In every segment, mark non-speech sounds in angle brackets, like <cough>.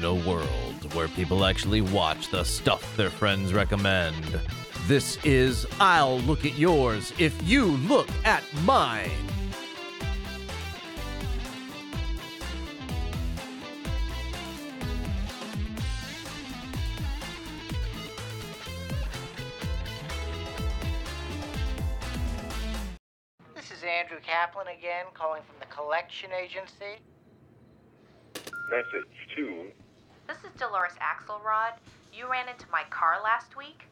In a world where people actually watch the stuff their friends recommend, this is I'll Look at Yours If You Look at Mine. This is Andrew Kaplan again, calling from the collection agency. Message two. This is Dolores Axelrod. You ran into my car last week.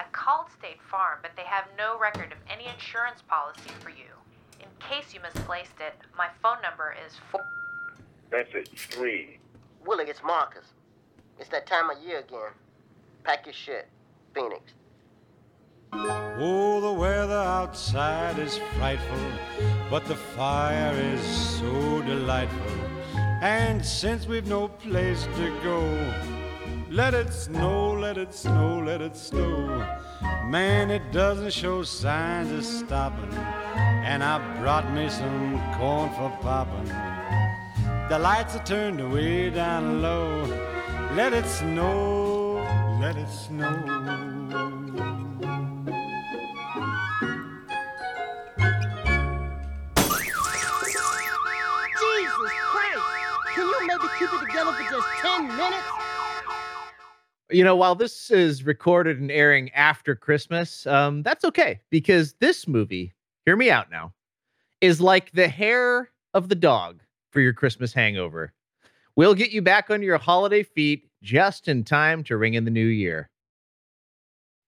I called State Farm, but they have no record of any insurance policy for you. In case you misplaced it, my phone number is four. Message three. Willie, it's Marcus. It's that time of year again. Pack your shit. Phoenix. Oh, the weather outside is frightful, but the fire is so delightful. And since we've no place to go, let it snow, let it snow, let it snow. Man, it doesn't show signs of stopping. And I brought me some corn for popping. The lights are turned way down low. Let it snow, let it snow. Jesus Christ! Can you maybe keep it together for just 10 minutes? You know, while this is recorded and airing after Christmas, um, that's okay because this movie, hear me out now, is like the hair of the dog for your Christmas hangover. We'll get you back on your holiday feet just in time to ring in the new year.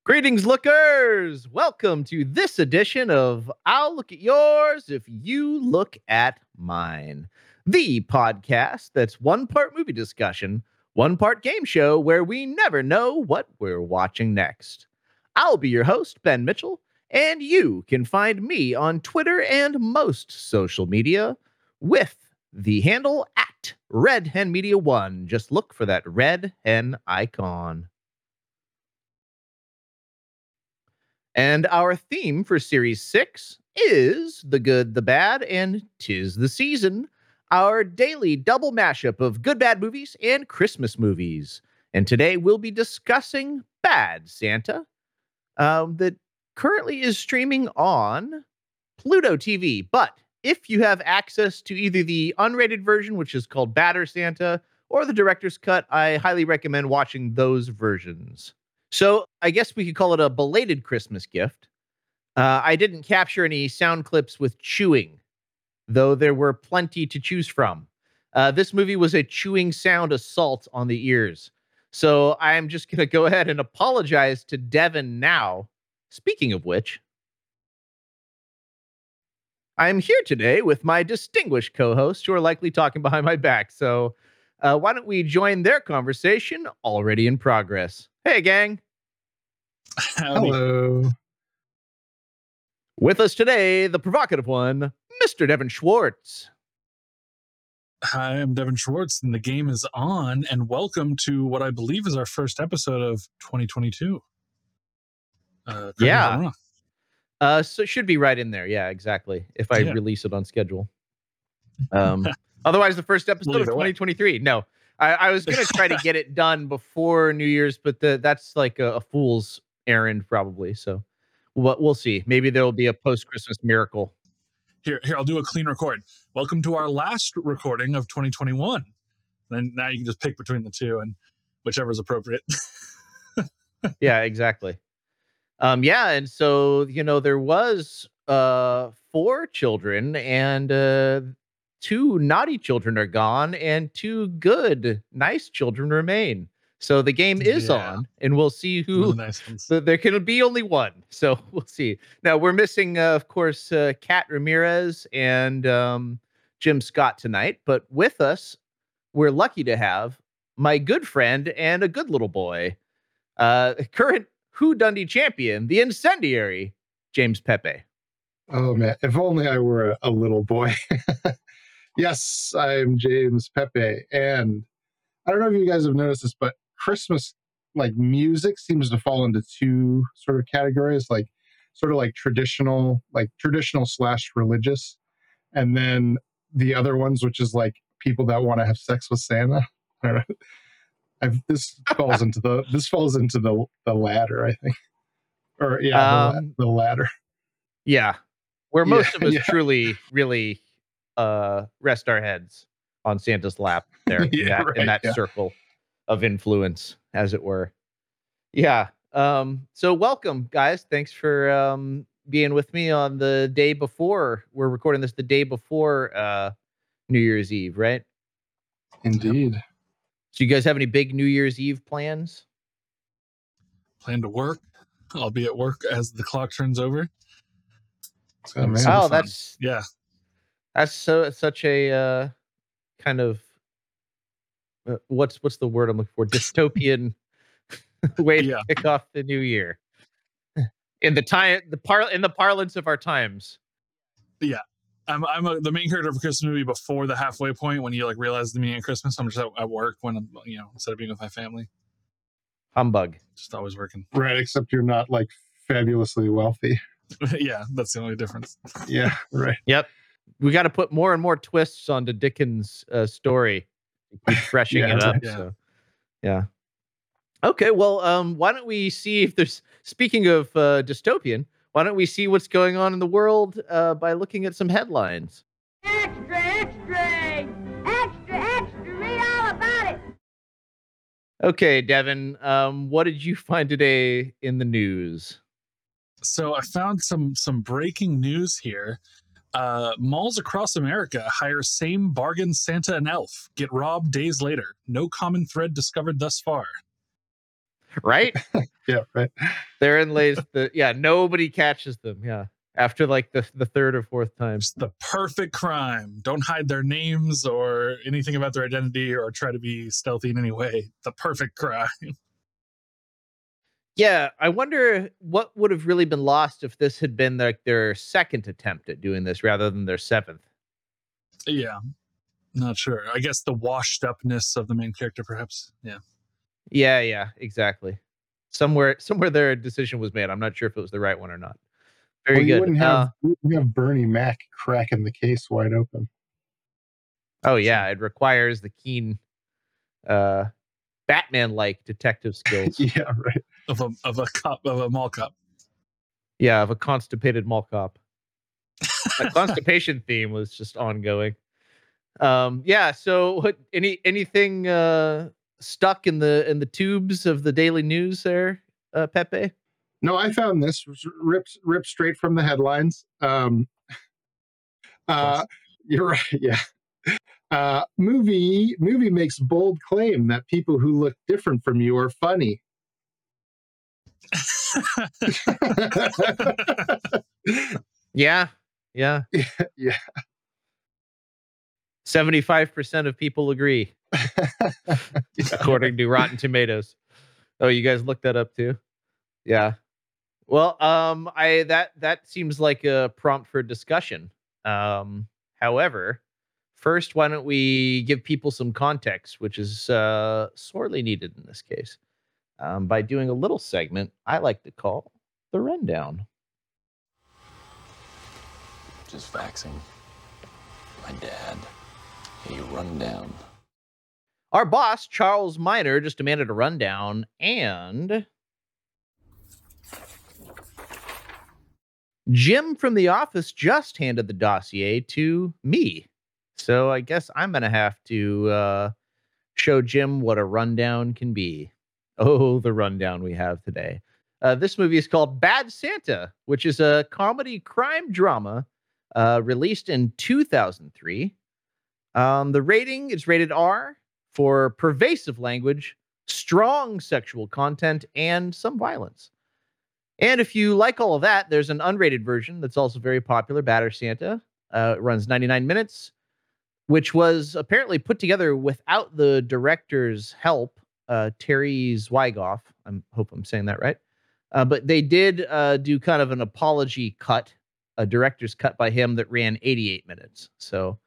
Greetings, lookers! Welcome to this edition of I'll Look at Yours If You Look at Mine, the podcast that's one part movie discussion, one part game show where we never know what we're watching next. I'll be your host, Ben Mitchell, and you can find me on Twitter and most social media with the handle at Red Hen Media One. Just look for that red hen icon. And our theme for Series 6 is The Good, the Bad, and Tis the Season, our daily double mashup of good, bad movies and Christmas movies. And today we'll be discussing Bad Santa, um, that currently is streaming on Pluto TV. But if you have access to either the unrated version, which is called Badder Santa, or the director's cut, I highly recommend watching those versions. So I guess we could call it a belated Christmas gift. Uh, I didn't capture any sound clips with chewing, though there were plenty to choose from. Uh, this movie was a chewing sound assault on the ears. So I'm just going to go ahead and apologize to Devin now. Speaking of which, I'm here today with my distinguished co hosts who are likely talking behind my back. So uh, why don't we join their conversation already in progress? Hey, gang. Hello. With us today, the provocative one, Mr. Devin Schwartz. Hi, I'm Devin Schwartz, and the game is on. And welcome to what I believe is our first episode of 2022. Uh, correct me if Yeah. Uh, so it should be right in there. Yeah, exactly. If I Yeah. release it on schedule. <laughs> Um, otherwise, the first episode of either way. 2023. No, I, I was gonna try to get it done before New Year's, but the, that's like a, a fool's errand, probably. So, we'll, we'll see. Maybe there will be a post Christmas miracle. Here, here, I'll do a clean record. Welcome to our last recording of 2021. And now you can just pick between the two and whichever is appropriate. <laughs> yeah, exactly. Um, yeah, and so you know there was uh four children, and uh two naughty children are gone, and two good, nice children remain. So the game is Yeah. on, and we'll see who. Nice. So <laughs> there can be only one. So <laughs> we'll see. Now we're missing, uh, of course, uh, Kat Ramirez and um, Jim Scott tonight, but with us, we're lucky to have my good friend and a good little boy, uh, <laughs> current Who Dundee champion, the incendiary, James Pepe. Oh man, if only I were a, a little boy. yes, I'm James Pepe, and I don't know if you guys have noticed this, but Christmas like music seems to fall into two sort of categories, like sort of like traditional, like traditional slash religious, and then the other ones, which is like people that want to have sex with Santa. I don't know. I've, this falls into the this falls into the the ladder, I think, or yeah, the, Um, the ladder. Yeah. Where Yeah, most of us yeah. truly, really uh, rest our heads on Santa's lap <laughs> there in Yeah, that, in that yeah. circle of influence, as it were. Yeah. Um, so welcome, guys. Thanks for um, being with me on the day before. We're recording this the day before uh, New Year's Eve, right? Indeed. So you guys have any big New Year's Eve plans? Plan to work. I'll be at work as the clock turns over. Oh. So oh, that's Yeah. That's so such a uh, kind of uh, what's what's the word I'm looking for? Dystopian <laughs> way to Yeah. kick off the new year. In the time, the par in the parlance of our times. Yeah, I'm I'm a, the main character of a Christmas movie before the halfway point when you like realize the meaning of Christmas. I'm just at, at work when I'm you know instead of being with my family, Humbug. just always working. Right, except you're not like fabulously wealthy. <laughs> yeah, that's the only difference. Yeah, right. Yep. We got to put more and more twists onto Dickens' uh, story. To Keep freshing Yeah, it up. yeah. So, yeah. Okay. Well, um, why don't we see if there's speaking of uh, dystopian? Why don't we see what's going on in the world uh, by looking at some headlines? Extra, extra! Extra, extra! Read all about it! Okay, Devin. Um, what did you find today in the news? So I found some some breaking news here. Uh, malls across America hire same bargain Santa and elf. Get robbed days later. No common thread discovered thus far. Right? <laughs> Yeah, right. Therein lays the yeah. Nobody catches them. Yeah, after like the the third or fourth time. It's the perfect crime. Don't hide their names or anything about their identity or try to be stealthy in any way. The perfect crime. <laughs> Yeah, I wonder what would have really been lost if this had been like their second attempt at doing this rather than their seventh. yeah. Not sure. I guess the washed upness of the main character, perhaps. Yeah. Yeah, yeah, exactly. Somewhere, somewhere, their decision was made. I'm not sure if it was the right one or not. Very well, you good. wouldn't Uh, have you wouldn't have Bernie Mac cracking the case wide open. oh yeah, it requires the keen, uh, Batman-like detective <laughs> skills. yeah, right. Of a of a cop of a mall cop. yeah, of a constipated mall cop. That <laughs> constipation theme was just ongoing. Um, yeah. So, what? Any anything uh, stuck in the in the tubes of the daily news there, uh, Pepe? No, I found this ripped ripped straight from the headlines. Um, uh, you're right. <laughs> Yeah. Uh, movie movie makes bold claim that people who look different from you are funny. Yeah, <laughs> yeah. yeah. Seventy-five percent of people agree, <laughs> according to Rotten Tomatoes. Oh, you guys looked that up too? Yeah. Well, um, I that that seems like a prompt for discussion. Um, however, first, why don't we give people some context, which is uh, sorely needed in this case, um, by doing a little segment I like to call the rundown. Just faxing. My dad. A rundown. Our boss, Charles Miner, just demanded a rundown, and Jim from the office just handed the dossier to me. So I guess I'm going to have to uh, show Jim what a rundown can be. Oh, the rundown we have today. Uh, this movie is called Bad Santa, which is a comedy crime drama uh, released in 2003. Um, the rating is rated R for pervasive language, strong sexual content, and some violence. And if you like all of that, there's an unrated version that's also very popular, Badder Santa. Uh, it runs 99 minutes, which was apparently put together without the director's help, uh, Terry Zwigoff. I hope I'm saying that right. Uh, but they did uh, do kind of an apology cut, a director's cut by him that ran 88 minutes. So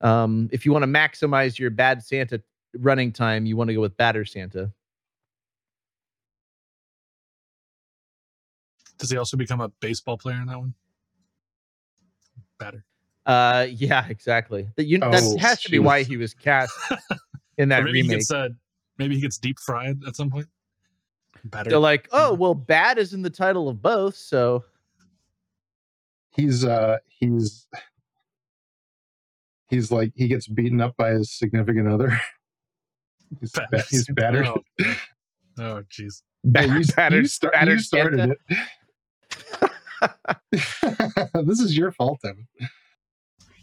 um, if you want to maximize your Bad Santa running time, you want to go with Badder Santa. Does he also become a baseball player in that one? Batter. Uh, yeah, exactly. That you Oh, that has to be why he was cast <laughs> in that maybe he remake. gets Maybe he gets deep fried at some point. Better. They're like, oh, well, bad is in the title of both, so he's uh he's he's like he gets beaten up by his significant other. <laughs> he's, ba- he's battered. Oh, <laughs> oh, jeez. Hey, you, battered- you, start, you battered started it. <laughs> this is your fault, Evan.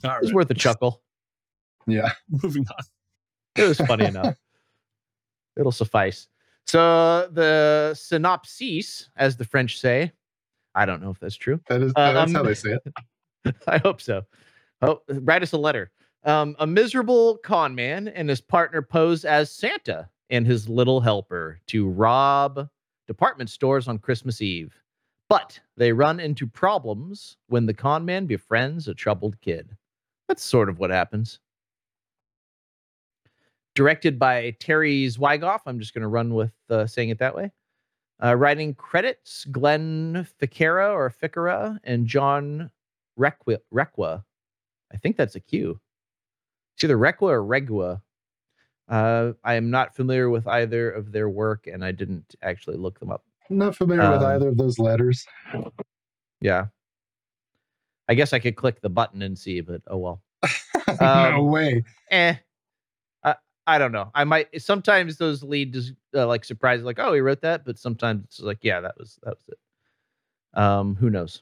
All it's right. worth a chuckle. Yeah. Moving on. It was funny enough. It'll suffice. So the synopsis, as the French say, I don't know if that's true. That is that's um, how they say it. <laughs> I hope so. Oh, write us a letter. Um, a miserable con man and his partner pose as Santa and his little helper to rob department stores on Christmas Eve. But they run into problems when the con man befriends a troubled kid. That's sort of what happens. Directed by Terry Zwigoff. I'm just going to run with uh, saying it that way. Uh, writing credits Glenn Ficarra or Ficarra and John Requa. Requa. I think that's a Q. It's either Requa or Regua. Uh, I am not familiar with either of their work, and I didn't actually look them up. I'm not familiar with Um, either of those letters. Yeah. I guess I could click the button and see, but oh well. <laughs> no um, way. Eh. I, don't know. I might sometimes those lead to uh, like surprise, like, oh, he wrote that, but sometimes it's like, yeah, that was that was it. Um, who knows?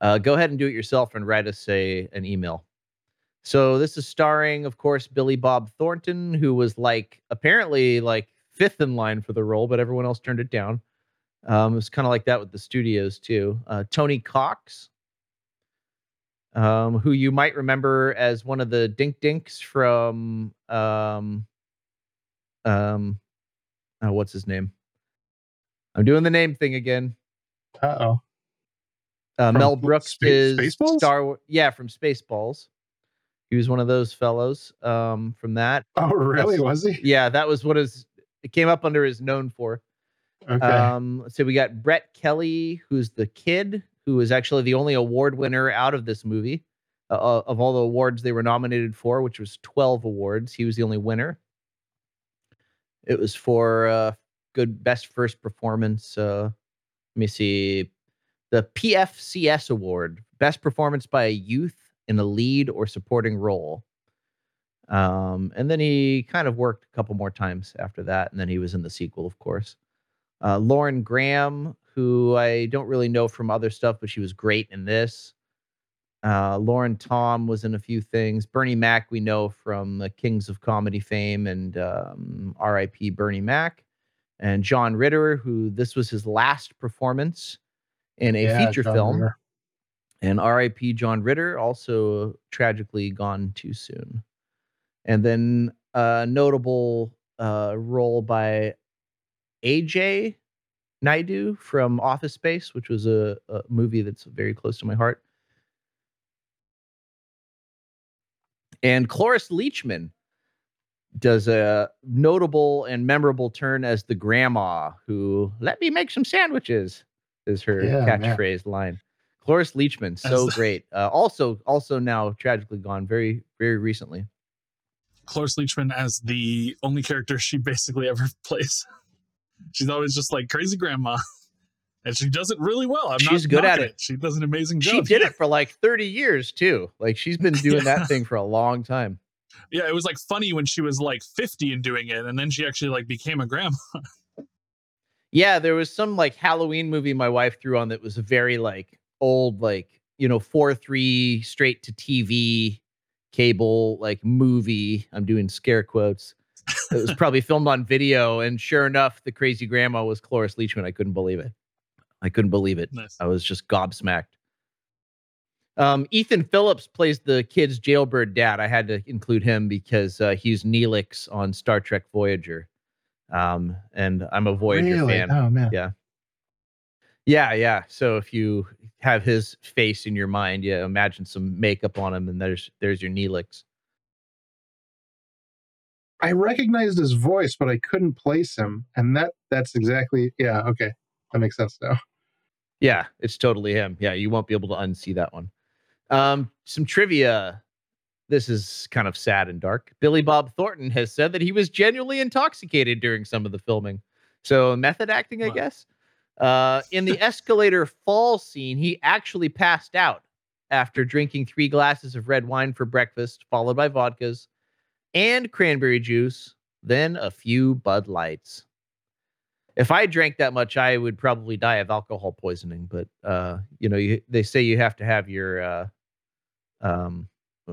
Uh, go ahead and do it yourself and write us a an email. So this is starring, of course, Billy Bob Thornton, who was like apparently like fifth in line for the role, but everyone else turned it down. Um, it was kind of like that with the studios too. Uh, Tony Cox, um, who you might remember as one of the Dink Dinks from um, um, oh, what's his name? I'm doing the name thing again. Uh oh. Uh, Mel Brooks Spa- is Spaceballs? Star. Yeah, from Spaceballs. He was one of those fellows um, from that. Oh really? That's- Was he? Yeah, that was what his. It came up under his known for. Okay. Um, so we got Brett Kelly, who's the kid, who is actually the only award winner out of this movie. Uh, of all the awards they were nominated for, which was 12 awards, he was the only winner. It was for uh, good best first performance. Uh, let me see. The PFCS award, best performance by a youth in a lead or supporting role. Um, and then he kind of worked a couple more times after that, and then he was in the sequel, of course. Uh, Lauren Graham, who I don't really know from other stuff, but she was great in this. Uh, Lauren Tom was in a few things. Bernie Mac, we know from the Kings of Comedy fame and um, R.I.P. Bernie Mac. And John Ritter, who this was his last performance in a Yeah, feature John film. Ritter. And R.I.P. John Ritter, also tragically gone too soon. And then a notable uh, role by Ajay Naidu from Office Space, which was a, a movie that's very close to my heart. And Cloris Leachman does a notable and memorable turn as the grandma who let me make some sandwiches is her Yeah, man. catchphrase line. Cloris Leachman, so As the- great. Uh, also, also now tragically gone very, very recently. Cloris Leachman as the only character she basically ever <laughs> plays. She's always just like crazy grandma. <laughs> And she does it really well. I'm She's not good at knocking it. She does an amazing job. She did yeah. it for like 30 years too. Like she's been doing Yeah. that <laughs> thing for a long time. Yeah, it was like funny when she was like 50 and doing it, and then she actually like became a grandma. <laughs> Yeah, there was some like Halloween movie my wife threw on that was very like old, like, you know, 4 3 straight to TV cable like movie. I'm doing scare quotes. It was probably filmed on video. And sure enough, the crazy grandma was Cloris Leachman. I couldn't believe it. I couldn't believe it. Nice. I was just gobsmacked. Um, Ethan Phillips plays the kid's jailbird dad. I had to include him because uh, he's Neelix on Star Trek Voyager. Um, and I'm a Voyager really? fan. Oh man. Yeah. Yeah, yeah. So if you have his face in your mind, yeah, imagine some makeup on him, and there's there's your Neelix. I recognized his voice, but I couldn't place him, and that that's exactly yeah. Okay, that makes sense now. Yeah, it's totally him. Yeah, you won't be able to unsee that one. Um, some trivia. this is kind of sad and dark. Billy Bob Thornton has said that he was genuinely intoxicated during some of the filming. So method acting, I Wow. guess. Uh, in the <laughs> escalator fall scene, he actually passed out after drinking three glasses of red wine for breakfast, followed by vodkas and cranberry juice, then a few Bud Lights. If I drank that much, I would probably die of alcohol poisoning. But uh, you know, you, they say you have to have your uh, um,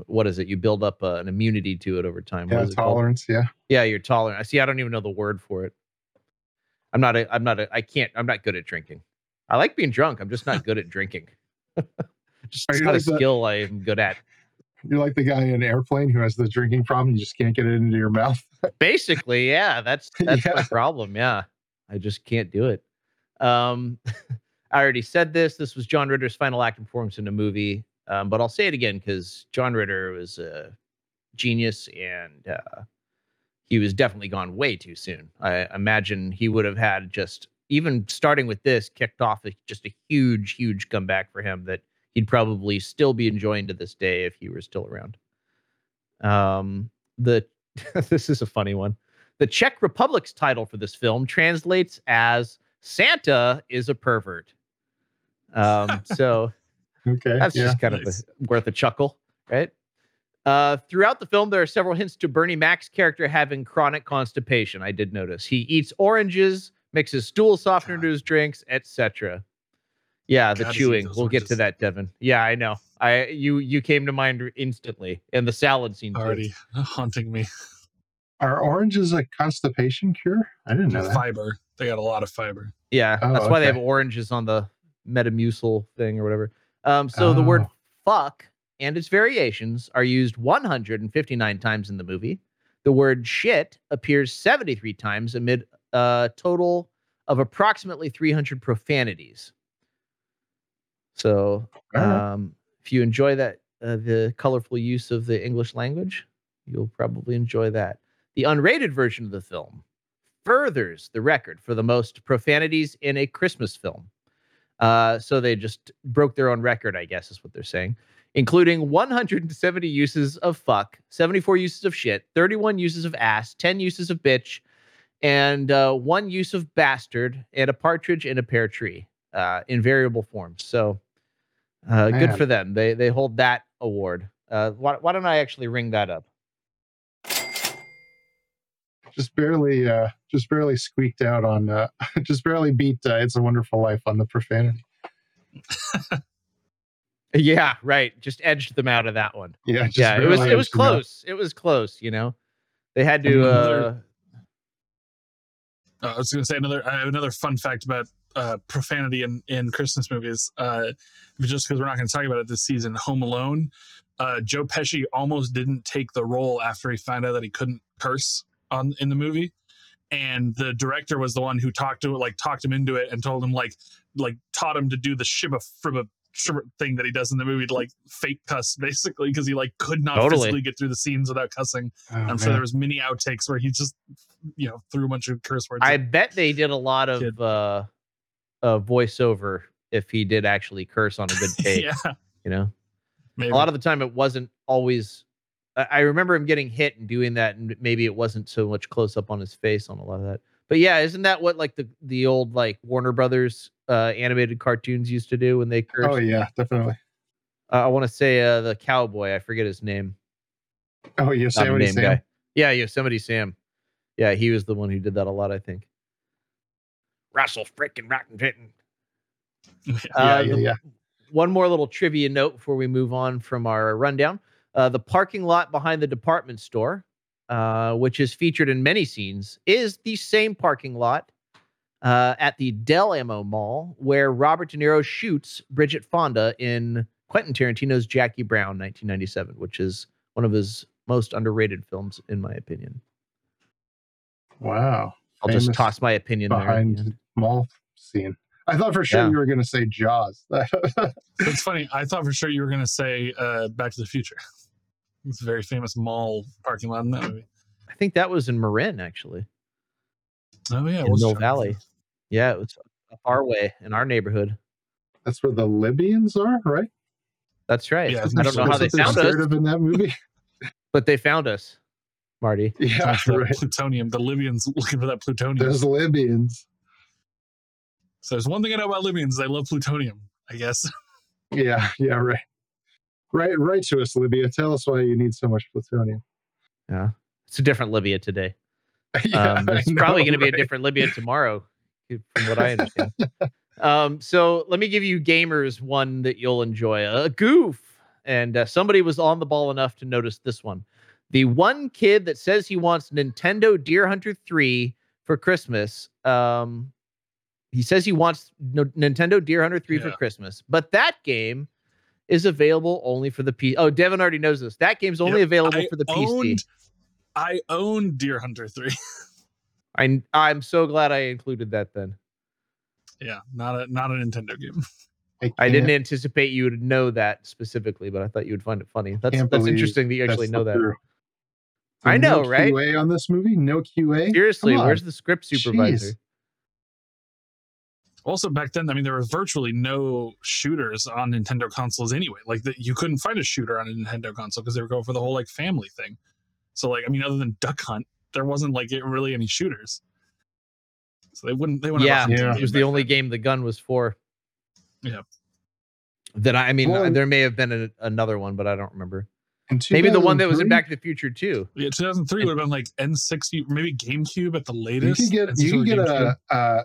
what is it? You build up uh, an immunity to it over time. What Yeah, is it called? tolerance. Yeah. Yeah, you're tolerant. I see. I don't even know the word for it. I'm not. A, I'm not. A, I can't. I'm not good at drinking. I like being drunk. I'm just not good at drinking. <laughs> just it's not a like the- skill I am good at. You're like the guy in an airplane who has the drinking problem. You just can't get it into your mouth. <laughs> Basically, yeah. That's <laughs> that's my problem. Yeah, I just can't do it. Um, <laughs> I already said this. This was John Ritter's final acting performance in a movie. Um, but I'll say it again because John Ritter was a genius and uh, he was definitely gone way too soon. I imagine he would have had just even starting with this kicked off a, just a huge, huge comeback for him that he'd probably still be enjoying to this day if he were still around. Um, the <laughs> this is a funny one. The Czech Republic's title for this film translates as "Santa is a pervert." Um, <laughs> so. Okay. That's yeah. just kind Nice. of a, worth a chuckle, right? Uh, throughout the film, there are several hints to Bernie Mac's character having chronic constipation. I did notice he eats oranges, mixes stool softener into his drinks, etc. Yeah, the Gotta chewing. We'll get to that, Devin. Yeah, I know. I you you came to mind instantly, and the salad scene too. Already <laughs> haunting me. Are oranges a constipation cure? I didn't know that. Fiber. They got a lot of fiber. Yeah, Oh, that's why they have oranges on the Metamucil thing or whatever. Um, so the word Oh. fuck and its variations are used 159 times in the movie. The word shit appears 73 times amid a total of approximately 300 profanities. So, um, if you enjoy that, uh, the colorful use of the English language, you'll probably enjoy that. The unrated version of the film furthers the record for the most profanities in a Christmas film. Uh, so they just broke their own record, I guess, is what they're saying, including 170 uses of fuck, 74 uses of shit, 31 uses of ass, 10 uses of bitch, and uh, one use of bastard, and a partridge in a pear tree uh, in variable forms. So uh, good for them. They they hold that award. Uh, why, why don't I actually ring that up? Just barely, uh, just barely squeaked out on, uh, <laughs> just barely beat uh, "It's a Wonderful Life" on the profanity. <laughs> Yeah, right. Just edged them out of that one. Yeah, just yeah, it was it was edged out. close. It was close. You know, they had And to. Uh, another- Uh, I was going to say another. I have another fun fact about uh, profanity in in Christmas movies. Uh, just because we're not going to talk about it this season, Home Alone. Uh, Joe Pesci almost didn't take the role after he found out that he couldn't curse on in the movie, and the director was the one who talked to like talked him into it and told him like like taught him to do the shibba fribba shibba thing that he does in the movie to like fake cuss <laughs> basically because he like could not Totally. physically get through the scenes without cussing. Oh, I'm sure there was many outtakes where he just you know threw a bunch of curse words. I in. bet they did a lot of uh, uh, voiceover if he did actually curse on a good <laughs> take. yeah, You know, maybe. a lot of the time it wasn't always. I I remember him getting hit and doing that, and maybe it wasn't so much close up on his face on a lot of that. But yeah, isn't that what like the the old like Warner Brothers uh, animated cartoons used to do when they cursed? Oh yeah, definitely. Uh, I want to say uh, the cowboy. I forget his name. Oh, Yosemite Sam. guy. Yeah, Yosemite Sam. Yeah, he was the one who did that a lot. I think. Russell freaking Rotten Titten. Yeah, Uh, yeah, the- yeah. One more little trivia note before we move on from our rundown. Uh, the parking lot behind the department store, uh, which is featured in many scenes, is the same parking lot uh, at the Del Amo Mall where Robert De Niro shoots Bridget Fonda in Quentin Tarantino's Jackie Brown 1997, which is one of his most underrated films, in my opinion. Wow. I'll just toss my opinion there. at the behind end. Mall scene. I thought for sure Yeah. you were going to say Jaws. <laughs> It's funny. I thought for sure you were going to say uh, Back to the Future. It's a very famous mall parking lot in that movie. I think that was in Marin, actually. Oh yeah, in what's Mill John- Valley. Yeah, it was our way in our neighborhood. That's where the Libyans are, right? That's right. Yeah, I don't know how they That's found us. of in that movie. <laughs> But they found us, Marty. Yeah, right. plutonium. The Libyans looking for that plutonium. Those Libyans. So there's one thing I know about Libyans: they love plutonium. I guess. <laughs> Yeah, yeah, right. Right, right to us, Libya. Tell us why you need so much plutonium. Yeah, it's a different Libya today. <laughs> yeah, um, it's I probably know, going to be a different Libya tomorrow, from what I <laughs> understand. um, so let me give you gamers one that you'll enjoy a goof. And uh, somebody was on the ball enough to notice this one. The one kid that says he wants Nintendo Deer Hunter 3 for Christmas. Um, he says he wants no, Nintendo Deer Hunter 3 for Christmas, but that game is available only for the P. Oh, Devin already knows this. That game's only Yep, available I for the PC. owned- I own Deer Hunter Three. <laughs> I I'm so glad I included that then. yeah, not a not a Nintendo game. <laughs> I didn't anticipate you would know that specifically, but I thought you would find it funny. That's that's interesting that you actually know that. through. I No know, right? No QA on this movie? No QA? Seriously, where's the script supervisor? Jeez. Also, back then, I mean, there was virtually no shooters on Nintendo consoles anyway. Like, that you couldn't find a shooter on a Nintendo console because they were going for the whole like family thing. So, like, I mean, other than Duck Hunt, there wasn't like really any shooters. So they wouldn't. They wouldn't. Yeah, have Yeah. it was the only then. game the gun was for. Yeah. That I, I mean, Well- there may have been a, another one, but I don't remember. Maybe the one that was in Back to the Future too. Yeah, 2003 would have been like N64, maybe GameCube at the You latest. get you N64 get GameCube. a uh,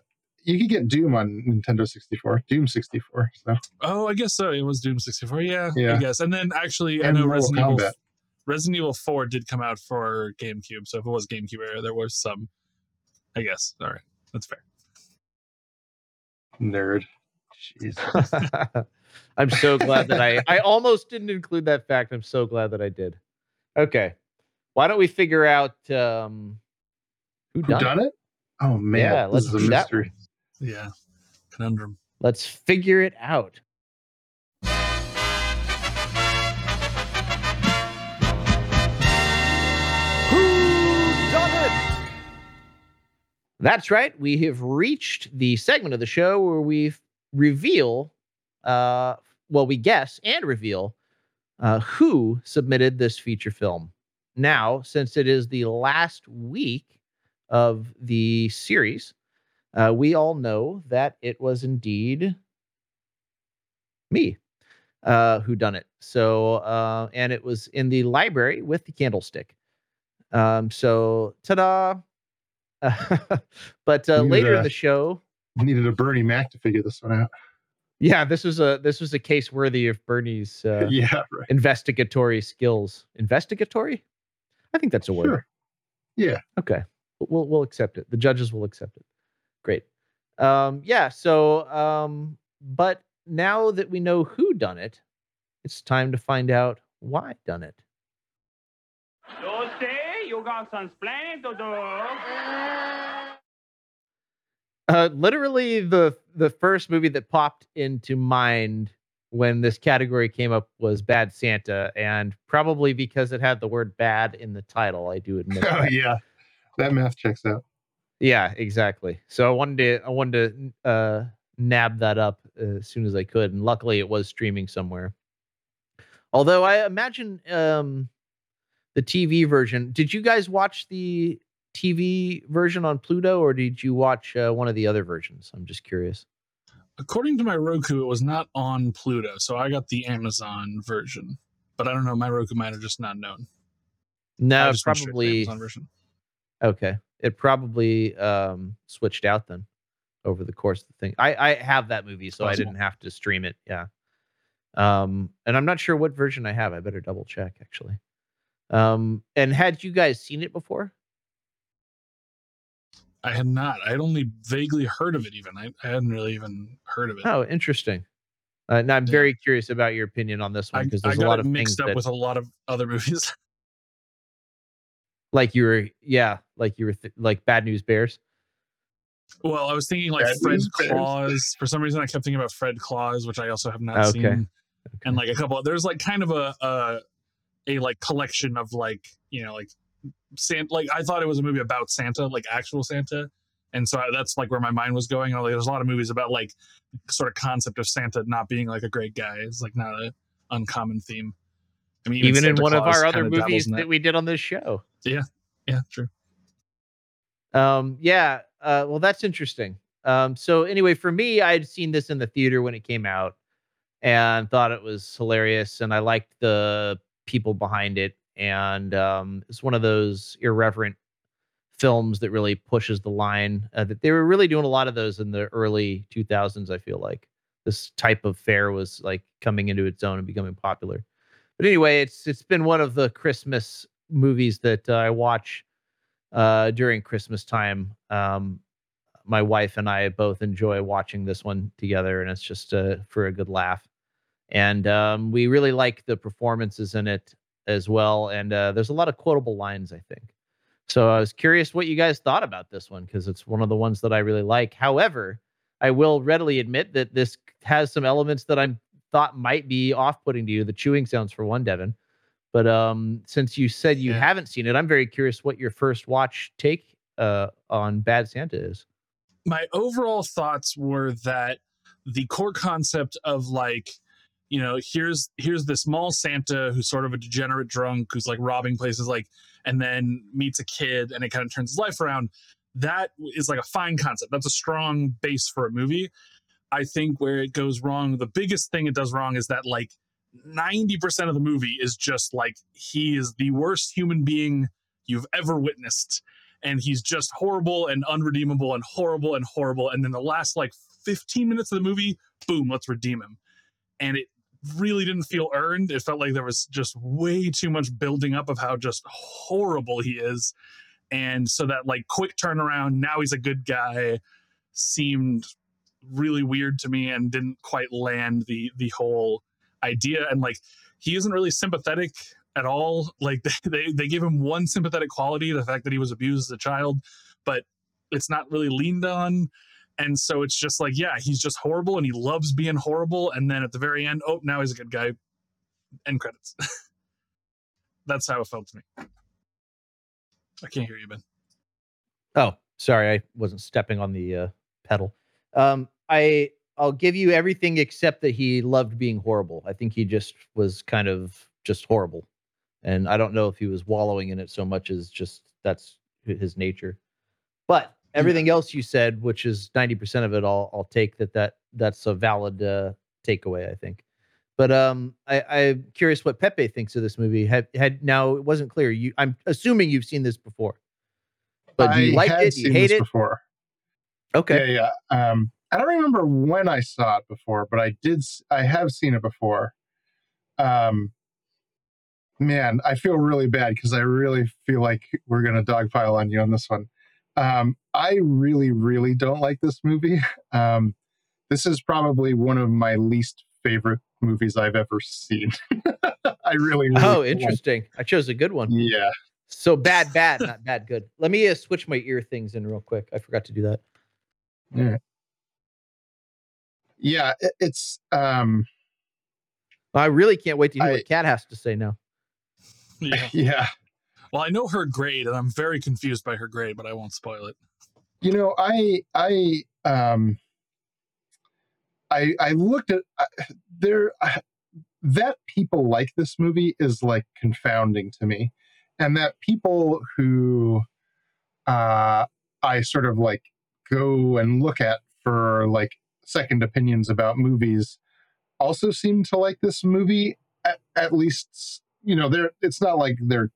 you could get Doom on Nintendo 64, Doom 64. So Oh, I guess so. It was Doom 64. Yeah, yeah. I guess. And then actually, I know Mortal Resident Evil, Resident Evil 4 did come out for GameCube. So if it was GameCube era, there was some. I guess. All right, that's fair. nerd. Jeez. <laughs> I'm so glad that I I almost didn't include that fact. I'm so glad that I did. Okay. Why don't we figure out um who Who done, it? done it? Oh man, Yeah, this let's is a do that mystery. Yeah, conundrum. Let's figure it out. Who done it? That's right. We have reached the segment of the show where we reveal, uh, well, we guess and reveal uh, who submitted this feature film. Now, since it is the last week of the series, uh, we all know that it was indeed me uh, who done it. So, uh, and it was in the library with the candlestick. Um, so, ta-da! <laughs> but uh, later uh, in the show, We Needed a Bernie Mac to figure this one out. yeah, this was a this was a case worthy of Bernie's <laughs> uh, yeah, right. investigatory skills. Investigatory? I think that's a word. Sure. Yeah. Okay. We'll we'll accept it. The judges will accept it. Great. Um yeah, so um but now that we know who done it, it's time to find out why done it. You say you got some explaining to do. Uh literally the the first movie that popped into mind when this category came up was Bad Santa and probably because it had the word bad in the title, I do admit. <laughs> Oh that. yeah. That math checks out. Yeah, exactly. So I wanted to I wanted to uh nab that up uh, as soon as I could, and luckily it was streaming somewhere. Although I imagine um the TV version. Did you guys watch the TV version on Pluto, or did you watch uh, one of the other versions? I'm just curious. According to my Roku, it was not on Pluto, so I got the Amazon version. But I don't know. My Roku might have just not known. No, just went the probably Amazon version. okay. It probably um switched out then over the course of the thing. I I have that movie, so I didn't have to stream it. Yeah. Um, and I'm not sure what version I have. I better double check actually. Um, and had you guys seen it before? I had not. I had only vaguely heard of it. Even I, I hadn't really even heard of it. Oh, interesting. Uh, and I'm Yeah. very curious about your opinion on this one because I there's a lot of things mixed up that, with a lot of other <laughs> movies. Like you were, yeah, like you were, th- like Bad News Bears. well, I was thinking like Bad Fred News Bears. Claus. For some reason, I kept thinking about Fred Claus, which I also have not Okay. seen. And like a couple, there's like kind of a a, a like collection of like you know like Santa. Like I thought it was a movie about Santa, like actual Santa. And so I, that's like where my mind was going. Like, there's a lot of movies about like sort of concept of Santa not being like a great guy. It's like not a uncommon theme. I mean, Even in Santa one of our other movies in that we did on this show. Yeah, yeah, true. Um, yeah. Uh, well, that's interesting. Um, so anyway, for me, I had seen this in the theater when it came out and thought it was hilarious, and I liked the people behind it. And um, it's one of those irreverent films that really pushes the line. Uh, that they were really doing a lot of those in the early 2000s. I feel like this type of fare was like coming into its own and becoming popular. But anyway, it's it's been one of the Christmas movies that uh, I watch uh, during Christmas time. Um, my wife and I both enjoy watching this one together, and it's just uh, for a good laugh. And um, we really like the performances in it as well. And uh, there's a lot of quotable lines, I think. So I was curious what you guys thought about this one because it's one of the ones that I really like. However, I will readily admit that this has some elements that I thought might be off-putting to you. The chewing sounds, for one, Devin. But um, since you said you Yeah. haven't seen it, I'm very curious what your first watch take uh, on Bad Santa is. my overall thoughts were that the core concept of like you know here's here's this mall santa who's sort of a degenerate drunk who's like robbing places like and then meets a kid and it kind of turns his life around that is like a fine concept that's a strong base for a movie i think where it goes wrong the biggest thing it does wrong is that like 90% of the movie is just like he is the worst human being you've ever witnessed. And he's just horrible and unredeemable and horrible and horrible. And then the last like 15 minutes of the movie boom let's redeem him. And it really didn't feel earned. It felt like there was just way too much building up of how just horrible he is. And so that like quick turnaround now he's a good guy seemed really weird to me and didn't quite land the the whole idea. And like he isn't really sympathetic at all. Like <laughs> they they give him one sympathetic quality the fact that he was abused as a child but it's not really leaned on. And so it's just like yeah he's just horrible and he loves being horrible. And then at the very end oh now he's a good guy. End credits. <laughs> That's how it felt to me. I can't hear you ben. Oh, sorry, I wasn't stepping on the uh, pedal. Um, I I'll give you everything except that he loved being horrible. I think he just was kind of just horrible, and I don't know if he was wallowing in it so much as just that's his nature. But everything else you said, which is ninety percent of it, I'll I'll take that that that's a valid uh, takeaway. I think. But um, I, I'm curious what Pepe thinks of this movie. Had had now it wasn't clear. You, I'm assuming you've seen this before. But do you I like it? Do you hate it? before. Okay. Yeah, yeah. Um, I don't remember when I saw it before, but I did. I have seen it before. Um, man, I feel really bad because I really feel like we're gonna dogpile on you on this one. Um, I really, really don't like this movie. <laughs> Um, this is probably one of my least favorite movies I've ever seen. <laughs> I really, really Oh, don't like- interesting. I chose a good one. Yeah. So bad, bad, not bad, good. Let me uh, switch my ear things in real quick. I forgot to do that. Yeah. Yeah, it- it's um I really can't wait to hear I- what Kat has to say now. <laughs> yeah <laughs> yeah. well i know her grade and i'm very confused by her grade but i won't spoil it You know, I I um I I looked at uh, there uh, that people like this movie is like confounding to me, and that people who uh I sort of like go and look at for like second opinions about movies also seem to like this movie at, at least you know they're it's not like they're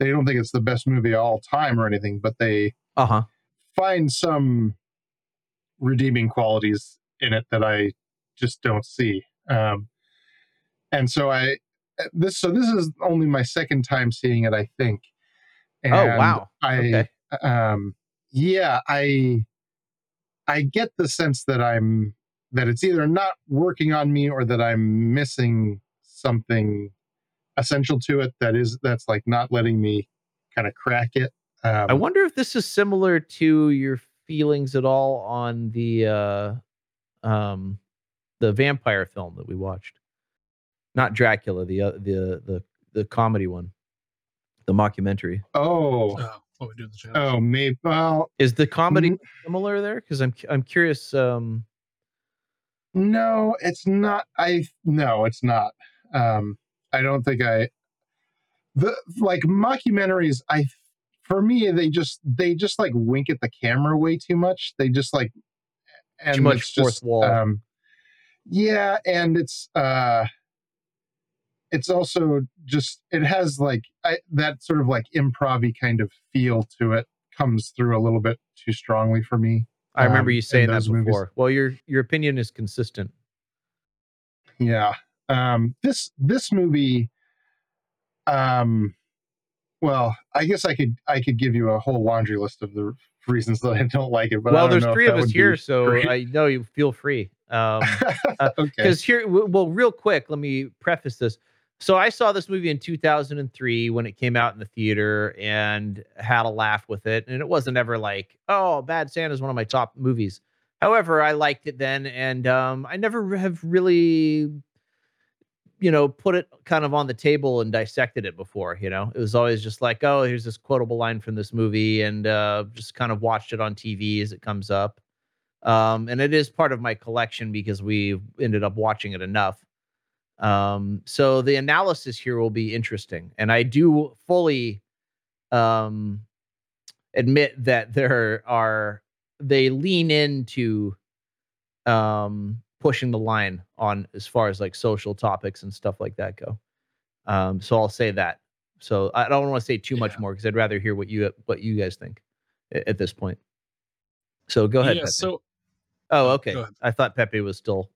they don't think it's the best movie of all time or anything but they Uh huh. find some redeeming qualities in it that I just don't see. Um, and so I this so this is only my second time seeing it, I think. And Oh, wow. I Okay. um yeah, I I get the sense that I'm that it's either not working on me or that I'm missing something essential to it that is that's like not letting me kind of crack it. Um, I wonder if this is similar to your feelings at all on the uh um the vampire film that we watched. Not Dracula, the uh, the the the comedy one. The mockumentary. oh, oh what we do in the channel oh, maybe. Well, Is the comedy Mm. similar there? Because I'm I'm curious. Um, No, it's not. I no, it's not. Um, I don't think I the like mockumentaries. I for me they just they just like wink at the camera way too much. They just like and much it's fourth just, wall. Um, yeah, and it's uh it's also just it has like I, that sort of like improv kind of feel to it comes through a little bit too strongly for me. I remember um, you in saying that those movies. before. Well, your your opinion is consistent. Yeah. Um this this movie um well, I guess I could I could give you a whole laundry list of the reasons that I don't like it, but I well, there's three of us here, so great. I know you feel free. Um, <laughs> okay. because here, well, real quick, let me preface this. So I saw this movie in 2003 when it came out in the theater and had a laugh with it, and it wasn't ever like, oh, Bad Santa is one of my top movies. However, I liked it then, and um, I never have really, you know, put it kind of on the table and dissected it before. You know, it was always just like, oh, here's this quotable line from this movie, and uh, just kind of watched it on TV as it comes up. Um, and it is part of my collection because we ended up watching it enough. Um, so the analysis here will be interesting, and I do fully um, admit that there are they lean into um, pushing the line on as far as like social topics and stuff like that go. Um, so I'll say that. So I don't want to say too much more because I'd rather hear what you what you guys think a- at this point. So go ahead. Yeah, Pepe. so Oh, Oh, okay. I thought Pepe was still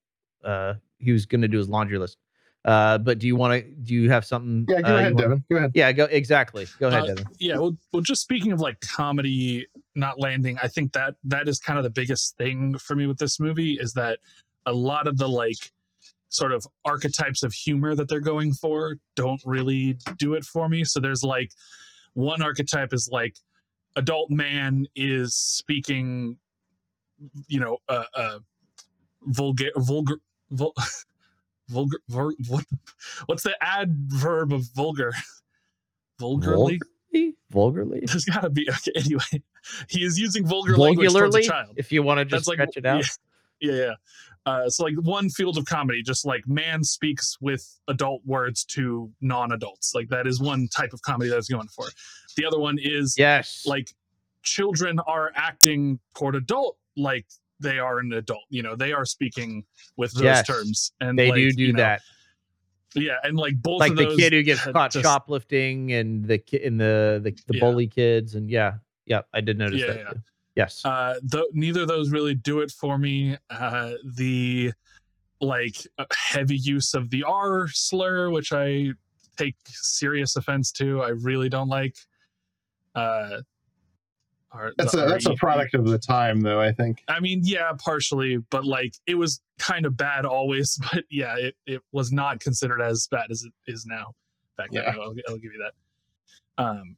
uh he was gonna do his laundry list. Uh but do you want to do you have something? Yeah, go uh, you ahead, wanna- Devin. Go ahead. Yeah, go exactly. Go ahead, Uh, Devin. yeah well, well just speaking of like comedy not landing i think that that is kind of the biggest thing for me with this movie is that a lot of the like sort of archetypes of humor that they're going for don't really do it for me so there's like one archetype is like adult man is speaking you know uh, uh vulgar vulgar vul, <laughs> vulgar vul, what what's the adverb of vulgar vulgarly Vulgarly? Vulgarly? there's got to be okay. Anyway, he is using vulgar language towards a child. If you want to just That's like it out. Yeah, yeah. yeah. Uh, so like one field of comedy, just like man speaks with adult words to non-adults. Like that is one type of comedy that is going for. The other one is Yes. like children are acting toward adult like they are an adult. You know, they are speaking with those Yes. terms, and they like, do do you know, that. Yeah, and like both Like the kid who gets caught just- shoplifting and the ki- and the the, the Yeah. bully kids and yeah. Yeah, I did notice Yeah, that. yeah. Yes. uh though neither of those really do it for me uh the like uh, heavy use of the r slur which i take serious offense to i really don't like uh or That's a that's a product of the time, though. I think. i mean yeah partially but like it was kind of bad always <laughs> but yeah it, it was not considered as bad as it is now back then Yeah. I'll, I'll give you that um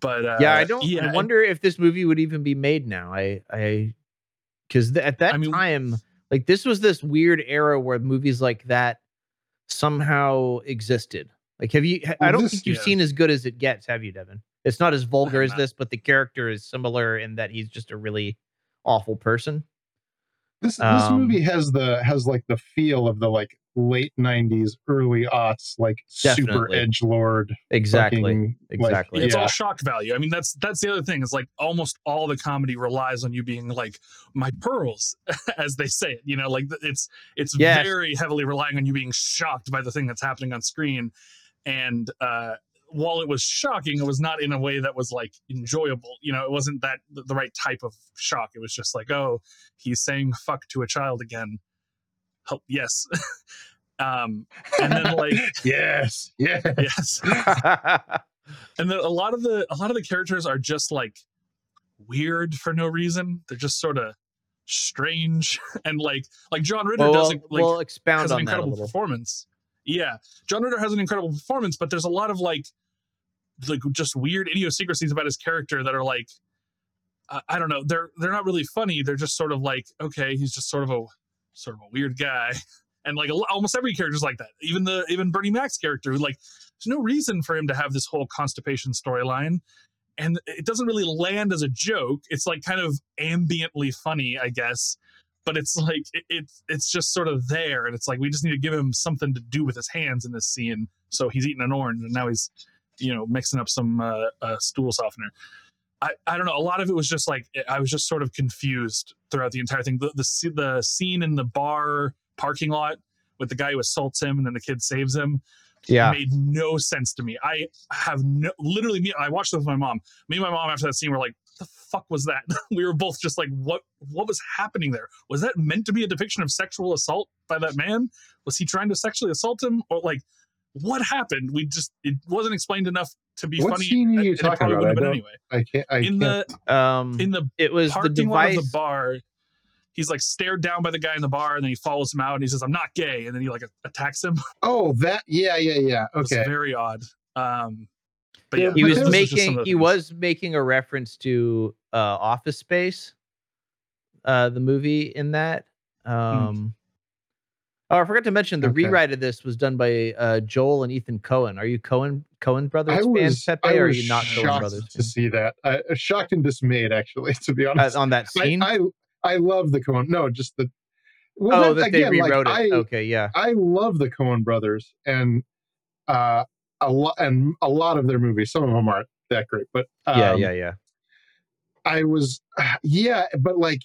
but uh yeah, I don't. yeah I and- wonder if this movie would even be made now. I, I, because th- at that I mean- time, like this was this weird era where movies like that somehow existed. Like, have you? I don't this- think you've yeah. seen as good as it gets, have you, Devin? It's not as <laughs> vulgar as this, but the character is similar in that he's just a really awful person. This this Um, movie has the has like the feel of the like late '90s, early aughts, like super edge lord. Exactly. Exactly. it's yeah. all shock value. I mean, that's that's the other thing. Is like almost all the comedy relies on you being like my pearls, <laughs> as they say it. You know, like it's it's Yes. very heavily relying on you being shocked by the thing that's happening on screen. And uh, while it was shocking, it was not in a way that was like enjoyable. You know, it wasn't that the the right type of shock. It was just like, oh, he's saying fuck to a child again. Help, yes. <laughs> um, and then like <laughs> yes, yes. <laughs> yes and then a lot of the a lot of the characters are just like weird for no reason they're just sort of strange and like like john ritter well, doesn't like we'll expound has an on that a incredible little. performance yeah. John ritter has an incredible performance but there's a lot of like like just weird idiosyncrasies about his character that are like I, don't know. They're they're not really funny. They're just sort of like okay he's just sort of a sort of a weird guy. <laughs> And like almost every character's like that. Even the even bernie mac's character like there's no reason for him to have this whole constipation storyline. And it doesn't really land as a joke. It's like kind of ambiently funny i guess but it's <laughs> like it, it's it's just sort of there, and it's like we just need to give him something to do with his hands in this scene. So he's eating an orange, and now he's you know mixing up some uh, uh, stool softener. I, I don't know. A lot of it was just like I was just sort of confused throughout the entire thing. The the, the scene in the bar parking lot with the guy who assaults him and then the kid saves him Yeah. made no sense to me. I have no literally me. I watched it with my mom. Me and my mom after that scene were like, "The fuck was that?" <laughs> we were both just like, "What? What was happening there? Was that meant to be a depiction of sexual assault by that man? Was he trying to sexually assault him, or like?" What happened? We just it wasn't explained enough to be What funny. scene are you and talking probably about? I have been don't- anyway. I can't. I in can't. the Um, in the it was the parking lot device. of the bar, he's like stared down by the guy in the bar, and then he follows him out, and he says, "I'm not gay," and then he like attacks him. Oh, that. Yeah, yeah, yeah. <laughs> It's Okay. very odd. Um, but Yeah, he was those are just some making he was making a reference to uh office space uh the movie in that um oh i forgot to mention the Okay. rewrite of this was done by uh joel and ethan coen are you coen coen brothers I was. fans pepe I or are you not coen brothers to see that. I, uh, shocked and dismayed, actually. <laughs> To be honest, Uh, on that scene I I love the Coen. No, just the. Well, oh that they again, like, rewrote it I, okay yeah I love the Coen brothers and uh a lot and a lot of their movies. Some of them aren't that great, but um, yeah yeah yeah I was <sighs> yeah, but like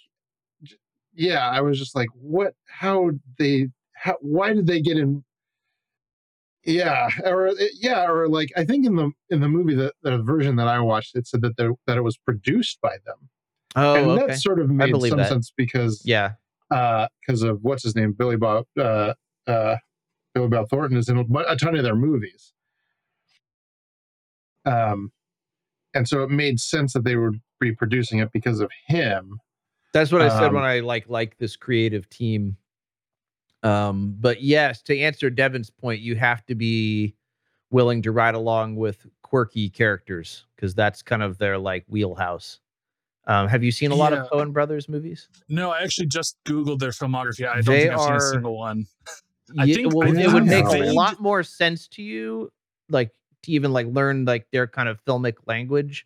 yeah, I was just like, what? How they? How? Why did they get in? Yeah, or uh, yeah, or like I think in the in the movie that the version that I watched, it said that they, that it was produced by them, oh and okay that sort of made some that. sense because yeah because of what's his name, Billy Bob, uh, uh, Billy Bob Thornton is in a, a ton of their movies. Um, and so it made sense that they would be producing it because of him. That's what I said Um, when I like like this creative team. Um, but yes, to answer Devin's point, you have to be willing to ride along with quirky characters because that's kind of their like wheelhouse. Um, have you seen a lot Yeah. of Coen Brothers movies? No, I actually just googled their filmography. I don't They think I've seen a single one. <laughs> I Ye- think- well, I it would they make a lot more sense to you, like to even like learn like their kind of filmic language.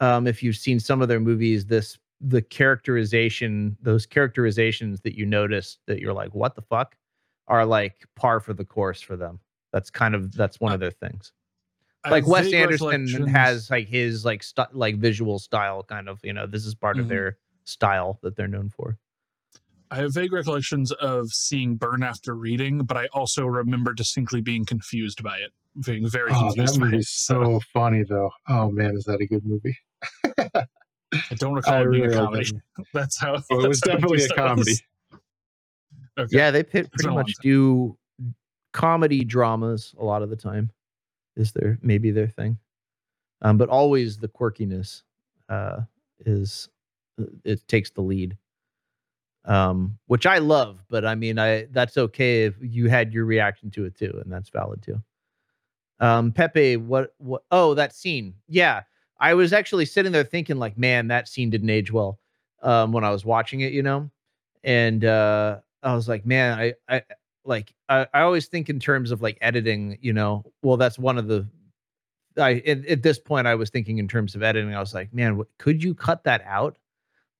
Um, if you've seen some of their movies, this the characterization, those characterizations that you notice that you're like, what the fuck, are like par for the course for them. That's kind of that's one of their things. I Like Wes Anderson has like his like st- like visual style, kind of. You know, this is part of Mhm. their style that they're known for. I have vague recollections of seeing Burn After Reading, but I also remember distinctly being confused by it, being very Oh, confused that by it. movie's so funny though. Oh man, is that a good movie? I don't <laughs> recall I it being really a comedy. that movie. <laughs> That's how. Oh, it was how definitely a confused I was. comedy. <laughs> Okay. Yeah, they pit, pretty much do comedy dramas a lot of the time. Is their maybe their thing, um, but always the quirkiness uh, is uh, it takes the lead, um, which I love. But I mean, I that's okay if you had your reaction to it too, and that's valid too. Um, Pepe, what what? Oh, that scene. Yeah, I was actually sitting there thinking, like, man, that scene didn't age well um, when I was watching it. You know, and uh, I was like, man, I, I like, I, I always think in terms of like editing, you know, well, that's one of the, I, at, at this point, I was thinking in terms of editing, I was like, man, what, could you cut that out?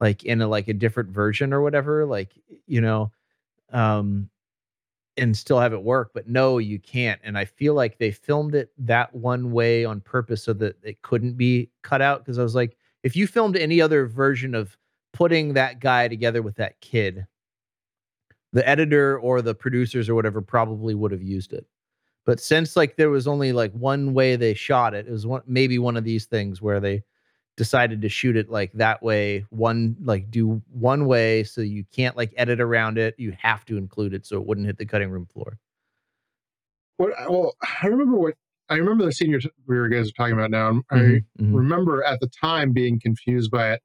Like in a, like a different version or whatever, like, you know, um, and still have it work, but no, you can't. And I feel like they filmed it that one way on purpose so that it couldn't be cut out. Cause I was like, if you filmed any other version of putting that guy together with that kid, the editor or the producers or whatever probably would have used it. But since like there was only like one way they shot it, it was one maybe one of these things where they decided to shoot it like that way, one like do one way so you can't like edit around it. You have to include it so it wouldn't hit the cutting room floor. What? Well, I remember what I remember the scene you're we were guys are talking about now. and I Mhm, mhm. remember at the time being confused by it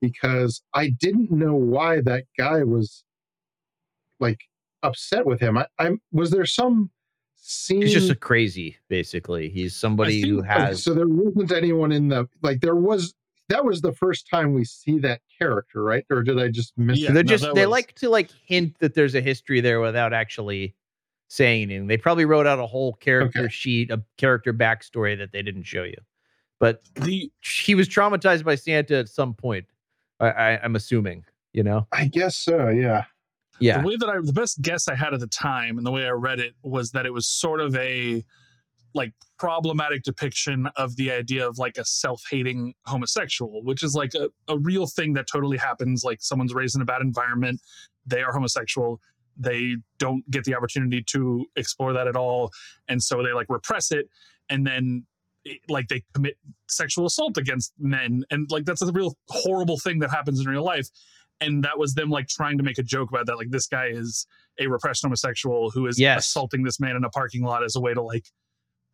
because I didn't know why that guy was like upset with him. I, I'm was there some scene? He's just a crazy, basically. He's somebody who has so there wasn't anyone in the like there was that was the first time we see that character, right? Or did I just miss Yeah, it? they're no, just they was- like to like hint that there's a history there without actually saying anything. They probably wrote out a whole character Okay. sheet, a character backstory that they didn't show you. But The he was traumatized by Santa at some point. I, I, I'm assuming, You know? I guess so. Yeah. Yeah. The way that I, the best guess I had at the time and the way I read it was that it was sort of a like problematic depiction of the idea of like a self-hating homosexual, which is like a, a real thing that totally happens. Like someone's raised in a bad environment, they are homosexual, they don't get the opportunity to explore that at all, and so they like repress it, and then like they commit sexual assault against men, and like that's a real horrible thing that happens in real life and that was them like trying to make a joke about that like this guy is a repressed homosexual who is Yes. assaulting this man in a parking lot as a way to like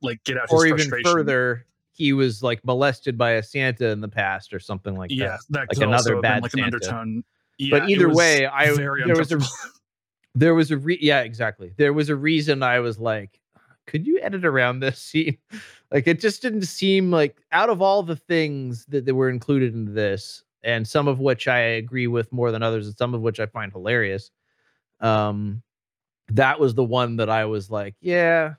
like get out or his even frustration further, he was like molested by a Santa in the past or something like yeah that. that Like another bad like an undertone yeah, but either way, I there was a <laughs> there was a re- yeah exactly there was a reason I was like, could you edit around this scene? <laughs> Like it just didn't seem like out of all the things that, that were included in this, and some of which I agree with more than others, and some of which I find hilarious. Um, that was the one that I was like, yeah,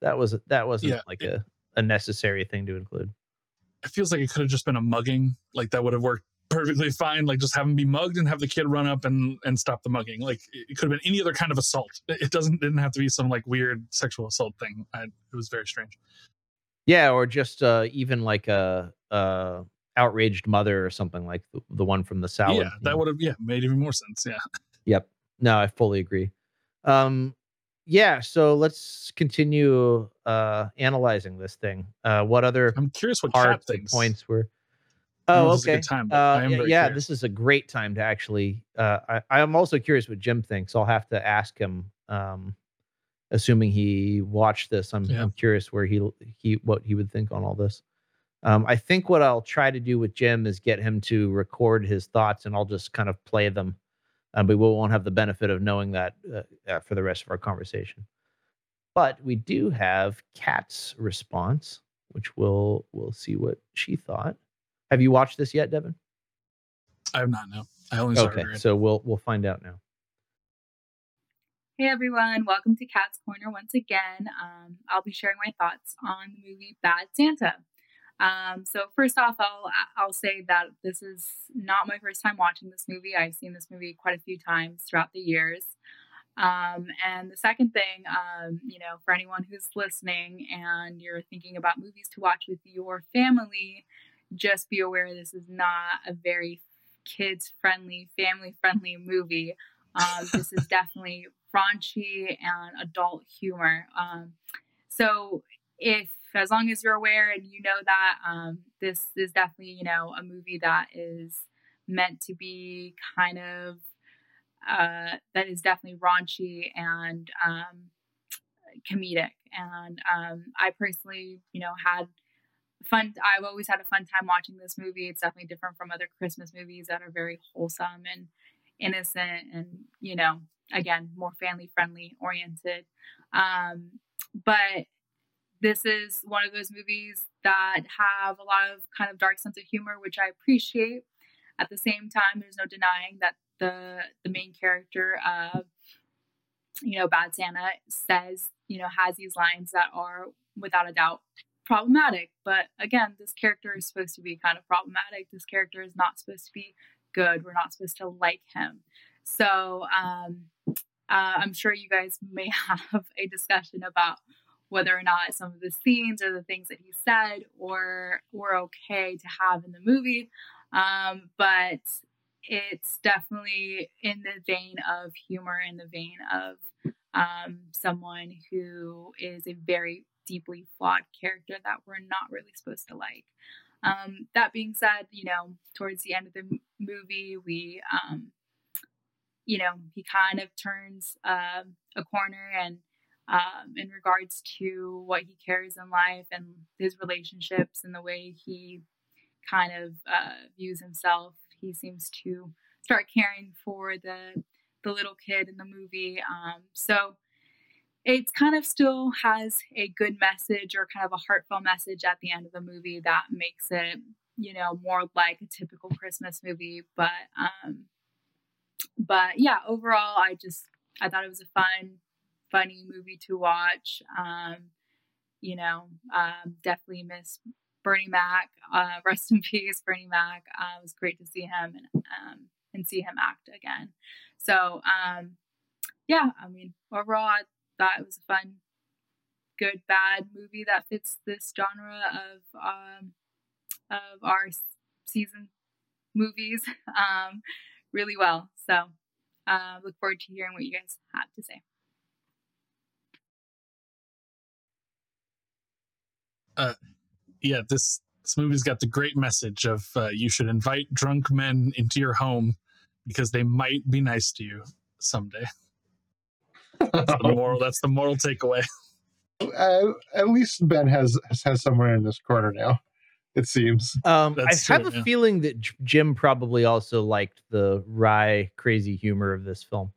that was that wasn't Yeah, like it- a a necessary thing to include. it feels like it could have just been a mugging like that would have worked perfectly fine like just have him be mugged and have the kid run up and and stop the mugging like it could have been any other kind of assault it it doesn't didn't have to be some like weird sexual assault thing I, it was very strange Yeah, or just uh even like a uh outraged mother or something like the, the one from the salad. yeah that would have yeah made even more sense yeah Yep. No, I fully agree. Um yeah, so let's continue uh analyzing this thing. Uh what other i'm curious what parts and thinks points were I don't know Oh, if this is a okay. time, uh, yeah, yeah, this is a great time to actually. Uh, I, I'm also curious what Jim thinks. I'll have to ask him. Um, assuming he watched this, I'm, Yeah. I'm curious where he he what he would think on all this. Um, I think what I'll try to do with Jim is get him to record his thoughts, and I'll just kind of play them. Um, but we won't have the benefit of knowing that uh, uh, for the rest of our conversation. But we do have Kat's response, which we'll we'll see what she thought. Have you watched this yet, Devin? i have not no i only started Okay, so we'll we'll find out now. Hey everyone, welcome to Cat's Corner once again. Um, I'll be sharing my thoughts on the movie Bad Santa. Um, so first off, I'll I'll say that this is not my first time watching this movie. I've seen this movie quite a few times throughout the years. Um, and the second thing, um, you know, for anyone who's listening and you're thinking about movies to watch with your family, just be aware this is not a very kids friendly, family friendly movie. Um, <laughs> this is definitely raunchy and adult humor. Um, so if as long as you're aware and you know that um, this is definitely you know a movie that is meant to be kind of uh, that is definitely raunchy and um, comedic. And um, i personally you know had fun i've always had a fun time watching this movie. It's definitely different from other christmas movies that are very wholesome and innocent and you know again more family friendly oriented. Um, but this is one of those movies that have a lot of kind of dark sense of humor which i appreciate. At the same time there's no denying that the the main character of you know bad santa says you know has these lines that are without a doubt problematic. But again this character is supposed to be kind of problematic. This character is not supposed to be good. We're not supposed to like him. So um uh, i'm sure you guys may <laughs> have a discussion about whether or not some of the scenes or the things that he said were were okay to have in the movie. Um, but it's definitely in the vein of humor in the vein of um, someone who is a very deeply flawed character that we're not really supposed to like. Um, that being said you know towards the end of the m- movie we um, you know he kind of turns um a corner and um, in regards to what he carries in life and his relationships and the way he kind of uh, views himself. He seems to start caring for the the little kid in the movie. Um, so it's kind of still has a good message or kind of a heartfelt message at the end of the movie that makes it, you know, more like a typical Christmas movie. But um, but yeah, overall, I just I thought it was a fun, funny movie to watch. Um, you know, um, definitely miss Bernie Mac. Uh, <laughs> rest in peace, Bernie Mac. Uh, it was great to see him, and um, and see him act again. So um, yeah, I mean overall, I thought it was a fun, good bad movie that fits this genre of um, of our season movies <laughs> um, really well. So uh, look forward to hearing what you guys have to say. Uh, yeah, this this movie's got the great message of uh, you should invite drunk men into your home because they might be nice to you someday. That's the <laughs> moral. That's the moral takeaway. Uh, at least Ben has has somewhere in this corner now. It seems. Um, I That's have true, a yeah. feeling that J- Jim probably also liked the wry, crazy humor of this film.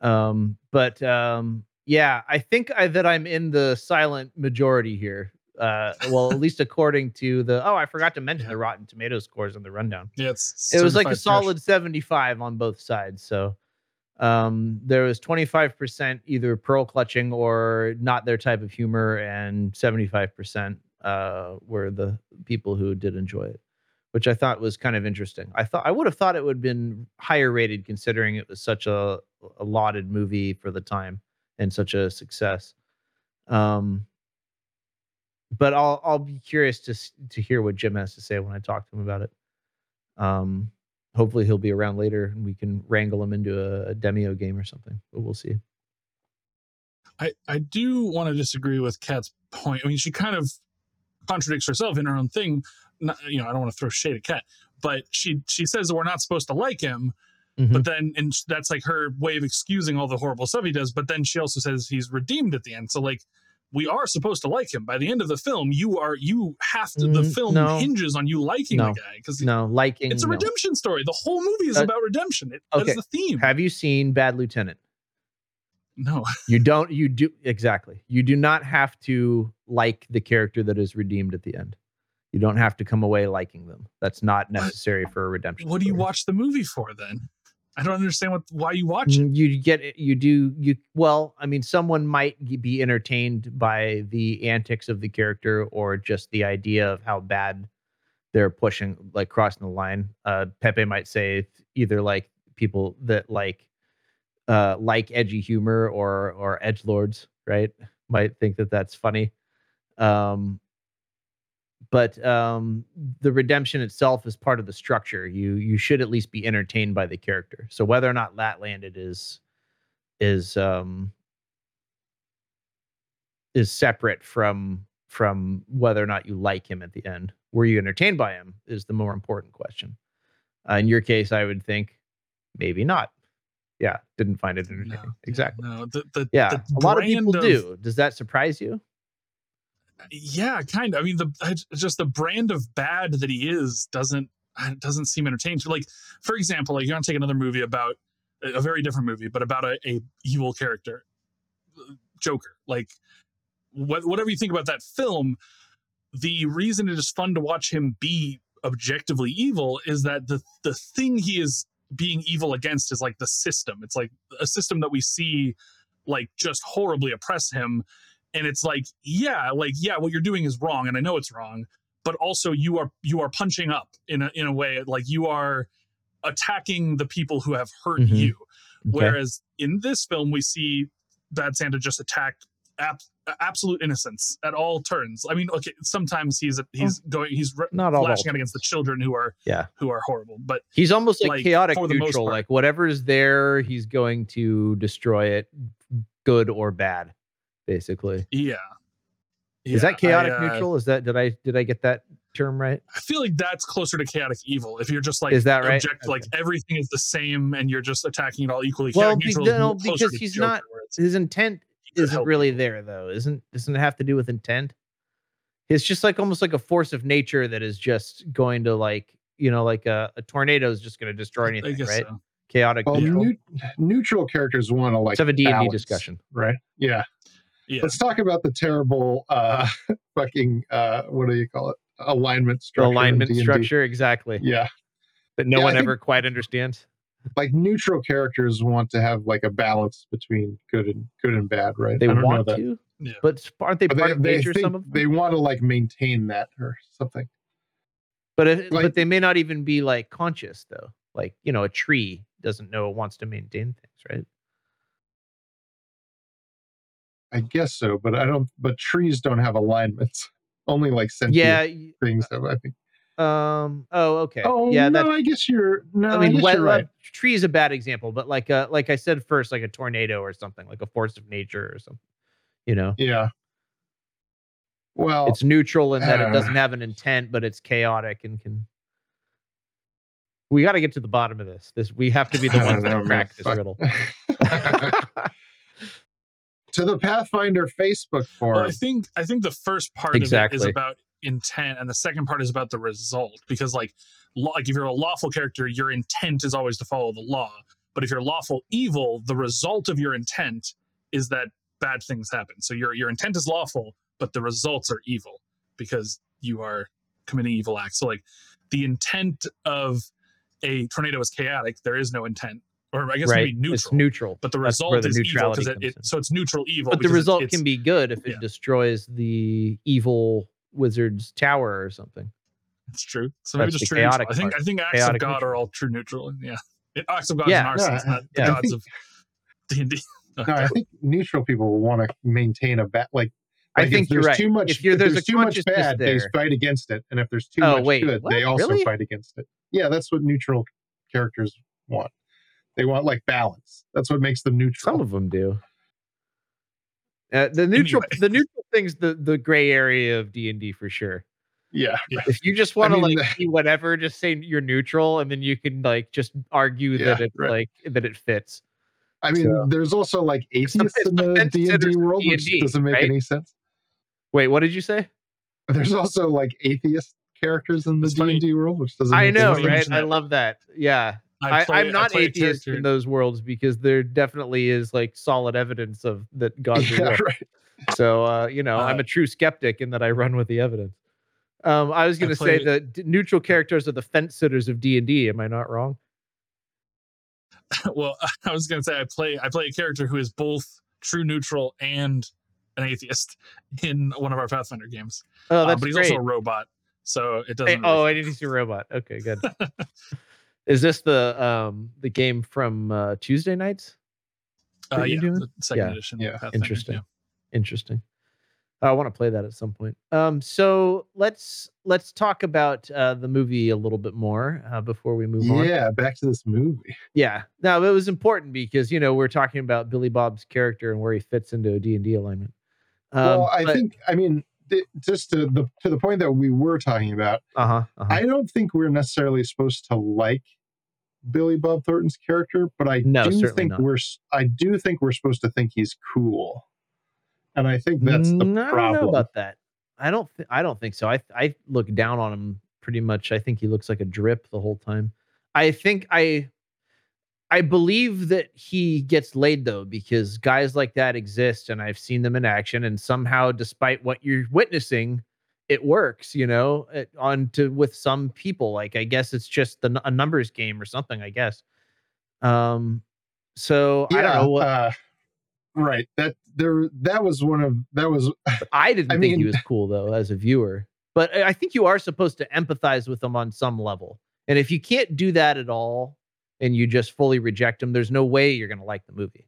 Um, but um, yeah, I think I, that I'm in the silent majority here. Uh, well, at least according to the. Oh, I forgot to mention the Rotten Tomato scores on the rundown. Yeah, it's It was like a 75 trash. solid 75 on both sides. So um, there was 25% either pearl clutching or not their type of humor, and 75% uh, were the people who did enjoy it, which I thought was kind of interesting. I thought I would have thought it would have been higher rated considering it was such a, a lauded movie for the time and such a success. Um, but I'll I'll be curious to to hear what Jim has to say when I talk to him about it. Um, hopefully he'll be around later and we can wrangle him into a, a Demeo game or something. But we'll see. I, I do want to disagree with Kat's point. I mean, she kind of contradicts herself in her own thing. Not, you know, I don't want to throw shade at Kat, but she she says that we're not supposed to like him. Mhm. But then, and that's like her way of excusing all the horrible stuff he does. But then she also says he's redeemed at the end. So like, we are supposed to like him. By the end of the film, you are you have to. The Mm, film no. hinges on you liking No. the guy because No, liking it's a no. redemption story. The whole movie is Uh, about redemption. It, Okay. is the theme. Have you seen Bad Lieutenant? No. You don't. You do exactly. You do not have to like the character that is redeemed at the end. You don't have to come away liking them. That's not necessary for a redemption. What do you watch the movie for then? I don't understand what why you watch it. Mm, You get it- you do you well. I mean, someone might be entertained by the antics of the character or just the idea of how bad they're pushing, like crossing the line. Uh, Pepe might say either like people that like uh, like edgy humor or or edge lords, right? Might think that that's funny. Um, but um, the redemption itself is part of the structure. You you should at least be entertained by the character. So whether or not that landed is is um, is separate from from whether or not you like him at the end. Were you entertained by him is the more important question. Uh, in your case, I would think maybe not. Yeah, didn't find it entertaining. exactly. No, the, the Yeah, the a lot of people brand do. Does that surprise you? Yeah, kind of. I mean, the just the brand of bad that he is doesn't uh, doesn't seem entertaining. Like, for example, like you want to take another movie about a very different movie, but about a, a evil character, Joker. Like, what, whatever you think about that film, the reason it is fun to watch him be objectively evil is that the the thing he is being evil against is like the system. It's like a system that we see like just horribly oppress him and it's like yeah like yeah what you're doing is wrong and i know it's wrong but also you are you are punching up in a in a way like you are attacking the people who have hurt Mhm. you Okay. whereas in this film we see bad santa just attack ab- absolute innocence at all turns i mean okay sometimes he's he's going he's re- Not all flashing out against the children who are Yeah. who are horrible but He's almost like, Like, chaotic for the most neutral. Like whatever's there, he's going to destroy it, good or bad, basically. yeah Is that chaotic I, uh, neutral? Is that did I did I get that term right? I feel like that's closer to chaotic evil. If you're just like Is that right? object, like everything is the same and you're just attacking it all equally. Well, Chaotic be- neutral no, because he's Joker, not. His intent isn't help really there, though. Isn't doesn't it have to do with intent? It's just like almost like a force of nature that is just going to like you know like a, a tornado is just going to destroy I anything, guess right? so. Chaotic Well, neutral. neut- neutral characters want to like Let's have a D and D discussion. right? Yeah. Yeah. Let's talk about the terrible uh <laughs> fucking uh what do you call it? Alignment structure. Alignment structure, exactly. Yeah. That no Yeah, one think- ever quite understands. Like neutral characters want to have like a balance between good and good and bad, right? They I don't know want that. to, Yeah. but aren't they But part they, of nature? think Some of them, they want to like maintain that or something. but if, like- but they may not even be like conscious though. Like you know, a tree doesn't know it wants to maintain things, right? I guess so, but I don't. But trees don't have alignments. <laughs> Only like sentient Yeah. things have. I think. Um. Oh, okay. Oh yeah. no. I guess you're. No, I I, mean, guess wet, right. tree is a bad example, but like a like I said first, like a tornado or something, like a force of nature or something. You know, Yeah. Well, it's neutral in that uh, it doesn't have an intent, but it's chaotic and can. We got to get to the bottom of this. This we have to be the <laughs> ones know, that crack this Fuck. riddle. <laughs> to the Pathfinder Facebook Well, forum. I think I think the first part of it is about intent, and the second part is about the result. Because like, law, like if you're a lawful character, your intent is always to follow the law. But if you're lawful evil, the result of your intent is that bad things happen. So your your intent is lawful, but the results are evil because you are committing evil acts. So like, the intent of a tornado is chaotic. There is no intent, or I guess right? maybe neutral. It's neutral. But the That's result the is evil because it, it so it's neutral evil. But the result it's- can be good if it yeah. destroys the evil wizard's tower or something. It's true. So maybe just the true neutral. chaotic I think part. I think acts Chaotic of God neutral. are all true neutral. Yeah, It- acts of God Yeah. in our Yeah, sense, not yeah, I gods of <laughs> D and D. no, I think neutral people will want to maintain a bat. Like, I like if think you're there's right. Too much, If you're- there's a too much consciousness bad, they fight against it, and if there's too Oh, much wait, good, they also Really? fight against it. Yeah, that's what neutral characters want. They want like balance. That's what makes them neutral. Some of them do. Uh, the neutral, Anyway. the neutral thing's the the gray area of D and D for sure. yeah, If you just want to mean, like be whatever, just say you're neutral, and then you can like just argue Yeah, that it's right. like that it fits. I mean, So- there's also like atheists in the the fence D and D world, which D&D, doesn't make right? any sense. Wait, what did you say? There's also like atheist characters in the D and D world, which doesn't. I make know, any right? sense. I love that. Yeah, I, I'm not atheist in those worlds because there definitely is like solid evidence of that <laughs> God's Yeah, right. So uh, you know, I'm Uh, a true skeptic in that I run with the evidence. Um, I was going to say play- the d- neutral characters are the fence sitters of D and D. Am I not wrong? <laughs> well, <laughs> I was gonna say I play I play a character who is both true neutral and an atheist in one of our Pathfinder games. Oh, Uh, that's but he's great. also a robot, so it doesn't. oh, really I didn't see a robot. Okay, good. Is this the um the game from uh, Tuesday nights? uh, you're yeah, doing? the second Yeah. edition. Yeah. Pathfinder, Interesting. yeah. Interesting. I want to play that at some point. Um, so let's let's talk about uh, the movie a little bit more uh, before we move on. Yeah, back to this movie. Yeah. now it was important because you know we're talking about Billy Bob's character and where he fits into a D and D alignment. Um, well, I think I mean just to the to the point that we were talking about. Uh huh. Uh-huh. I don't think we're necessarily supposed to like Billy Bob Thornton's character, but I No, do think not. we're I do think we're supposed to think he's cool, and I think that's the Mm, I don't problem. know about that. I don't. Th- I don't think so. I I look down on him pretty much. I think he looks like a drip the whole time. I think I. I believe that he gets laid though, because guys like that exist, and I've seen them in action. And somehow, despite what you're witnessing, it works. You know, it, on to with some people. Like I guess it's just the, a numbers game or something. I guess. Um. So I don't know what uh, right. That there that was one of that was <laughs> I didn't I think he was cool though as a viewer. But I I think you are supposed to empathize with him on some level. And if you can't do that at all and you just fully reject them, there's no way you're gonna like the movie.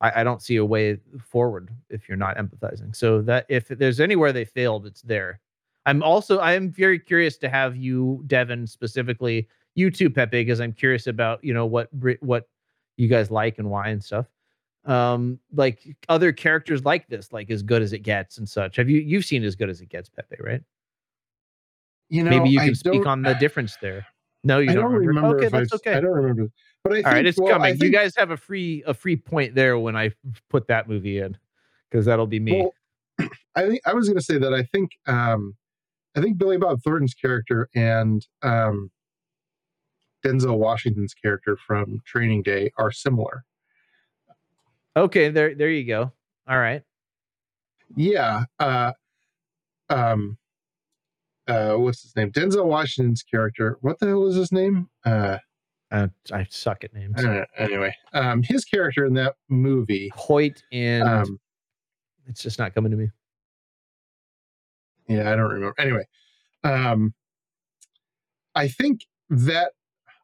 I, I don't see a way forward if you're not empathizing. So that if there's anywhere they failed, it's there. I'm also I am very curious to have you, Devin, specifically you too, Pepe, because I'm curious about you know what what you guys like and why and stuff um like other characters like this like as good as it gets and such have you you've seen as good as it gets pepe right you know maybe you I can speak on the difference there no you I don't, don't remember, remember. okay that's I've- okay I don't remember, but I think all right it's well, I coming you guys have a free a free point there when i put that movie in because that'll be me Well, <clears throat> I think I was going to say that I think um, I think Billy Bob Thornton's character and um, Denzel Washington's character from Training Day are similar. okay there there you go all right Yeah. Uh, um, uh, what's his name? Denzel Washington's character. What the hell was his name? Uh, uh, i suck at names I. Anyway, um, his character in that movie. hoyt and Um, it's just not coming to me yeah, I don't remember. Anyway, um, I think that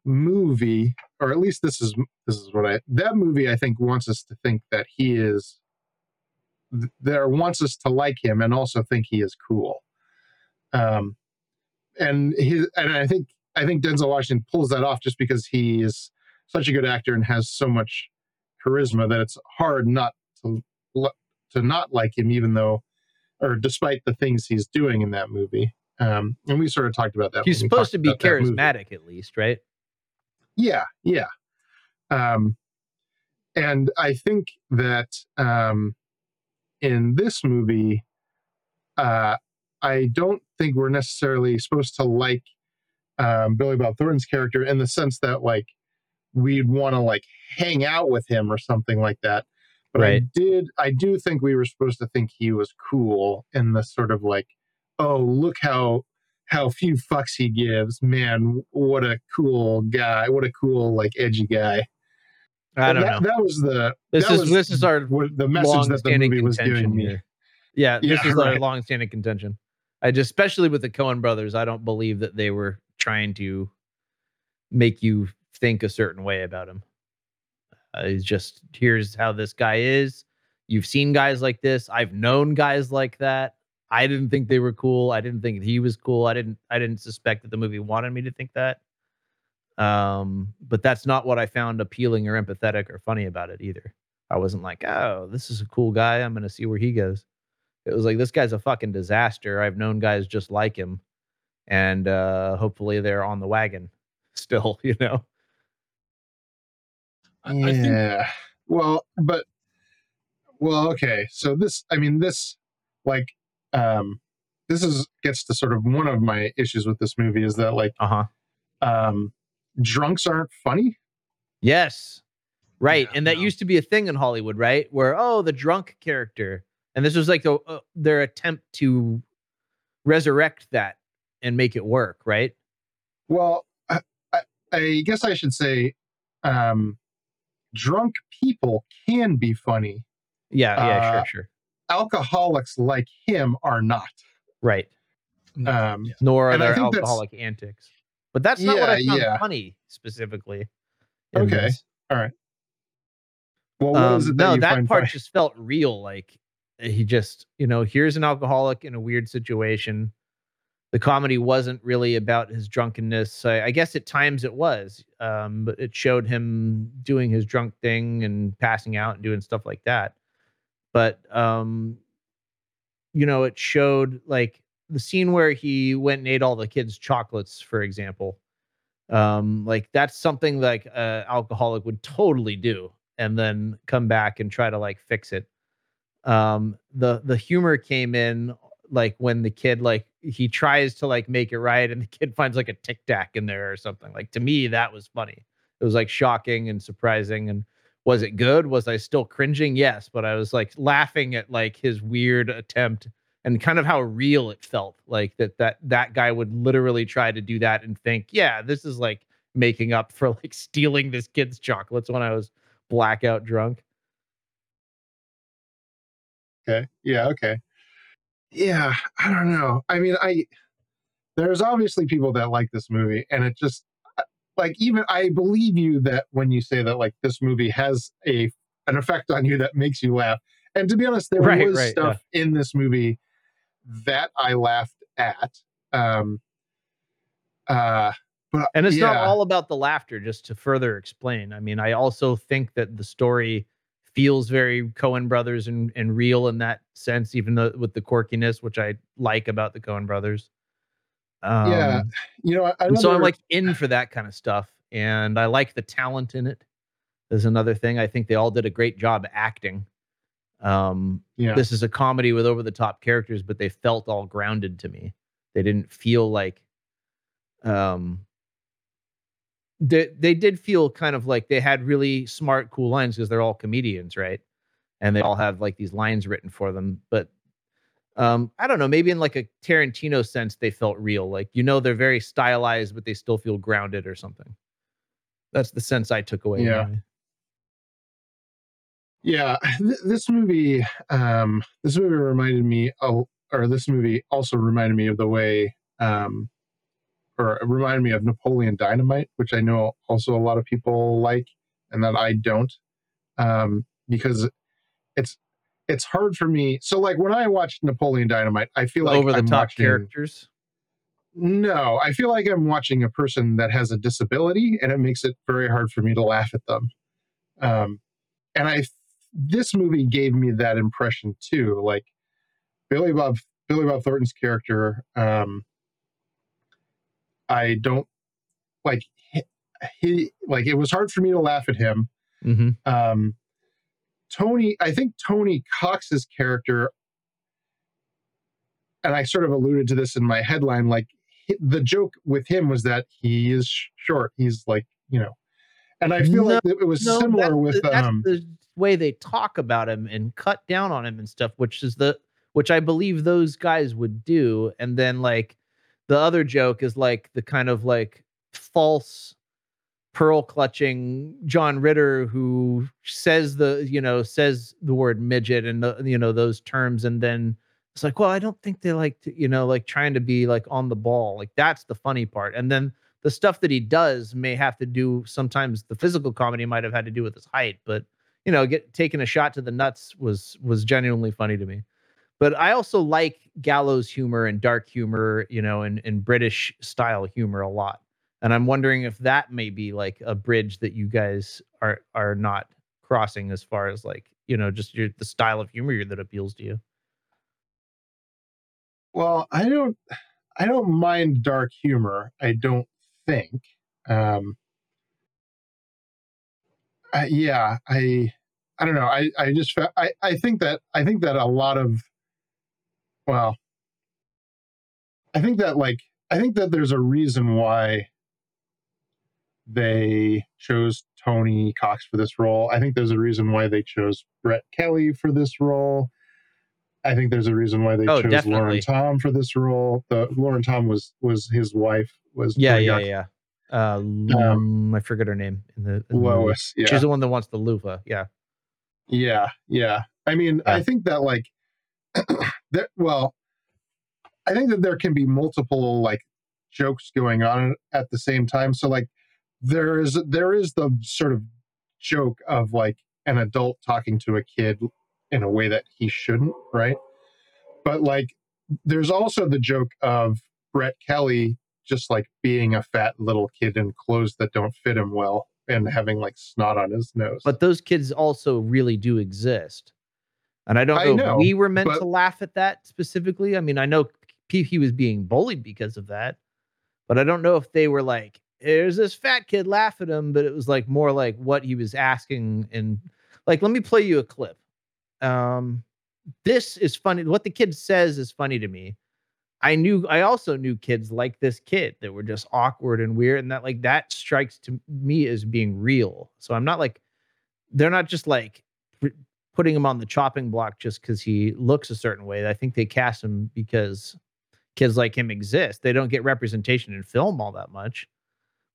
movie, or at least this is this is what I that movie I think wants us to think that he is there wants us to like him and also think he is cool. Um, and his and I think I think Denzel Washington pulls that off just because he is such a good actor and has so much charisma that it's hard not to to not like him, even though or despite the things he's doing in that movie. Um, and we sort of talked about that. He's supposed to be about that movie. charismatic, at least, right? Yeah, yeah. Um, and I think that um, in this movie, uh, I don't think we're necessarily supposed to like um, Billy Bob Thornton's character in the sense that like we'd want to like hang out with him or something like that. But I did, I do think we were supposed to think he was cool in the sort of like, oh, look how how few fucks he gives. Man, what a cool guy! What a cool like edgy guy. I don't that, know. That was the This is was this is our the message that the movie was giving me. here. Yeah, this Yeah, is our long-standing contention. I just, especially with the Coen brothers, I don't believe that they were trying to make you think a certain way about him. Uh, it's just here's how this guy is. You've seen guys like this. I've known guys like that. I didn't think they were cool. I didn't think he was cool. I didn't. I didn't suspect that the movie wanted me to think that. Um, but that's not what I found appealing or empathetic or funny about it either. I wasn't like, oh, this is a cool guy. I'm gonna see where he goes. It was like this guy's a fucking disaster. I've known guys just like him, and uh, hopefully they're on the wagon <laughs> still. You know. I, I think yeah. Well, but well, okay. So this, I mean, this, like, um, this is gets to sort of one of my issues with this movie is that like, Uh huh. um, drunks aren't funny. Yes. Right. Yeah, and that no. used to be a thing in Hollywood, right? Where, oh, the drunk character. And this was like the, uh, their attempt to resurrect that and make it work, right? Well, I, I, I guess I should say, um, drunk people can be funny. Yeah. Yeah. Uh, sure. Sure. Alcoholics like him are not. Right. Um, yeah. Nor are And their alcoholic antics. But that's not what I Yeah, found yeah. funny specifically. Okay. this. Well, what Um, is it that no, you that find part funny? just felt real. Like he just, you know, here's an alcoholic in a weird situation. The comedy wasn't really about his drunkenness. I, I guess at times it was, um, but it showed him doing his drunk thing and passing out and doing stuff like that. But um, you know, it showed like the scene where he went and ate all the kids' chocolates, for example. Um, like that's something like a alcoholic would totally do, and then come back and try to like fix it. Um, the the humor came in like when the kid like he tries to like make it right, and the <laughs> kid finds like a tic tac in there or something. Like to me, that was funny. It was like shocking and surprising. And was it good? Was I still cringing? Yes, but I was like laughing at like his weird attempt and kind of how real it felt like that that that guy would literally try to do that and think yeah this is like making up for <laughs> like stealing this kid's chocolates when i was blackout drunk Okay. Yeah. Okay. Yeah. I don't know. I mean, I there's obviously people that like this movie, and it just uh, like even I believe you that when you say that like this movie has a an effect on you that makes you laugh. And to be honest, there Right, was right, stuff in this movie that I laughed at. Um. Uh. But and it's not all about the laughter just to further explain i mean i also think that the story feels very coen brothers and, and real in that sense even though with the quirkiness which i like about the coen brothers um, yeah. You know, And so I'm like in for that kind of stuff. And I like the talent in it. Is another thing. I think they all did a great job acting. Um, Yeah. This is a comedy with over the top characters, but they felt all grounded to me. They didn't feel like um they they did feel kind of like they had really smart, cool lines because they're all comedians, right? And they all have like these lines written for them. But um, I don't know, maybe in like a Tarantino sense, they felt real. Like, you know, they're very stylized, but they still feel grounded or something. That's the sense I took away. Yeah. Yeah, <laughs> th- this movie, um, this movie reminded me, of, or this movie also reminded me of the way um, or it reminded me of Napoleon Dynamite, which I know also a lot of people like, and that I don't, um, because it's it's hard for me. So like when I watch Napoleon Dynamite, I feel like Over the I'm top watching, characters. No, I feel like I'm watching a person that has a disability, and it makes it very hard for me to laugh at them. Um, and I, this movie gave me that impression too. Like Billy Bob, Billy Bob Thornton's character. Um, I don't like he. Like it was hard for me to laugh at him. Mm-hmm. Um, Tony, I think Tony Cox's character, and I sort of alluded to this in my headline. Like the joke with him was that he is short. He's like you know, and I feel like it was No, similar with the, that's um. the way they talk about him and cut down on him and stuff, which is the which I believe those guys would do. And then like the other joke is like the kind of like false pearl clutching John Ritter who says the you know says the word midget and the, you know those terms and then it's like well I don't think they like to, you know like trying to be like on the ball. Like that's the funny part. And then the stuff that he does may have to do sometimes the physical comedy might have had to do with his height but you know get taking a shot to the nuts was was genuinely funny to me but I also like gallows humor and dark humor, you know, and, and British style humor a lot. And I'm wondering if that may be like a bridge that you guys are are not crossing as far as like, you know, just your the style of humor that appeals to you. Well, I don't I don't mind dark humor. I don't think. Um I, yeah, I I don't know. I I just I I think that I think that a lot of well I think that like I think that there's a reason why they chose Tony Cox for this role. I think there's a reason why they chose Brett Kelly for this role. I think there's a reason why they Oh, chose definitely. Lauren Tom for this role. The Lauren Tom was was his wife was Yeah, yeah, yeah. Uh, um, I forget her name in the, in the. Lois, yeah. She's the one that wants the loofah. Yeah. Yeah, yeah. I mean, I think that like <clears throat> that well, I think that there can be multiple like jokes going on at the same time. So like there is there is the sort of joke of like an adult talking to a kid in a way that he shouldn't, right? But like there's also the joke of Brett Kelly just like being a fat little kid in clothes that don't fit him well and having like snot on his nose. But those kids also really do exist. And I don't I know, know, if we were meant but- to laugh at that specifically. I mean, I know he was being bullied because of that, but I don't know if they were like, there's this fat kid, laugh at him, but it was like more like what he was asking. And like, let me play you a clip. Um, this is funny. What the kid says is funny to me. I knew I also knew kids like this kid that were just awkward and weird, and that like that strikes to me as being real. So I'm not like they're not just like putting him on the chopping block just because he looks a certain way. I think they cast him because kids like him exist. They don't get representation in film all that much,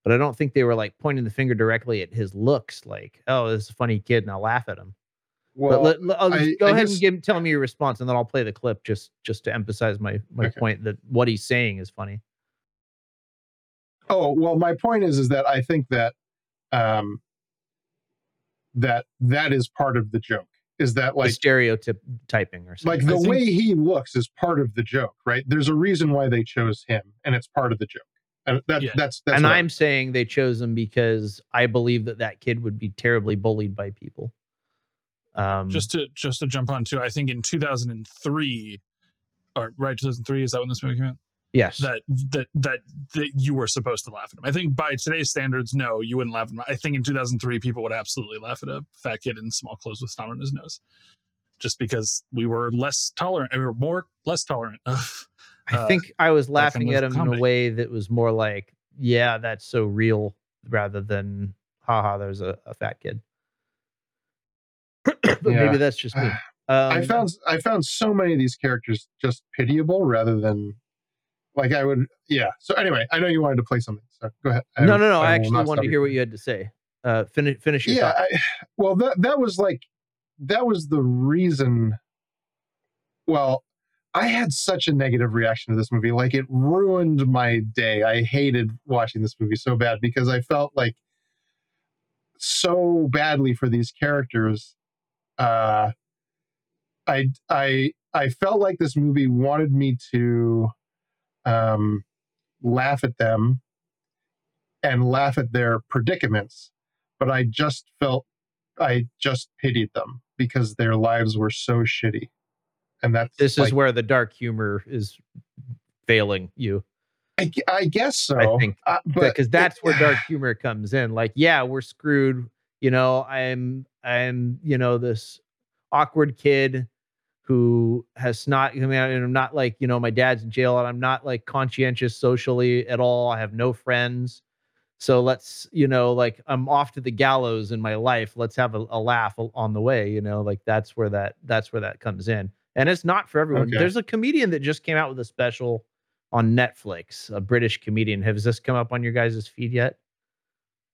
but I don't think they were like pointing the finger directly at his looks, like, "Oh, this is a funny kid," and I'll laugh at him. Well, let, let- just I- go I ahead guess- and give, tell me your response, and then I'll play the clip just just to emphasize my my Okay. point that what he's saying is funny. Oh well, my point is is that I think that um, that that is part of the joke. Is that Like like stereotype typing or something. like the think- way he looks is part of the joke, right? There's a reason why they chose him, and it's part of the joke. And that Yeah. that's that's and I'm saying they chose him because I believe that that kid would be terribly bullied by people. Um, just to just to jump on too i think in 2003 or right 2003 is that when this movie came out yes, that that that that you were supposed to laugh at him i think by today's standards no you wouldn't laugh at him i think in 2003 people would absolutely laugh at a fat kid in small clothes with snot on his nose just because we were less tolerant we were more less tolerant of I uh, think I was laughing at him in a way that was more like, "Yeah, that's so real," rather than "Haha, there's a, a fat kid." <coughs> but Yeah. maybe that's just me. <sighs> Um, I found I found so many of these characters just pitiable rather than like I would. Yeah. So anyway, I know you wanted to play something, so go ahead. I no, no, no. I, will actually wanted to hear what you had to say. Uh, finish, finish your yeah. I, well that that was like that was the reason well I had such a negative reaction to this movie. Like it ruined my day. I hated watching this movie so bad because I felt like so badly for these characters. Uh, I I I felt like this movie wanted me to um, laugh at them and laugh at their predicaments, but I just felt I just pitied them because their lives were so shitty. And that's This like, is where the dark humor is failing you. I, I guess so. I think uh, because that's where dark <sighs> humor comes in. Like, yeah, we're screwed. You know, I'm I'm you know this awkward kid who has not, I mean, I'm not like you know my dad's in jail, and I'm not like conscientious socially at all. I have no friends. So let's, you know, like I'm off to the gallows in my life. Let's have a, a laugh on the way, you know, like that's where that that's where that comes in. And it's not for everyone. Okay. There's a comedian that just came out with a special on Netflix, a British comedian. Has this come up on your guys' feed yet?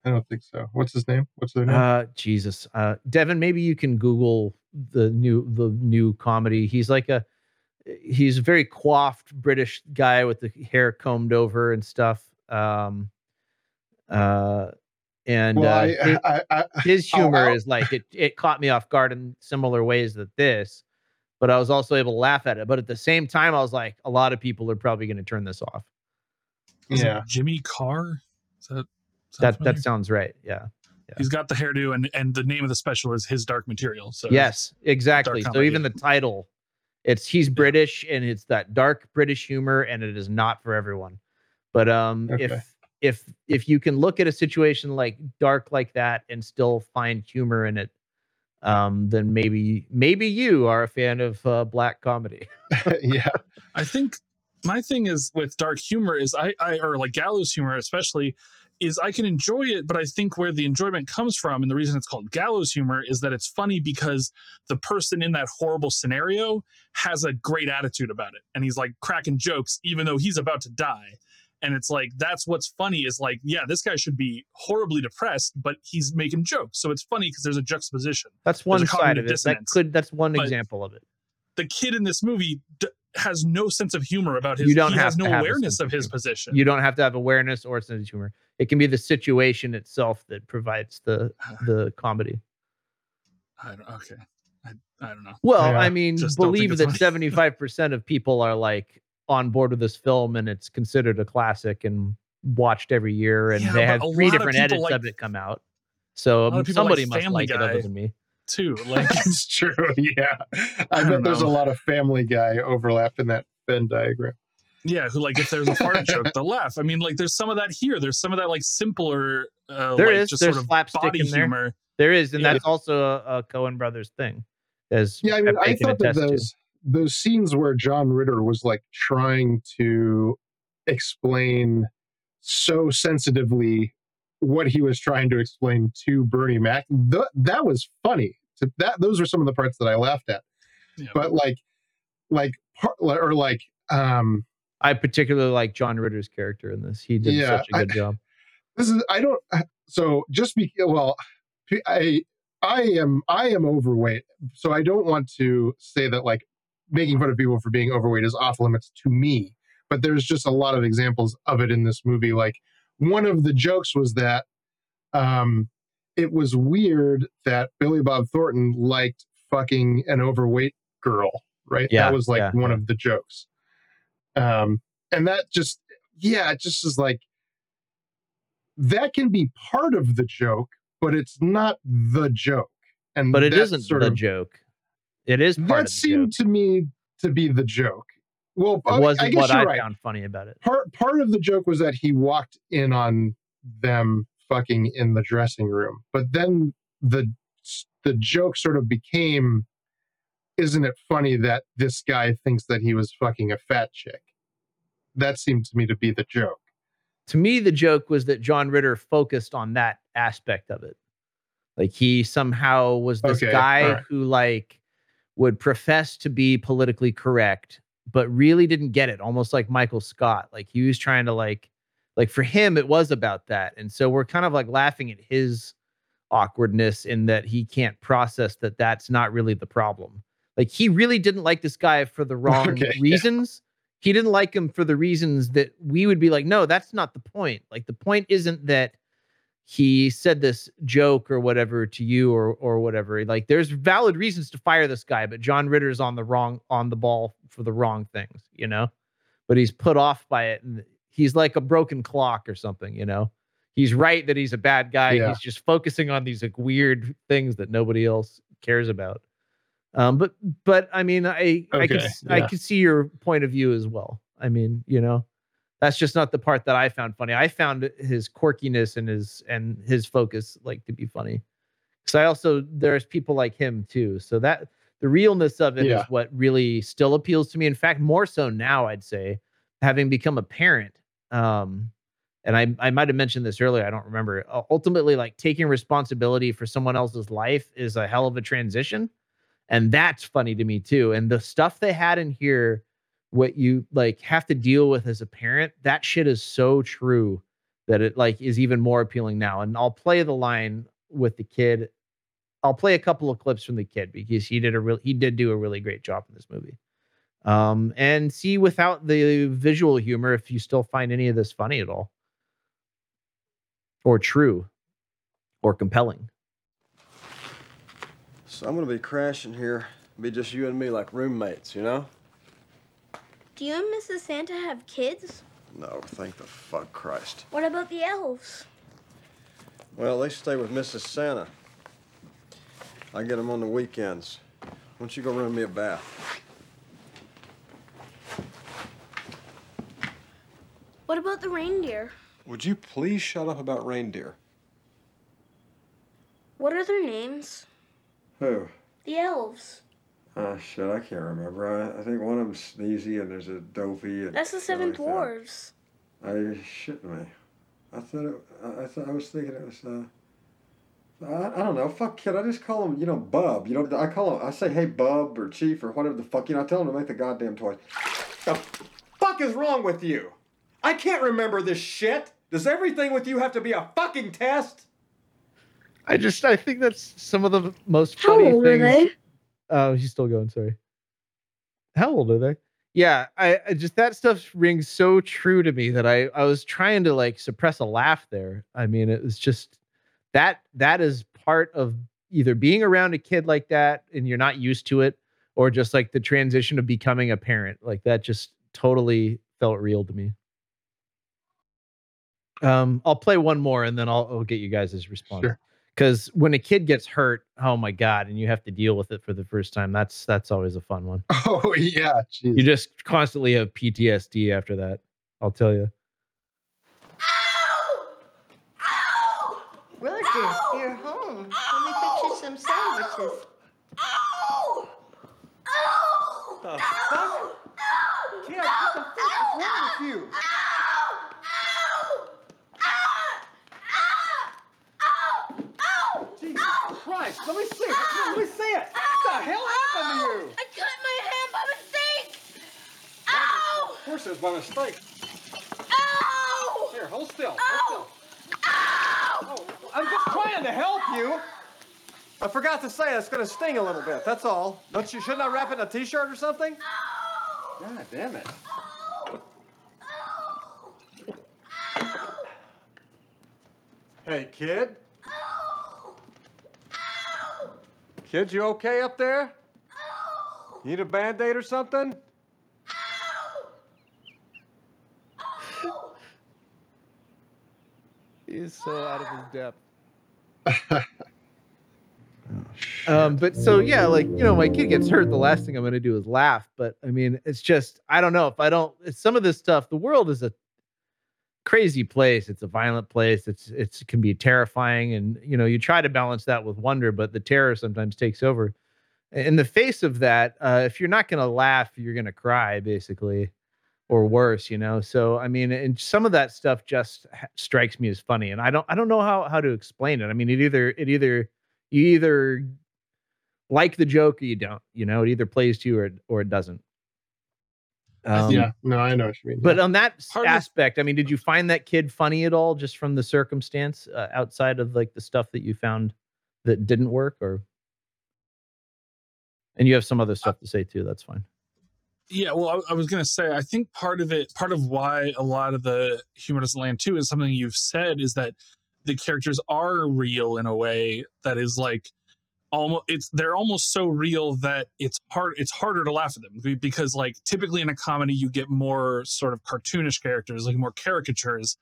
I don't think so. What's his name? What's their name? Uh Jesus. Uh Devin, maybe you can Google the new the new comedy. He's like a he's a very coiffed British guy with the hair combed over and stuff. Um uh and well, uh, I, <laughs> I, I, his I'll- humor I'll- is like it it caught me off guard in similar ways that this, but I was also able to laugh at it. But at the same time, I was like, a lot of people are probably going to turn this off. Is yeah. Jimmy Carr. Is that, is That familiar? that sounds right. Yeah. He's got the hairdo, and and the name of the special is His Dark Material. So Yes, exactly. So even the title, it's he's British and it's that dark British humor, and it is not for everyone. But um, Okay. if if if you can look at a situation like dark like that and still find humor in it, um, then maybe maybe you are a fan of uh, black comedy. <laughs> <laughs> yeah. I think my thing is with dark humor is I, I or like gallows humor especially is I can enjoy it, but I think where the enjoyment comes from and the reason it's called gallows humor is that it's funny because the person in that horrible scenario has a great attitude about it and he's like cracking jokes even though he's about to die. And it's like that's what's funny is like, yeah, this guy should be horribly depressed, but he's making jokes. So it's funny because there's a juxtaposition. That's one side of it. That could that's one But example of it. the kid in this movie d- has no sense of humor about his You don't he have has no have awareness of of his humor. position You don't have to have awareness or sense of humor. It can be the situation itself that provides the <sighs> the comedy. I don't, okay I, I don't know Well, Yeah. I mean, Just believe that funny. seventy-five percent of people are like on board with this film, and it's considered a classic and watched every year, and Yeah, they have three different edits like- of it come out. So lot of people like somebody must Family like it other than me. Too like <laughs> it's true. Yeah. I, don't bet there's a lot of Family Guy overlap in that Venn diagram. yeah who like if there's a fart joke they'll laugh i mean like there's some of that here there's some of that like simpler uh There like is. just There's sort of slapstick body in there. humor There is, and Yeah. that's also a, a Coen Brothers thing. As Yeah, I mean, I thought that attest to. those those scenes where John Ritter was like trying to explain so sensitively what he was trying to explain to Bernie Mac, th- that was funny. To- That those are some of the parts that I laughed at. Yeah. But like, like, par- or like, um, I particularly like John Ritter's character in this. He did Yeah, such a good job. this is I don't so just be well I I am I am overweight so I don't want to say that like making fun of people for being overweight is off limits to me but there's just a lot of examples of it in this movie like one of the jokes was that um it was weird that Billy Bob Thornton liked fucking an overweight girl right Yeah, that was like yeah, one yeah. of the jokes um and that just yeah it just is like that can be part of the joke, but it's not the joke. And But it isn't sort the of, joke. It is part That of the seemed joke. to me to be the joke. Well, It I- I wasn't guess what you're I right. found funny about it. Part part of the joke was that he walked in on them fucking in the dressing room, but then the the joke sort of became, isn't it funny that this guy thinks that he was fucking a fat chick? That seemed to me to be the joke. to me the joke was that John Ritter focused on that aspect of it. Like he somehow was this Okay, guy alright. who like would profess to be politically correct but really didn't get it almost like Michael Scott. Like he was trying to like like for him it was about that. And so we're kind of like laughing at his awkwardness in that he can't process that that's not really the problem. Like he really didn't like this guy for the <laughs> wrong Okay, yeah. reasons. He didn't like him for the reasons that we would be like, no, that's not the point. Like the point isn't that he said this joke or whatever to you or or whatever. Like there's valid reasons to fire this guy, but John Ritter's on the wrong on the ball for the wrong things, you know? But he's put off by it and he's like a broken clock or something, you know? He's right that he's a bad guy. Yeah. He's just focusing on these like weird things that nobody else cares about. Um, but but I mean, I I could Okay, s- I yeah. could see your point of view as well. I mean, you know, that's just not the part that I found funny. I found his quirkiness and his and his focus like to be funny. Because I also there's people like him too. So that the realness of it is Yeah. what really still appeals to me. In fact, more so now, I'd say, having become a parent. Um, and I I might have mentioned this earlier. I don't remember. Uh, ultimately, like taking responsibility for someone else's life is a hell of a transition, and that's funny to me too. And the stuff they had in here, what you like have to deal with as a parent, that shit is so true that it like is even more appealing now. And I'll play the line with the kid. I'll play a couple of clips from the kid because he did a real he did do a really great job in this movie. Um, and see without the visual humor if you still find any of this funny at all or true or compelling. So I'm gonna be crashing here. Be just you and me like roommates, you know? Do you and Mrs. Santa have kids? No, thank the fuck Christ. What about the elves? Well, they stay with Mrs. Santa. I get them on the weekends. Why don't you go run me a bath? What about the reindeer? Would you please shut up about reindeer? What are their names? Who? The elves. Ah, shit, I can't remember. I, I think one of them's Sneezy and there's a Dopey. And That's the seven like that. dwarves. Are you shitting me? I thought it, I, I thought I was thinking it was uh. I, I don't know. Fuck kid. I just call him, you know, Bub. You know, I call him. I say, hey, Bub or Chief or whatever the fuck. You know, I tell him to make the goddamn toys. The fuck is wrong with you? I can't remember this shit. Does everything with you have to be a fucking test? I just I think that's some of the most funny How funny old are things. they? Oh, he's still going. Sorry. How old are they? Yeah, I, I just that stuff rings so true to me that I I was trying to like suppress a laugh there. I mean, it was just that that is part of either being around a kid like that and you're not used to it, or just like the transition of becoming a parent. Like that just totally felt real to me. Um, I'll play one more and then I'll, I'll get you guys' response. Sure. Because when a kid gets hurt, oh my god, and you have to deal with it for the first time, that's that's always a fun one. Oh <laughs> yeah, You just constantly have PTSD after that. I'll tell you. Roger, you're home. Let me fix you some sandwiches. The fuck? Kid, what the fuck is wrong with you? Jesus Christ, let me see it. Let me see it. What the hell happened to you? I cut my hand by mistake! Ow! Of course it was by mistake. Ow! Here, hold still. Hold still. Oh, I'm just trying to help you. I forgot to say it's gonna sting a little bit. That's all. Don't you? Shouldn't I wrap it in a T-shirt or something? God damn it. Oh! Hey, kid. Kid, you okay up there? Need a band-aid or something? He's so out of his depth. <laughs> um, but so yeah, like you know, my kid gets hurt. The last thing I'm gonna do is laugh. But I mean, it's just I don't know if I don't. Some of this stuff. The world is a crazy place. It's a violent place. It's it's it can be terrifying, and you know, you try to balance that with wonder, but the terror sometimes takes over. In the face of that, uh, if you're not gonna laugh, you're gonna cry, basically or worse, you know. So I mean, and some of that stuff just strikes me as funny, and I don't I don't know how how to explain it. I mean, it either it either you either like the joke or you don't. You know, it either plays to you or or it doesn't. Um, yeah, no, I know what you mean. But on that Part of- aspect, I mean, did you find that kid funny at all, just from the circumstance uh, outside of like the stuff that you found that didn't work, or And you have some other stuff to say too. That's fine. Yeah, well, I, I was gonna say, I think part of it, part of why a lot of the humor doesn't land too, is something you've said is that the characters are real in a way that is like almost it's they're almost so real that it's hard it's harder to laugh at them because like typically in a comedy you get more sort of cartoonish characters like more caricatures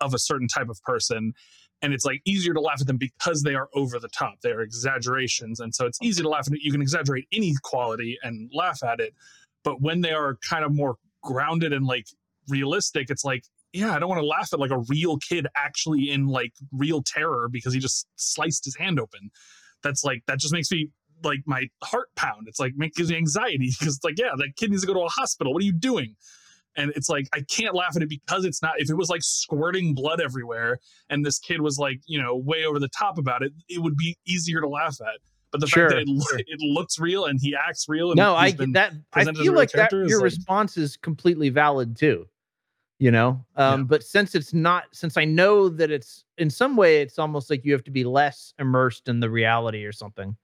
of a certain type of person and it's like easier to laugh at them because they are over the top they are exaggerations and so it's easy to laugh at it you can exaggerate any quality and laugh at it but when they are kind of more grounded and like realistic it's like yeah i don't want to laugh at like a real kid actually in like real terror because he just sliced his hand open that's like that just makes me like my heart pound it's like make, gives me anxiety because it's like yeah that kid needs to go to a hospital what are you doing and it's like i can't laugh at it because it's not if it was like squirting blood everywhere and this kid was like you know way over the top about it it would be easier to laugh at but the Sure, fact that it, sure. it looks real and he acts real and No, I he's get been that. I feel like that your like- response is completely valid too. You know, um, but since it's not, since I know that it's in some way, it's almost like you have to be less immersed in the reality or something.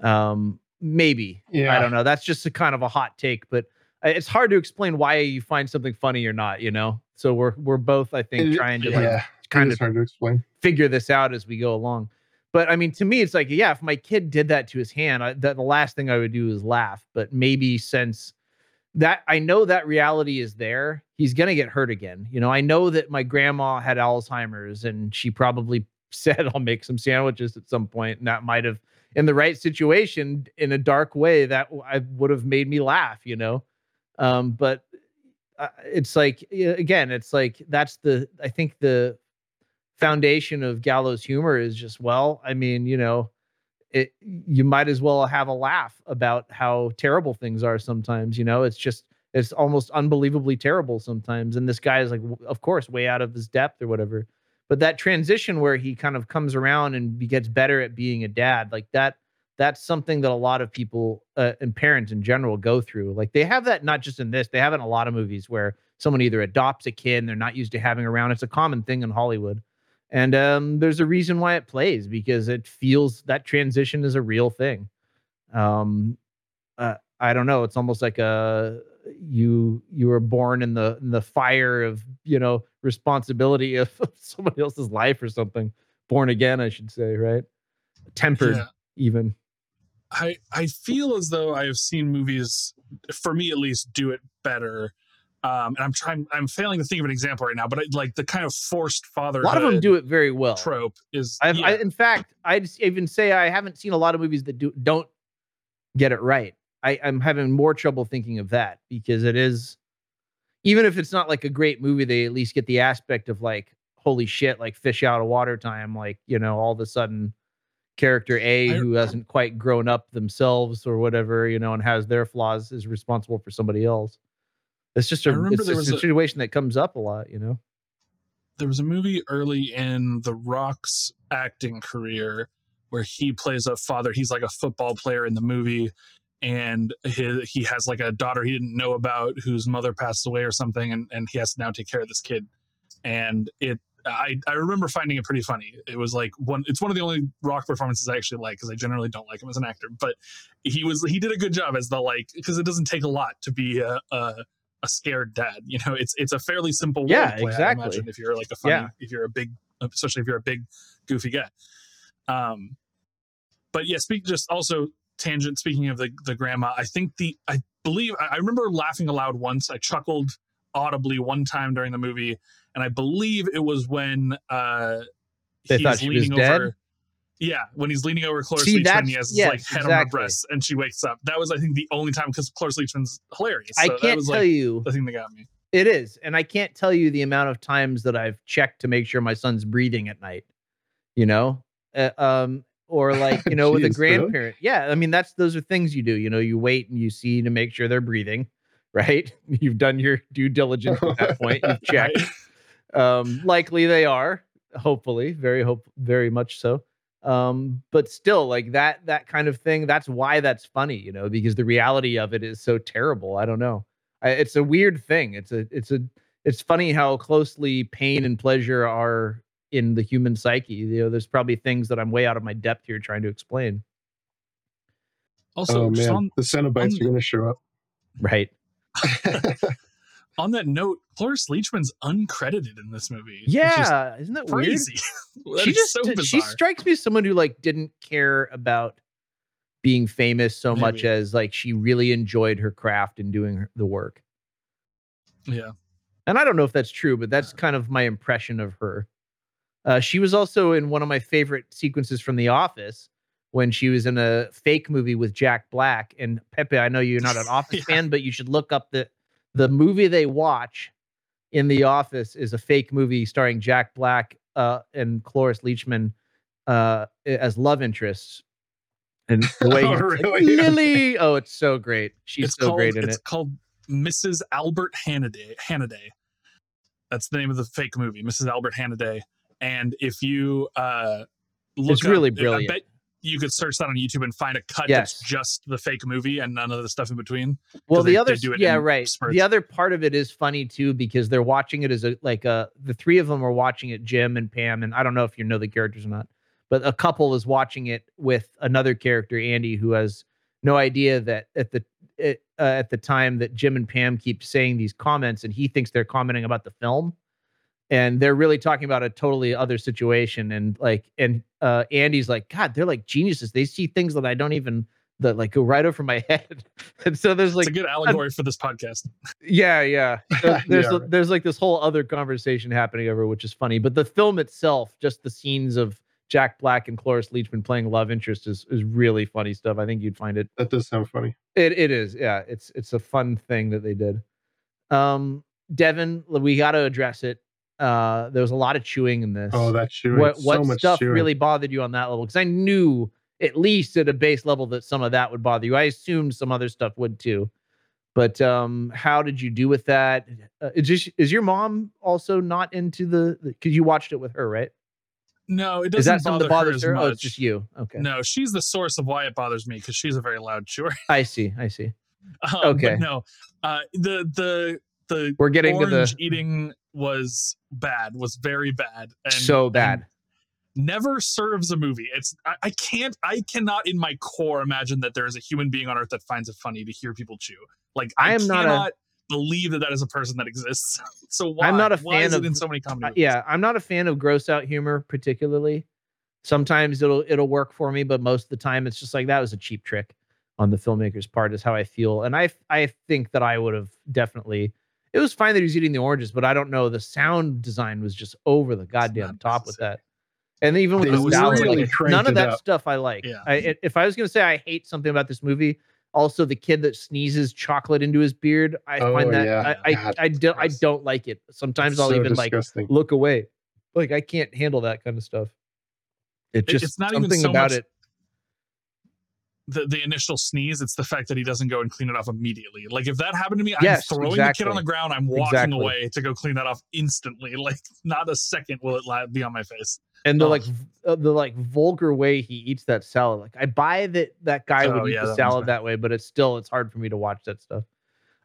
Um, maybe. I don't know. That's just a kind of a hot take, but it's hard to explain why you find something funny or not. You know, so we're we're both, I think, It- trying to yeah, like kind of hard to explain. figure this out as we go along. But I mean, to me, it's like, yeah, if my kid did that to his hand, I, that the last thing I would do is laugh. But maybe since that I know that reality is there, he's gonna get hurt again. You know, I know that my grandma had Alzheimer's, and she probably <laughs> said, "I'll make some sandwiches" at some point, and that might have, in the right situation, in a dark way, that I would have made me laugh. You know, um, but uh, it's like again, it's like that's the I think the foundation of gallows humor is just well i mean you know it you might as well have a laugh about how terrible things are sometimes you know? It's just it's almost unbelievably terrible sometimes and this guy is like of course way out of his depth or whatever but that transition where he kind of comes around and gets better at being a dad like that that's something that a lot of people uh, and parents in general go through like they have that not just in this they have in a lot of movies where someone either adopts a kid and they're not used to having around it's a common thing in hollywood and um, there's a reason why it plays because it feels that transition is a real thing. Um, uh, I don't know. It's almost like a you you were born in the in the fire of you know responsibility <laughs> of somebody else's life or something. Born again, I should say, right? Tempered, Yeah. even. I I feel as though I have seen movies, for me at least, do it better. Um, and I'm trying. I'm failing to think of an example right now, but I, like the kind of forced father. A lot of them do it very well. Trope is. I've, I, in fact, I'd even say I haven't seen a lot of movies that do don't get it right. I, I'm having more trouble thinking of that because it is, even if it's not like a great movie, they at least get the aspect of like, holy shit, like fish out of water time. Like, you know, all of a sudden, character A who hasn't quite grown up themselves or whatever, you know, and has their flaws is responsible for somebody else. It's just a, it's there just was a a- situation that comes up a lot, you know. there was a movie early in The Rock's acting career where he plays a father. He's like a football player in the movie, and he, he has like a daughter he didn't know about whose mother passed away or something, and, and he has to now take care of this kid. And it, I, I remember finding it pretty funny. It was like one. It's one of the only Rock performances I actually like because I generally don't like him as an actor, but he was he did a good job as the like because it doesn't take a lot to be a. a a scared dad, you know, it's it's a fairly simple role Yeah, to play. I exactly. imagine if you're like a funny, Yeah. if you're a big, especially if you're a big, goofy guy. Um, but yeah, speak just also tangent. Speaking of the the grandma, I think the I believe I, I remember laughing aloud once. I chuckled audibly one time during the movie, and I believe it was when uh They he's thought she was leaning dead? over. Yeah, when he's leaning over Cloris See, Leachman, and he has his like head on her exactly. breast, and she wakes up. That was, I think, the only time because Cloris Leachman's hilarious. I So that can't was, tell like, you. the thing that got me. It is. And I can't tell you the amount of times that I've checked to make sure my son's breathing at night, you know? Uh, um, or like, you <laughs> know, with a Jeez, grandparent. Yeah. I mean, that's, those are things you do, you know, you wait and you see to make sure they're breathing, <laughs> right? You've done your due diligence at that point. You've <laughs> checked. Um, likely they are, hopefully, very hope, very much so. Um, but still, like that, that kind of thing, that's why that's funny, you know, because the reality of it is so terrible. I don't know. I, it's a weird thing. It's a, it's a, it's funny how closely pain and pleasure are in the human psyche. You know, there's probably things that I'm way out of my depth here trying to explain. Also, oh just man, on, the Cenobites on- are going to show up. Right. <laughs> on that note, Cloris Leachman's uncredited in this movie. which is Yeah, isn't that weird? crazy. <laughs> That she just so she strikes me as someone who like didn't care about being famous so much as like she really enjoyed her craft and doing her, the work. yeah. And I don't know if that's true, but that's kind of my impression of her. Uh, she was also in one of my favorite sequences from The Office when she was in a fake movie with Jack Black. And Pepe, I know you're not an <laughs> Office fan, but you should look up the the movie they watch in The Office is a fake movie starring Jack Black uh, and Cloris Leachman uh, as love interests. And <laughs> the way <laughs> Oh, he's like, really? Lily, oh, it's so great. She's it's so called, great in it's it. It's called Mrs. Albert Hannaday. Hanaday. That's the name of the fake movie, Mrs. Albert Hannaday. And if you uh, look, It's really up- I brilliant. bet you could search that on YouTube and find a cut Yes. that's just the fake movie and none of the stuff in between. Well, the they other, it yeah, right. spurts. The other part of it is funny too because they're watching it as a like a the three of them are watching it, Jim and Pam, and I don't know if you know the characters or not, but a couple is watching it with another character, Andy, who has no idea that at the it, uh, at the time that Jim and Pam keep saying these comments, and he thinks they're commenting about the film, and they're really talking about a totally other situation, and like, and uh, Andy's like, God, they're like geniuses. They see things that I don't even that like go right over my <laughs> head, and so there's like it's a good allegory for this podcast. <laughs> yeah, yeah. So <laughs> there's Yeah. there's like this whole other conversation happening over, which is funny. But the film itself, just the scenes of Jack Black and Cloris Leachman playing love interest is is really funny stuff. I think you'd find it. That does sound funny. It it is. Yeah, it's it's a fun thing that they did. Um, Devin, we got to address it. Uh, there was a lot of chewing in this. Oh, that chewing. What so what much stuff chewing. really bothered you on that level? Because I knew at least at a base level that some of that would bother you. I assumed some other stuff would too. But um, how did you do with that? Uh, is, just, is your mom also not into the? Because you watched it with her, right? No, it doesn't Is that something bother that bothers her, her? as Oh, much. it's just you. Okay. No, she's the source of why it bothers me because she's a very loud chewer. <laughs> I see. I see. Um, Okay. But no, uh, the the the We're getting to the- eating was bad, was very bad, and so and bad. never serves a movie. It's I, I can't I cannot in my core imagine that there is a human being on earth that finds it funny to hear people chew. Like I I, am not a- cannot believe that that is a person that exists. <laughs> so why? I'm not a why fan of it in so many comedy Uh, yeah, I'm not a fan of gross out humor particularly. Sometimes it'll it'll work for me, but most of the time it's just like that was a cheap trick on the filmmaker's part is how I feel. And I I think that I would have definitely it was fine that he was eating the oranges, but I don't know. The sound design was just over the goddamn top with that. And even with the sound, really like, none of that up. stuff I like. Yeah. I, if I was gonna say I hate something about this movie, also the kid that sneezes chocolate into his beard, I Oh, find that yeah. I I, God, I, do, I don't like it. Sometimes I'll So even disgusting. like look away. Like I can't handle that kind of stuff. It just it's not even something so about much it. The, the initial sneeze, it's the fact that he doesn't go and clean it off immediately. Like if that happened to me, Yes, I'm throwing the kid on the ground, I'm walking Exactly. away to go clean that off instantly. <laughs> Like not a second will it be on my face. And the Oh. like v- uh, the like vulgar way he eats that salad. Like I buy that that guy Oh, would eat yeah, the salad that way, but it's still it's hard for me to watch that stuff.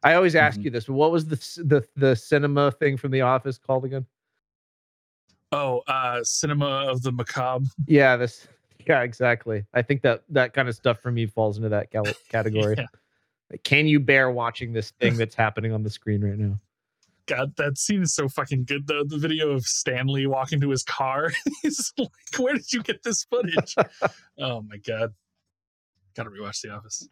I always ask Mhm. you this. What was the the the cinema thing from The Office called again? Oh, uh cinema of the macabre. Yeah, this. Yeah, exactly. I think that that kind of stuff for me falls into that <laughs> category. Yeah. Like, can you bear watching this <laughs> thing that's happening on the screen right now? God, that scene is so fucking good though. The video of Stanley walking to his car. <laughs> He's like, where did you get this footage? oh my god. Gotta rewatch The Office.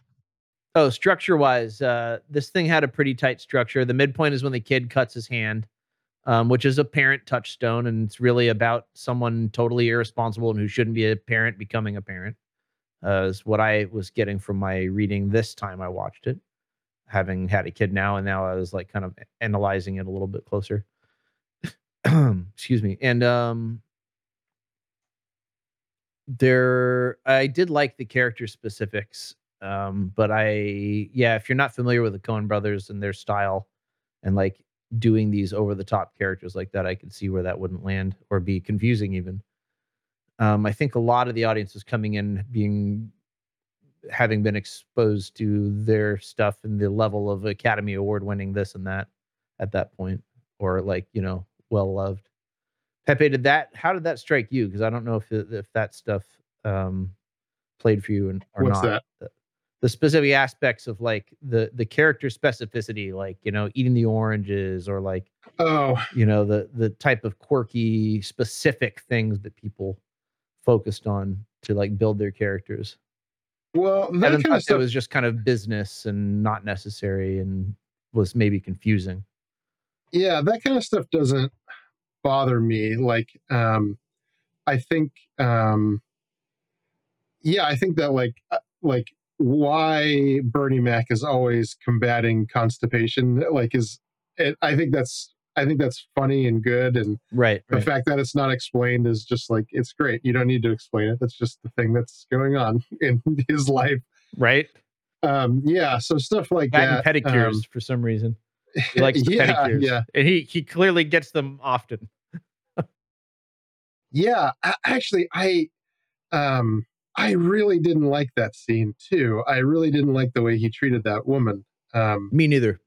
Oh, structure wise, uh, this thing had a pretty tight structure. The midpoint is when the kid cuts his hand, um, which is a parent touchstone, and it's really about someone totally irresponsible and who shouldn't be a parent becoming a parent. Uh, is what I was getting from my reading this time I watched it, having had a kid now, and now I was like kind of analyzing it a little bit closer. <clears throat> Excuse me, and um, there I did like the character specifics um but i yeah if you're not familiar with the coen brothers and their style and like doing these over the top characters like that i could see where that wouldn't land or be confusing even. Um i think a lot of the audience is coming in being having been exposed to their stuff and the level of academy award winning this and that at that point or like you know well loved pepe did that how did that strike you? Because i don't know if if that stuff um played for you and or What's not. that? The specific aspects of like the the character specificity, like you know, eating the oranges or like oh, you know, the the type of quirky specific things that people focused on to like build their characters. Well, that Evan kind of stuff. it was just kind of business and not necessary and was maybe confusing. yeah that kind of stuff doesn't bother me like um i think um yeah i think that like uh, like why bernie mac is always combating constipation like is it, i think that's i think that's funny and good and Right. the right. fact that it's not explained is just like it's great you don't need to explain it that's just the thing that's going on <laughs> in his life right. um yeah so stuff like That that pedicures um, for some reason. He <laughs> likes yeah, pedicures. yeah. And he he clearly gets them often. <laughs> Yeah, a- actually, I, um, I really didn't like that scene too. I really didn't like the way he treated that woman. Um, Me neither.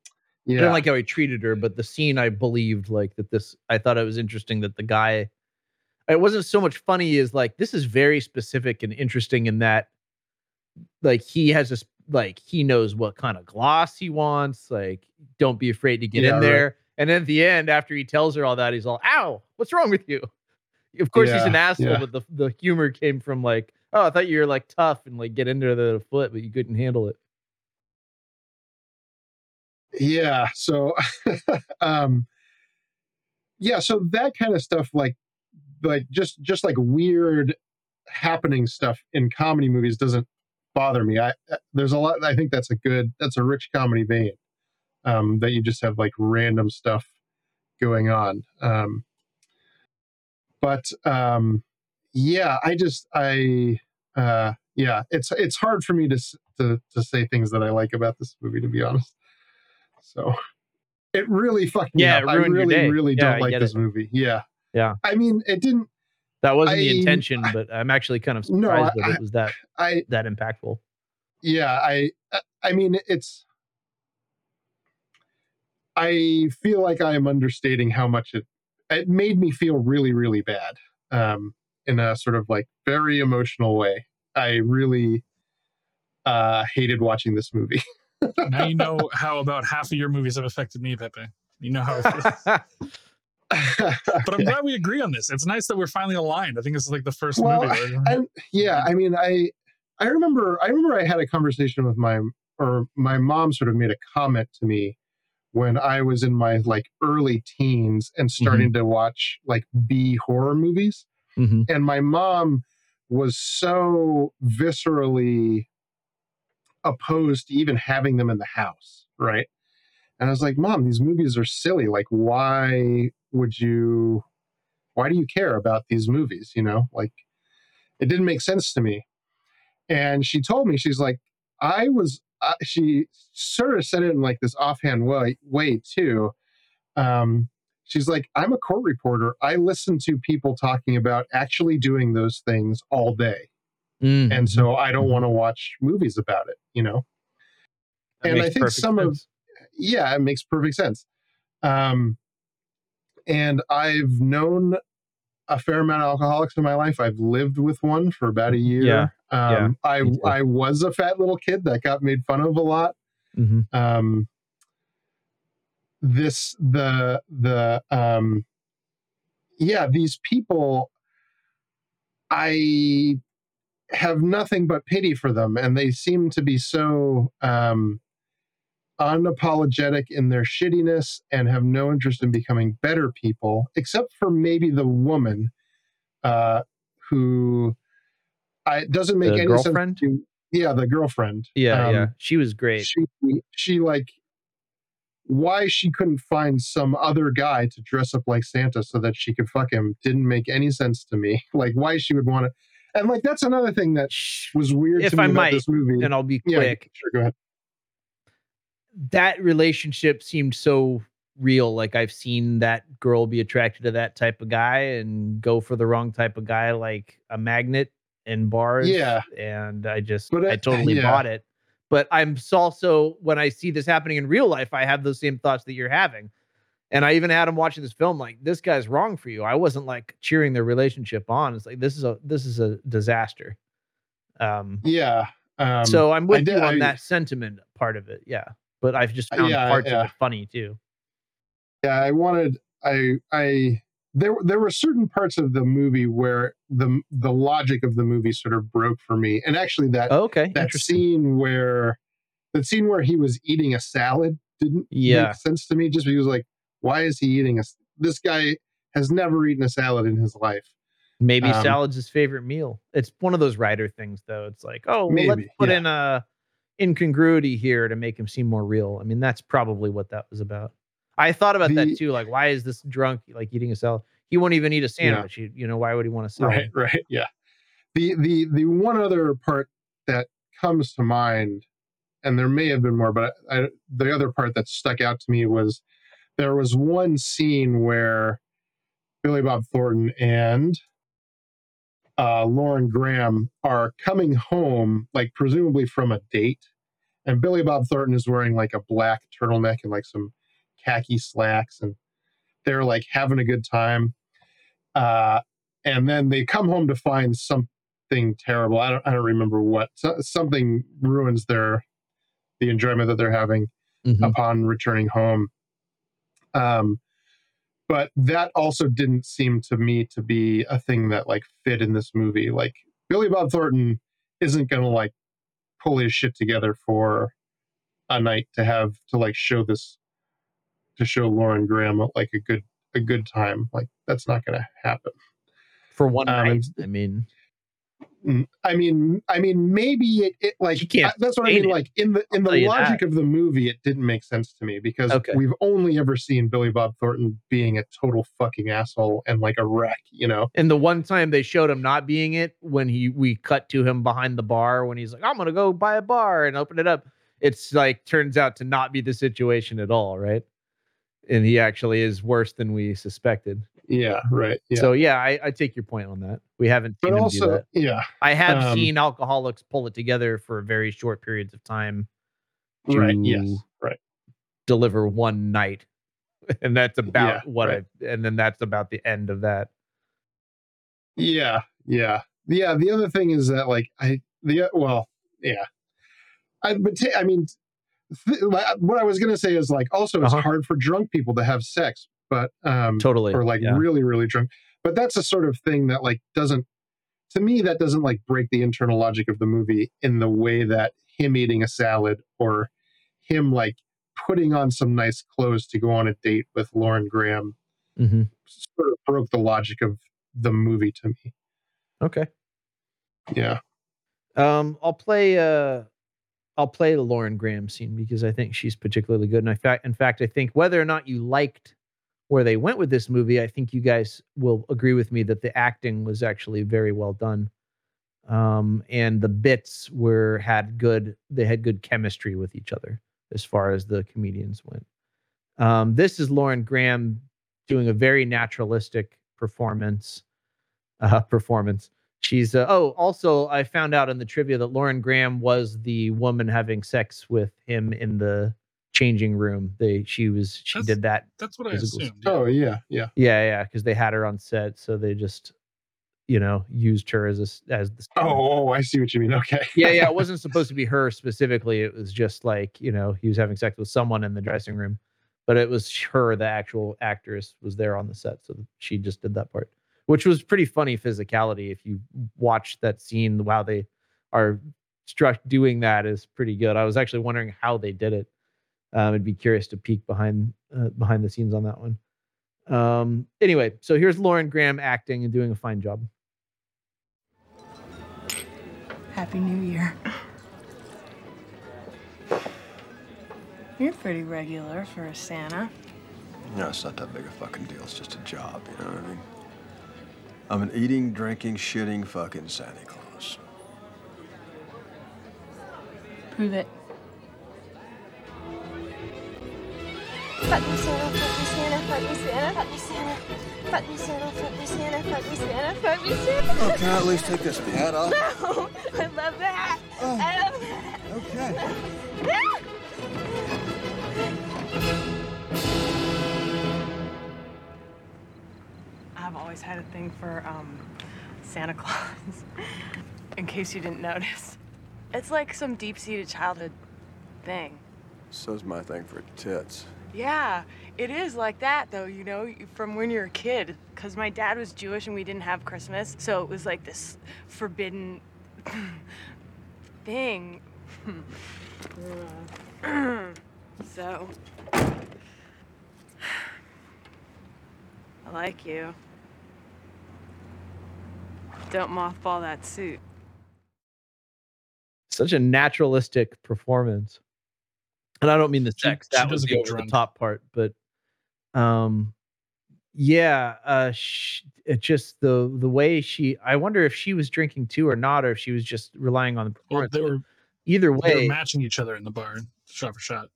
I yeah, didn't like how he treated her, but the scene I believed like that this I thought it was interesting that the guy it wasn't so much funny as like this is very specific and interesting in that like he has this like he knows what kind of gloss he wants, like don't be afraid to get Yeah, in right. there. And then at the end, after he tells her all that, he's all, ow, what's wrong with you? Of course he's an asshole, yeah. but the the humor came from like, oh, I thought you were like tough and like get into the foot, but you couldn't handle it. yeah. So, <laughs> um, yeah. So that kind of stuff, like, like just just like weird happening stuff in comedy movies, doesn't bother me. I uh, there's a lot. I think that's a good. That's a rich comedy vein. Um, that you just have like random stuff going on. Um, but um, yeah, I just I uh, yeah, it's it's hard for me to to to say things that I like about this movie, to be honest. So it really fucked me Yeah, up. I really day. really Yeah, don't like this it. movie. Yeah, Yeah. I mean, it didn't. That wasn't I- the intention, <laughs> but I'm actually kind of No, surprised I- that it was that I that impactful. yeah i I- i mean it's i feel like i am understating how much it it made me feel really really bad um in a sort of like very emotional way i really uh hated watching this movie <laughs> now you know how about half of your movies have affected me, Pepe. You know how <laughs> <laughs> but I'm glad we agree on this. It's nice that we're finally aligned. I think this is like the first well movie. where- I, yeah i mean i i remember i remember i had a conversation with my or my mom sort of made a comment to me when i was in my like early teens and starting to watch like b horror movies Mm-hmm. and my mom was so viscerally opposed to even having them in the house right? And i was like mom these movies are silly. Like why would you why do you care about these movies you know? Like it didn't make sense to me. And she told me she's like i was uh, she sort of said it in like this offhand way way too um she's like i'm a court reporter. I listen to people talking about actually doing those things all day. Mm-hmm. and so i don't want to watch movies about it you know? That and i think some of yeah it makes perfect sense. Um and i've known a fair amount of alcoholics in my life. I've lived with one for about a year. Yeah, yeah, um i i was a fat little kid that got made fun of a lot. Mhm. um this the the um yeah these people i have nothing but pity for them and they seem to be so um unapologetic in their shittiness and have no interest in becoming better people except for maybe the woman uh who I, it doesn't make The any girlfriend? sense to yeah the girlfriend Yeah, Um, yeah. She was great. she she like why she couldn't find some other guy to dress up like Santa so that she could fuck him didn't make any sense to me. <laughs> Like why she would want to, and like that's another thing that was weird if to me I about might, this movie. and I'll be Yeah, quick. Sure, go ahead. that relationship seemed so real. Like I've seen that girl be attracted to that type of guy and go for the wrong type of guy, like a magnet in bars. Yeah. And I just, But I I- totally yeah. bought it. But I'm also, when I see this happening in real life, I have those same thoughts that you're having. And I even had him watching this film, like, this guy's wrong for you. I wasn't like cheering their relationship on. It's like, this is a, this is a disaster. Um, Yeah, Um, so I'm with did- you on I- that sentiment part of it. Yeah, but I've just Uh, found yeah, parts yeah. of it funny too. Yeah, I wanted I I there there were certain parts of the movie where the the logic of the movie sort of broke for me. And actually that Oh, okay, that scene where the scene where he was eating a salad didn't Yeah. make sense to me just because he was like why is he eating a this guy has never eaten a salad in his life. Maybe Um, salad's his favorite meal. It's one of those writer things, though. It's like, oh, well, let's put yeah. in a incongruity here to make him seem more real. I mean, that's probably what that was about. I thought about The- that too. Like, why is this drunk like eating a salad? He won't even eat a sandwich. You, you know, why would he want a salad? Right, <laughs> right, yeah. The the the one other part that comes to mind, and there may have been more, but I, the other part that stuck out to me was there was one scene where Billy Bob Thornton and uh, Lauren Graham are coming home, like presumably from a date, and Billy Bob Thornton is wearing like a black turtleneck and like some khaki slacks, and they're like having a good time. Uh, and then they come home to find something terrible. I don't, I don't remember what. So, something ruins their the enjoyment that they're having upon returning home. Um, but that also didn't seem to me to be a thing that like fit in this movie. Like Billy Bob Thornton isn't gonna like pull his shit together for a night to have to like show this to show Lauren Graham like a good a good time. Like that's not gonna happen. For one Um, night. I mean, Mm, I mean, I mean, maybe it, it like I- that's what I mean. it. Like in the in I'll the logic of the movie, it didn't make sense to me because Okay. we've only ever seen Billy Bob Thornton being a total fucking asshole and like a wreck. You know, and the one time they showed him not being it, when he we cut to him behind the bar when he's like, "I'm gonna go buy a bar and open it up," it's like turns out to not be the situation at all, right? And he actually is worse than we suspected. Yeah, right. Yeah. So yeah, I, I take your point on that. We haven't but seen him do also, that. yeah, I have um, seen alcoholics pull it together for very short periods of time. right. Yes, right. Deliver one night, <laughs> and that's about Yeah, what right. I. And then that's about the end of that. Yeah, yeah, yeah. The other thing is that like I the well, yeah. I but ta- I mean, th- what I was gonna say is like also it's Uh-huh. hard for drunk people to have sex, but um Totally, or like yeah. really really drunk. But that's a sort of thing that like doesn't to me that doesn't like break the internal logic of the movie in the way that him eating a salad or him like putting on some nice clothes to go on a date with Lauren Graham Mm-hmm. sort of broke the logic of the movie to me. Okay. Yeah. Um, I'll play. Uh, I'll play the Lauren Graham scene because I think she's particularly good. And I fact, in fact, I think whether or not you liked where they went with this movie, I think you guys will agree with me that the acting was actually very well done. Um, and the bits were had good. They had good chemistry with each other as far as the comedians went. Um, this is Lauren Graham doing a very naturalistic performance. Uh, performance. She's uh, oh, also I found out in the trivia that Lauren Graham was the woman having sex with him in the changing room. They she was she That's- did that. That's what I physical assumed. Oh yeah, yeah. Yeah, yeah, because they had her on set, so they just you know used her as a s- as the Oh, oh, I see what you mean. Okay. yeah, yeah. It <laughs> wasn't supposed to be her specifically. It was just like you know he was having sex with someone in the dressing room, but it was her, the actual actress, was there on the set, so she just did that part, which was pretty funny physicality. If you watch that scene, wow, they are struck doing that is pretty good. I was actually wondering how they did it. Um, I'd be curious to peek behind uh, behind the scenes on that one. Um, anyway, so here's Lauren Graham acting and doing a fine job. Happy New Year. You're pretty regular for a Santa. No, it's not that big a fucking deal. It's just a job, you know what I mean? I'm an eating, drinking, shitting fucking Santa Claus. Prove it. Fuck me Santa, fuck me Santa, fuck me Santa, fuck me Santa. Fuck me Santa, fuck me Santa, fuck me Santa, fuck me Santa. Oh, can I at least take this hat off? No, I love that. Oh. I love that. Okay. <laughs> Ah! I've always had a thing for um, Santa Claus. <laughs> In case you didn't notice, It's like some deep-seated childhood thing. So's my thing for tits. Yeah, it is like that though, you know, from when you're a kid. Cause my dad was Jewish and we didn't have Christmas, so it was like this forbidden thing. <laughs> so, <sighs> I like you. Don't mothball that suit. Such a naturalistic performance. And I don't mean the sex. she That was doesn't the get over the top part, but um yeah, uh sh- it just the the way she I wonder if she was drinking too or not or if she was just relying on the Well, they were Either they were way, matching each other in the bar, shot for shot.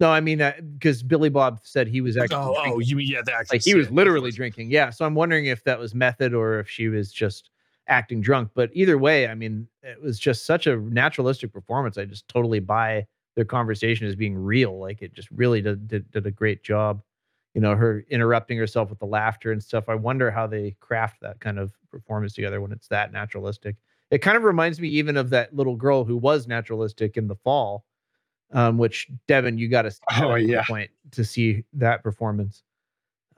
No, I mean uh, because Billy Bob said he was oh, actually Oh, oh, you mean yeah, the actress. like he was literally drinking. Yeah, so I'm wondering if that was method or if she was just acting drunk. But either way, I mean, it was just such a naturalistic performance. I just totally buy their conversation as being real. Like it just really did did, did a great job. You know, her interrupting herself with the laughter and stuff. I wonder how they craft that kind of performance together when it's that naturalistic. It kind of reminds me even of that little girl who was naturalistic in the fall, um, which Devin, you got to <laughs> Oh, yeah. point to see that performance.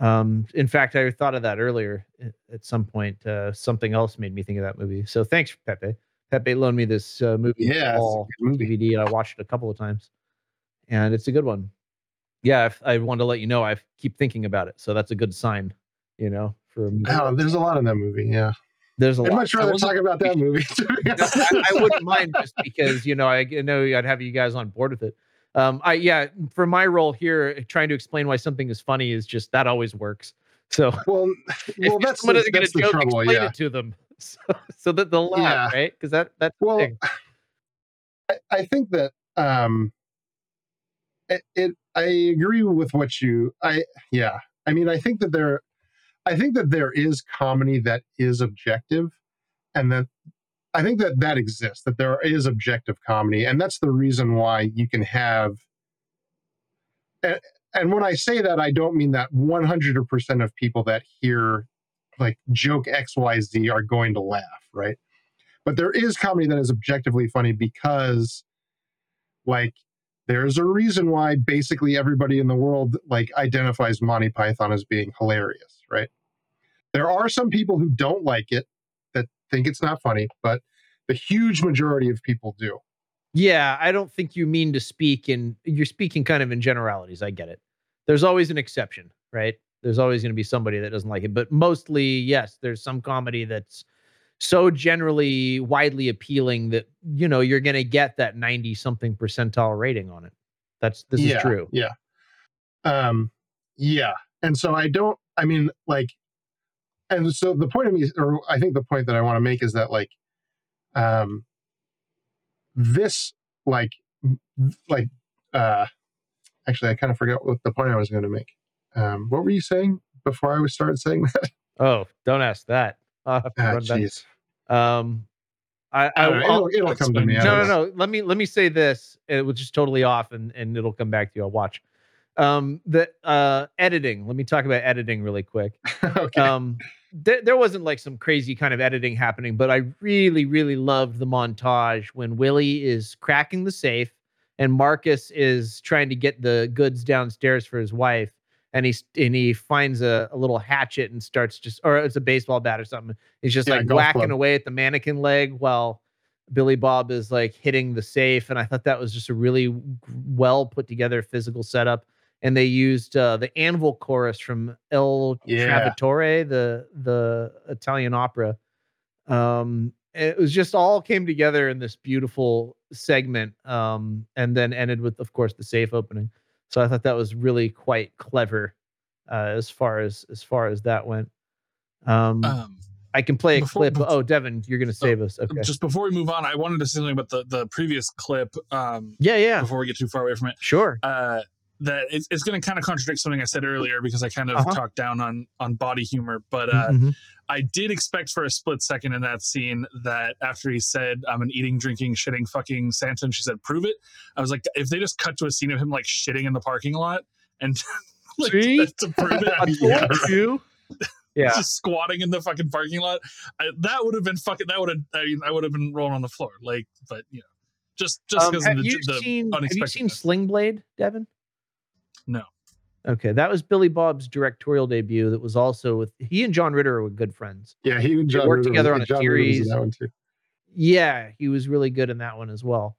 Um, in fact, I thought of that earlier at some point. Uh, something else made me think of that movie. So thanks, Pepe. Pepe loaned me this uh, movie. Yeah, it's a good movie. DVD. I watched it a couple of times, and it's a good one. Yeah, if- I wanted to let you know. I keep thinking about it, so that's a good sign. You know, for a movie. Oh, there's a lot in that movie. Yeah. There's a I'd lot. much I rather wasn't- talk about that movie. to honest. I, I wouldn't mind just because you know I know I'd have you guys on board with it. Um, I yeah, for my role here, trying to explain why something is funny is just that always works. So well, well, <laughs> that's someone the, doesn't get a joke, trouble. explain Yeah. it to them <laughs> so, so that they'll laugh, Yeah. right? Because that that's Well, thing. I, I think that um, it, it. I agree with what you. I yeah. I mean, I think that there. I think that there is comedy that is objective, and that I think that that exists. That there is objective comedy, and that's the reason why you can have. And, and when I say that, I don't mean that 100% of people that hear like joke XYZ are going to laugh, right? But there is comedy that is objectively funny because, like, there's a reason why basically everybody in the world like identifies Monty Python as being hilarious, right? There are some people who don't like it that think it's not funny, but the huge majority of people do. Yeah, I don't think you mean to speak in. You're speaking kind of in generalities. I get it. There's always an exception, right? There's always going to be somebody that doesn't like it, but mostly, yes, there's some comedy that's so generally widely appealing that you know you're going to get that 90 something percentile rating on it. That's this yeah, is true. Yeah. Um, yeah. And so I don't, I mean, like, and so the point of me, or I think the point that I want to make is that, like, um, this, like, like, uh, actually, I kind of forgot what the point I was going to make. Um, what were you saying before I was started saying that? <laughs> Oh, don't ask that. I'll have to Ah. Um, I, I, I it'll- it'll come to me, No, no, no. Let me let me say this, uh, which is totally off, and and it'll come back to you. I'll watch. Um, the uh editing. Let me talk about editing really quick. <laughs> okay. Um, there, there wasn't like some crazy kind of editing happening, but I really, really loved the montage when Willie is cracking the safe and Marcus is trying to get the goods downstairs for his wife, and he and he finds a, a little hatchet and starts just, or it's a baseball bat or something. He's just Yeah, like whacking club. away at the mannequin leg while Billy Bob is like hitting the safe, and I thought that was just a really well put together physical setup. And they used uh, the Anvil chorus from El Yeah. Trovatore, the the Italian opera. Um, it was just all came together in this beautiful segment, um, and then ended with, of course, the safe opening. So I thought that was really quite clever uh, as far as as far as that went. Um, Um, I can play a before- clip. bef- oh, Devin, you're gonna save us. Okay. Just before we move on, I wanted to say something about the, the previous clip. Um, yeah, yeah. Before we get too far away from it, Sure. uh, that it's, it's going to kind of contradict something I said earlier because I kind of Uh-huh. talked down on on body humor, but uh, Mhm. I did expect for a split second in that scene that after he said, "I'm an eating, drinking, shitting, fucking Santa," and she said, "Prove it." I was like, if they just cut to a scene of him like shitting in the parking lot and <laughs> like <laughs> to prove it, I <laughs> told you. Yeah. just squatting in the fucking parking lot, I, that would have been fucking. That would have. I, mean, I would have been rolling on the floor. Like, but you know. Just just Um, because have of the, you the seen Have you seen Sling Blade, Devin? No. Okay, that was Billy Bob's directorial debut. That was also with he and John Ritter were good friends. Yeah, he and They worked Ritter was- together on a John Ritter series. that one too. Yeah, he was really good in that one as well.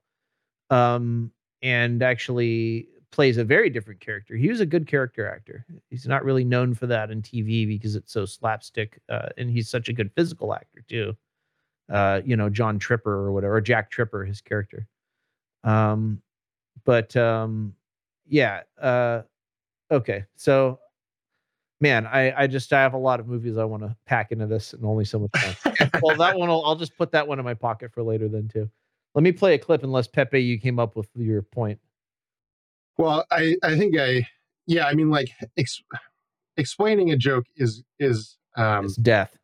Um, and actually plays a very different character. He was a good character actor. He's not really known for that in TV because it's so slapstick, uh, and he's such a good physical actor too. Uh, you know, John Tripper or whatever, or Jack Tripper, his character. Um, but um, yeah. Uh, okay, so man, I I just I have a lot of movies I want to pack into this, and only so much time. <laughs> Well, that one I'll, I'll just put that one in my pocket for later then too. Let me play a clip unless Pepe you came up with your point. Well, I I think I yeah, I mean like ex, explaining a joke is is um it's death.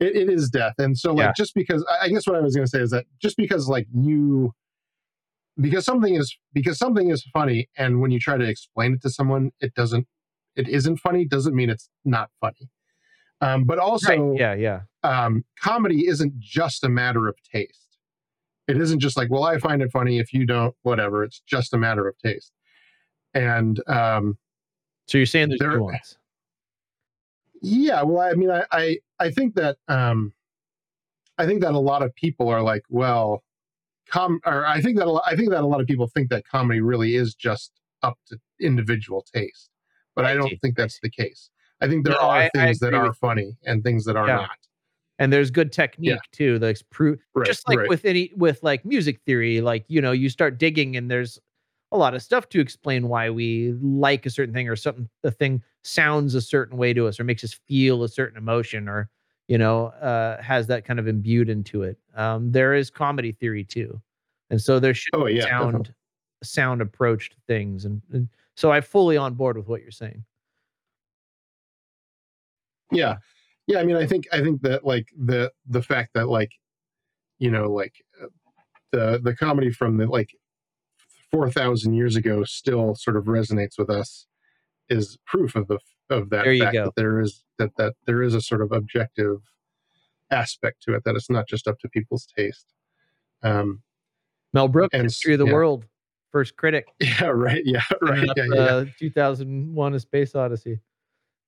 It, it is death. And so like Yeah. just because I I guess what I was going to say is that just because like you because something is because something is funny and when you try to explain it to someone it doesn't it isn't funny doesn't mean it's not funny. Um but also yeah, yeah. um comedy isn't just a matter of taste. It isn't just like, well, I find it funny if you don't, whatever. It's just a matter of taste. And um, so you're saying there's there, nuance. Yeah, well, I mean, I, I, I think that um, I think that a lot of people are like, well, com, or I think that a lot, I think that a lot of people think that comedy really is just up to individual taste, but I don't think that's the case. I think there No, are I- I things that are funny and things that are Yeah. not. and there's good technique too that's pro- Right, just like right. with any with like music theory like you know you start digging and there's a lot of stuff to explain why we like a certain thing or something a thing sounds a certain way to us or makes us feel a certain emotion or you know uh has that kind of imbued into it. Um there is comedy theory too. And so there should Oh, be yeah, sound definitely. sound approach to things. And, and so i'm fully on board with what you're saying. Yeah. Yeah i mean i think i think that like the the fact that like you know like uh, the the comedy from the like 4000 years ago still sort of resonates with us is proof of the of that There you fact go. that there is that that there is a sort of objective aspect to it that it's not just up to people's taste um mel brooks and history of the yeah. world first critic <laughs> yeah right yeah right up, yeah, yeah. uh, 2001 a space odyssey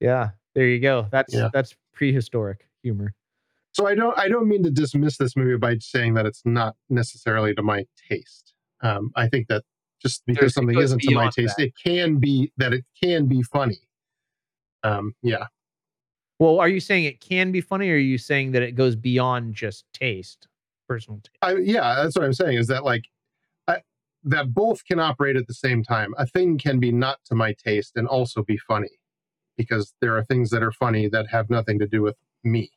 yeah there you go that's that's prehistoric humor so i don't i don't mean to dismiss this movie by saying that it's not necessarily to my taste um i think that just because There's- something isn't to my taste that. it can be that it can be funny um yeah. Well are you saying it can be funny or are you saying that it goes beyond just taste personal taste? I, yeah that's what i'm saying is that like I, that both can operate at the same time. A thing can be not to my taste and also be funny because there are things that are funny that have nothing to do with me.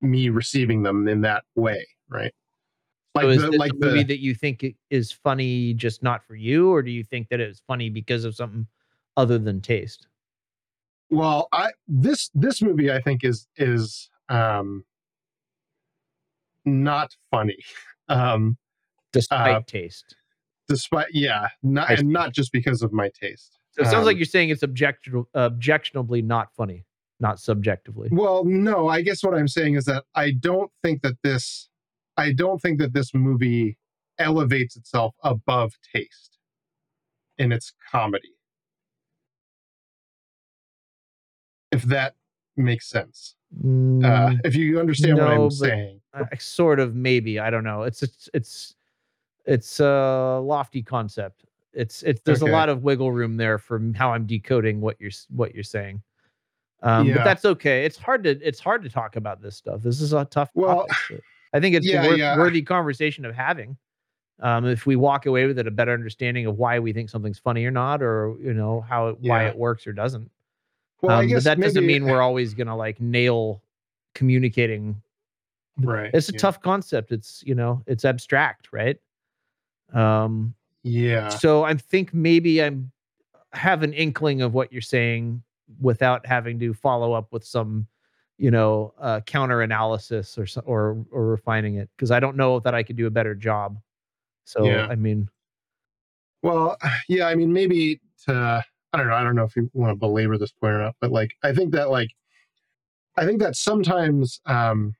Me receiving them in that way right? Like so is the, like a movie the that you think it is funny just not for you or do you think that it's funny because of something other than taste Well, I this this movie I think is is um not funny. <laughs> Um despite uh, taste despite yeah, not and not just because of my taste. so it sounds like Um, you're saying it's objectional objectionably not funny not subjectively Well, no, I guess what I'm saying is that I don't think that this I don't think that this movie elevates itself above taste in its comedy. If that makes sense. Uh, Mm, if you understand what I'm saying. I sort of maybe I don't know. It's it's it's it's a lofty concept. It's it's there's Okay. a lot of wiggle room there for m- how I'm decoding what you're what you're saying. Um, Yeah. But that's okay. It's hard to it's hard to talk about this stuff. This is a tough Well, topic. <sighs> I think it's yeah, a worth, yeah. worthy conversation of having. Um, if we walk away with it a better understanding of why we think something's funny or not, or you know how it, why it works or doesn't. Well, Um, but that doesn't mean we're always gonna like nail communicating Right. it's a yeah. tough concept it's you know it's abstract right um Yeah. so i think maybe i'm have an inkling of what you're saying without having to follow up with some you know uh counter analysis or or or refining it because i don't know that i could do a better job so Yeah. i mean Well, <sighs> yeah, I mean, maybe to I don't know. I don't know if you want to belabor this point or not, but like, I think that like, I think that sometimes, um,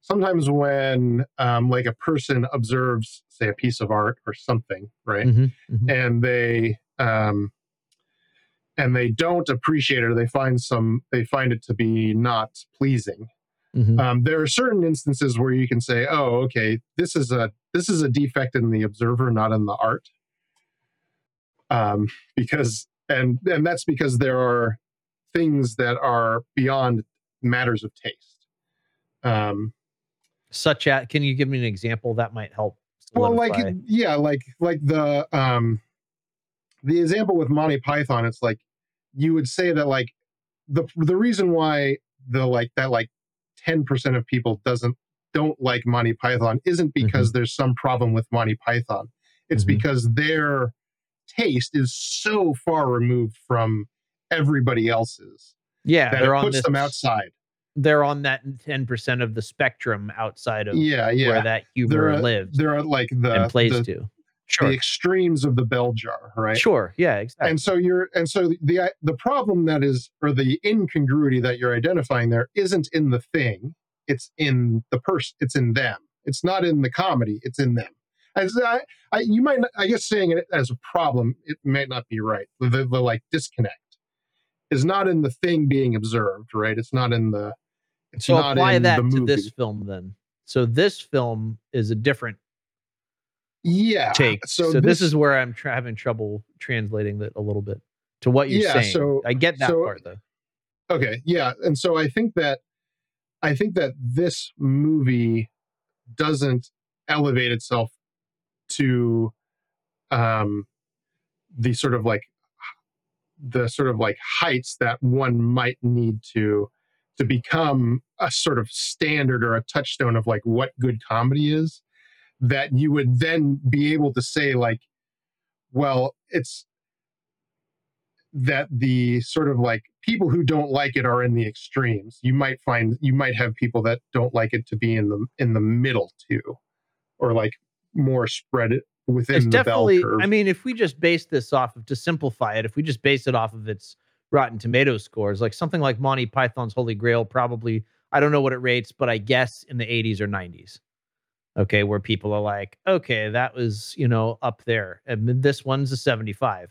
sometimes when um, like a person observes, say, a piece of art or something, right, Mhm, mhm. and they um, and they don't appreciate it or they find some they find it to be not pleasing Mhm. um, there are certain instances where you can say oh okay this is a this is a defect in the observer not in the art um, because and and that's because there are things that are beyond matters of taste um, Such as, can you give me an example that might help? well like yeah like like the um the example with monty python it's like you would say that like the the reason why the like that like 10% of people doesn't don't like monty python isn't because there's some problem with monty python it's Mhm. because their taste is so far removed from everybody else's yeah, that they're it on puts this, them outside. They're on that ten percent of the spectrum outside of yeah yeah. where that humor there are, uh, lives there are uh, like the and plays the, to. Sure, the extremes of the bell jar right? Sure, yeah, exactly. and so you're and so the the problem that is or the incongruity that you're identifying there isn't in the thing it's in the person it's in them. It's not in the comedy it's in them I, I you might not, i guess saying it as a problem it might not be right the, the, the like disconnect is not in the thing being observed right it's not in the it's so not apply in that the movie to this film then. So this film is a different yeah take. so, So, this, is where I'm tra- having trouble translating that a little bit to what you're Yeah, saying. so- I get that so- part though. okay yeah and so i think that i think that this movie doesn't elevate itself to um the sort of like the sort of like heights that one might need to to become a sort of standard or a touchstone of like what good comedy is that you would then be able to say like well it's that the sort of like people who don't like it are in the extremes. You might find you might have people that don't like it to be in the in the middle too or like more spread it within It's the definitely. bell curve I mean, if we just base this off of to simplify it, if we just base it off of its Rotten Tomato scores, like something like Monty Python's Holy Grail, probably I don't know what it rates, but I guess in the 80s or 90s. Okay, where people are like, okay, that was you know up there, and this one's a 75.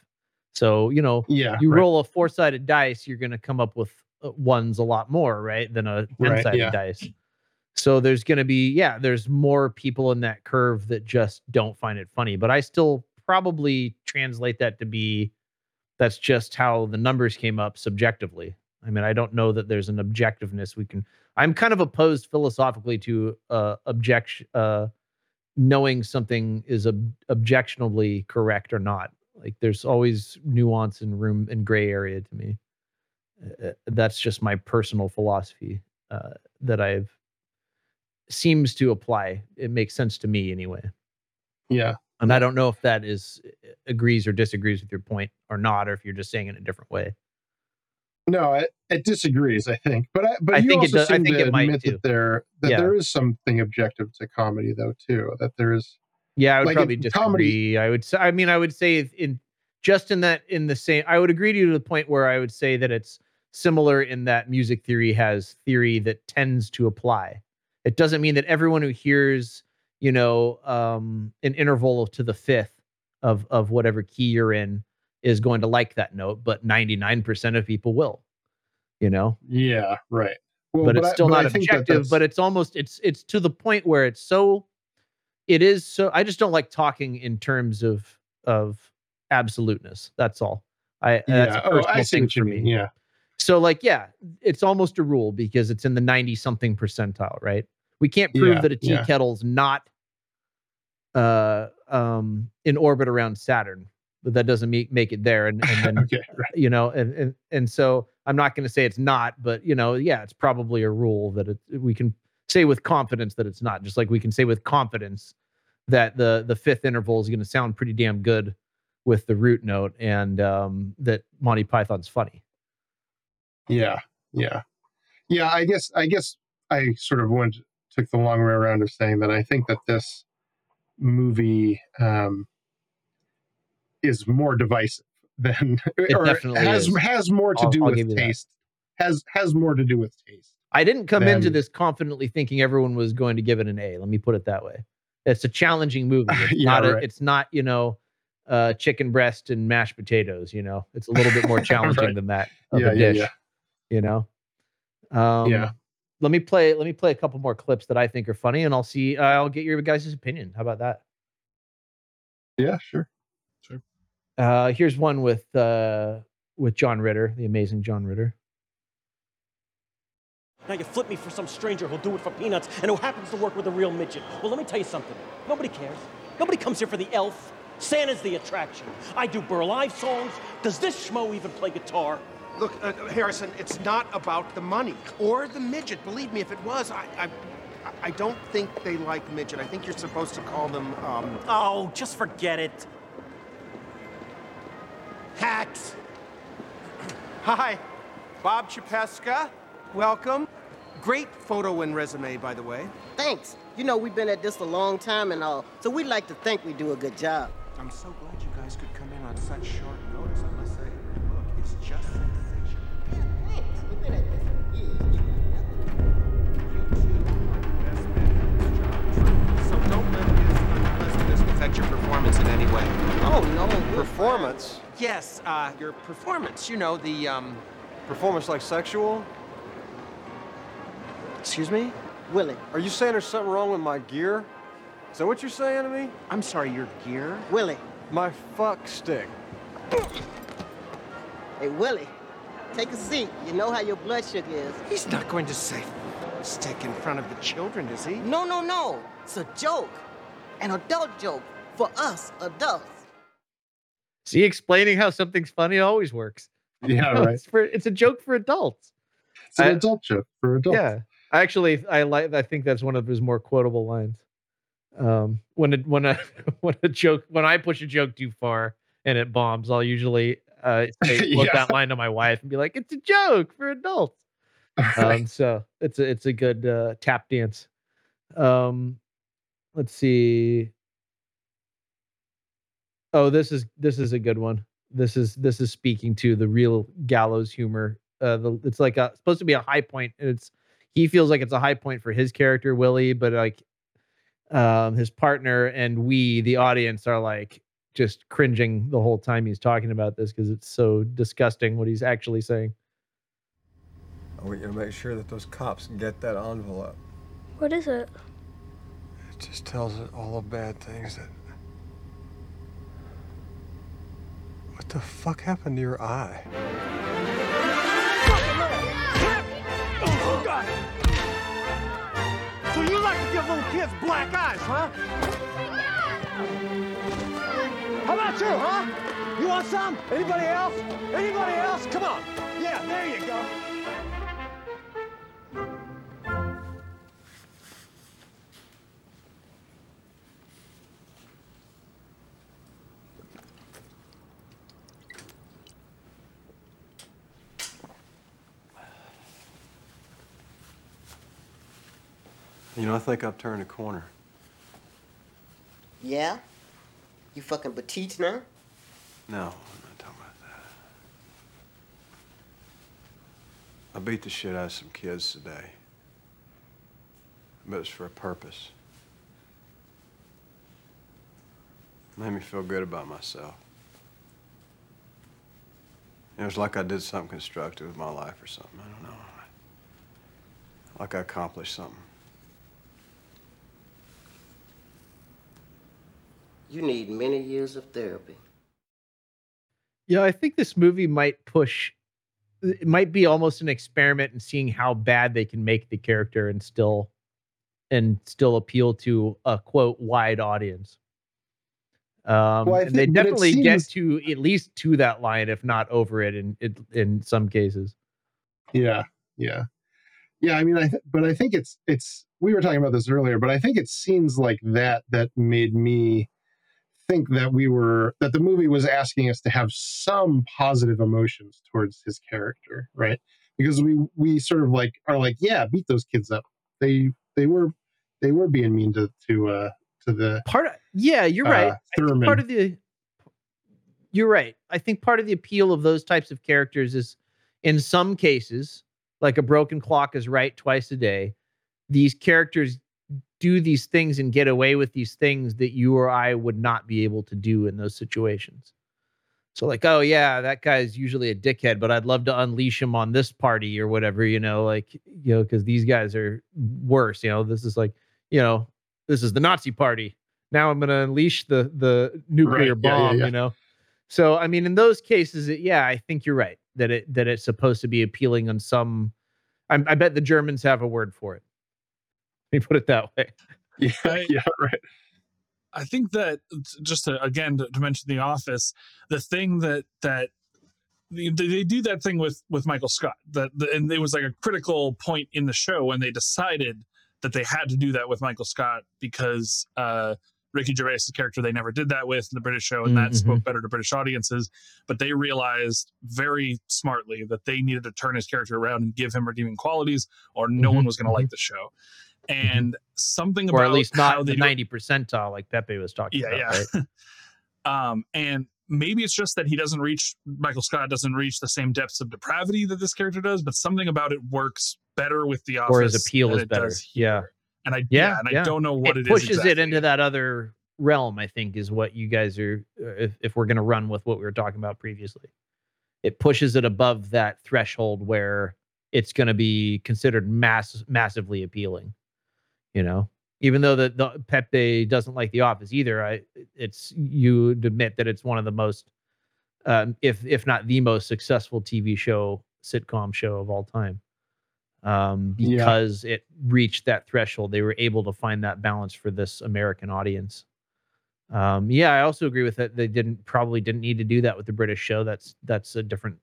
So you know, yeah you right. roll a four sided dice, you're going to come up with uh, ones a lot more, right, than a 10 Right, sided yeah. dice. So there's going to be, yeah, there's more people in that curve that just don't find it funny. But I still probably translate that to be that's just how the numbers came up subjectively. I mean, I don't know that there's an objectiveness we can. I'm kind of opposed philosophically to uh, objection, uh, knowing something is ob- objectionably correct or not. Like, there's always nuance and room and gray area to me. Uh, that's just my personal philosophy uh, that I've seems to apply. It makes sense to me anyway. yeah And I don't know if that is uh, agrees or disagrees with your point or not, or if you're just saying it a different way. no it, it disagrees i think but I, but I you think it also does- I seem think to it might admit too. that there that Yeah. there is something objective to comedy though too that there is Yeah, I would Like, probably disagree. comedy- I would say. I mean, I would say in just in that in the same. I would agree to you to the point where I would say that it's similar in that music theory has theory that tends to apply. It doesn't mean that everyone who hears, you know, um, an interval to the fifth of of whatever key you're in is going to like that note, but 99% of people will. You know, yeah right well, but it's I- still but not that objective. But it's almost it's it's to the point where it's so. It is so. I just don't like talking in terms of of absoluteness. That's all. I that's yeah a oh i thing you for mean me. yeah So like, yeah, it's almost a rule because it's in the ninety something percentile, right? We can't prove Yeah, that a tea yeah. kettle's not uh um in orbit around Saturn, but that doesn't make make it there. And, and <laughs> then okay right you know and and, and so i'm not going to say it's not but you know yeah it's probably a rule that it we can say with confidence that it's not just like we can say with confidence that the the fifth interval is going to sound pretty damn good with the root note and um that monty python's funny Yeah, yeah, yeah. I guess I guess I sort of went took the long way around of saying that I think that this movie um, is more divisive than <laughs> It or definitely has is. has more to I'll- do I'll with you that. taste. Has has more to do with taste. I didn't come into this confidently thinking everyone was going to give it an A. Let me put it that way. It's a challenging movie. <laughs> It's Yeah, not. A, right. it's not. You know, uh, chicken breast and mashed potatoes. You know, it's a little bit more <laughs> challenging Right. than that of Yeah, a yeah, dish. yeah. You know. Um, Yeah. Let me play. Let me play a couple more clips that I think are funny, and I'll see. Uh, I'll get your guys' opinion. How about that? Yeah, sure. Sure. Uh, here's one with uh, with John Ritter, the amazing John Ritter. Now you flip me for some stranger who'll do it for peanuts and who happens to work with a real midget. Well, let me tell you something. Nobody cares. Nobody comes here for the elf. Santa's the attraction. I do Burl Ives songs. Does this schmo even play guitar? Look, uh, Harrison, it's not about the money or the midget. Believe me, if it was, I, I, I don't think they like midget. I think you're supposed to call them, um, Oh, just forget it. hacks. Hi, Bob Chipeska. Welcome. Great photo and resume, by the way. Thanks. You know, we've been at this a long time and all, so we'd like to think we do a good job. I'm so glad you guys could come in on such short notice. I must say, look, it's just affect your performance in any way. Oh, no. Performance? Yes, uh, your performance. You know, the, um, Performance like sexual? excuse me? Willie. Are you saying there's something wrong with my gear? Is that what you're saying to me? I'm sorry, your gear? Willie. My fuck stick. Hey, Willie. Take a seat. You know how your blood sugar is. He's not going to say stick in front of the children, is he? No, no, no. It's a joke. An adult joke for us adults. See, explaining how something's funny always works. <laughs> Yeah, No, right. It's, for, it's a joke for adults. It's an I- adult joke for adults. Yeah, I actually, I like. I think that's one of his more quotable lines. Um, when a, when a <laughs> when a joke when I push a joke too far and it bombs, I'll usually uh <laughs> say, Yeah. that line to my wife and be like, "It's a joke for adults." Um, so it's a it's a good uh, tap dance. Um, let's see. Oh, this is this is a good one. This is this is speaking to the real gallows humor. Uh, the, it's like a supposed to be a high point, and it's he feels like it's a high point for his character Willie, but like um his partner and we, the audience, are like just cringing the whole time he's talking about this because it's so disgusting what he's actually saying. I want you to make sure that those cops get that envelope. What is it? It just tells it all the bad things that. What the fuck happened to your eye? So you like to give little kids black eyes, huh? How about you, huh? You want some? Anybody else? Anybody else? Come on. Yeah, there you go. You know, I think I've turned a corner. Yeah? You fucking petite now? No, I'm not talking about that. I beat the shit out of some kids today. But it's for a purpose. Made me feel good about myself. It was like I did something constructive with my life or something. I don't know. Like I accomplished something. You need many years of therapy. Yeah, I think this movie might push. It might be almost an experiment in seeing how bad they can make the character and still, and still appeal to a quote wide audience. Um, Well, I and they think- but definitely seems- get to at least to that line, if not over it, in in, in some cases. Yeah, yeah, yeah. I mean, I th- but I think it's it's. We were talking about this earlier, but I think it's scenes like that that made me think that we were that the movie was asking us to have some positive emotions towards his character, right? Because we we sort of like are like, yeah, beat those kids up. They they were they were being mean to to uh to the part. Of, yeah, you're uh, right. Thurman. part of the you're right. I think part of the appeal of those types of characters is in some cases like a broken clock is right twice a day. These characters do these things and get away with these things that you or I would not be able to do in those situations. So like, oh yeah, that guy's usually a dickhead, but I'd love to unleash him on this party or whatever, you know, like you know, because these guys are worse. You know, this is like, you know, this is the Nazi party. Now I'm gonna unleash the the nuclear Right, yeah, yeah, bomb, yeah. you know. So I mean, in those cases, it, yeah, I think you're right that it that it's supposed to be appealing on some. I, I bet the Germans have a word for it. Let me put it that way. <laughs> Yeah, yeah, right. I think that just to, again to, to mention The Office, the thing that that they, they do that thing with with Michael Scott that the, and it was like a critical point in the show when they decided that they had to do that with Michael Scott because uh, Ricky Gervais' character they never did that with in the British show and that Mhm. spoke better to British audiences. But they realized very smartly that they needed to turn his character around and give him redeeming qualities, or no Mhm, one was going to like the show. And something or about at least not the ninety percentile like Pepe was talking yeah, about. yeah. Right? <laughs> um, and maybe it's just that he doesn't reach Michael Scott doesn't reach the same depths of depravity that this character does, but something about it works better with the office. or his appeal is better. Yeah. And I Yeah, yeah, and yeah. I don't know what it it pushes exactly. it into that other realm. I think is what you guys are. uh, If if we're gonna run with what we were talking about previously, it pushes it above that threshold where it's gonna be considered mass massively appealing. You know, even though the, the Pepe doesn't like The Office either, I it's you would admit that it's one of the most, um, if if not the most successful TV show sitcom show of all time um, Yeah. because it reached that threshold. They were able to find that balance for this American audience. Um, yeah, I also agree with that. They didn't probably didn't need to do that with the British show. That's that's a different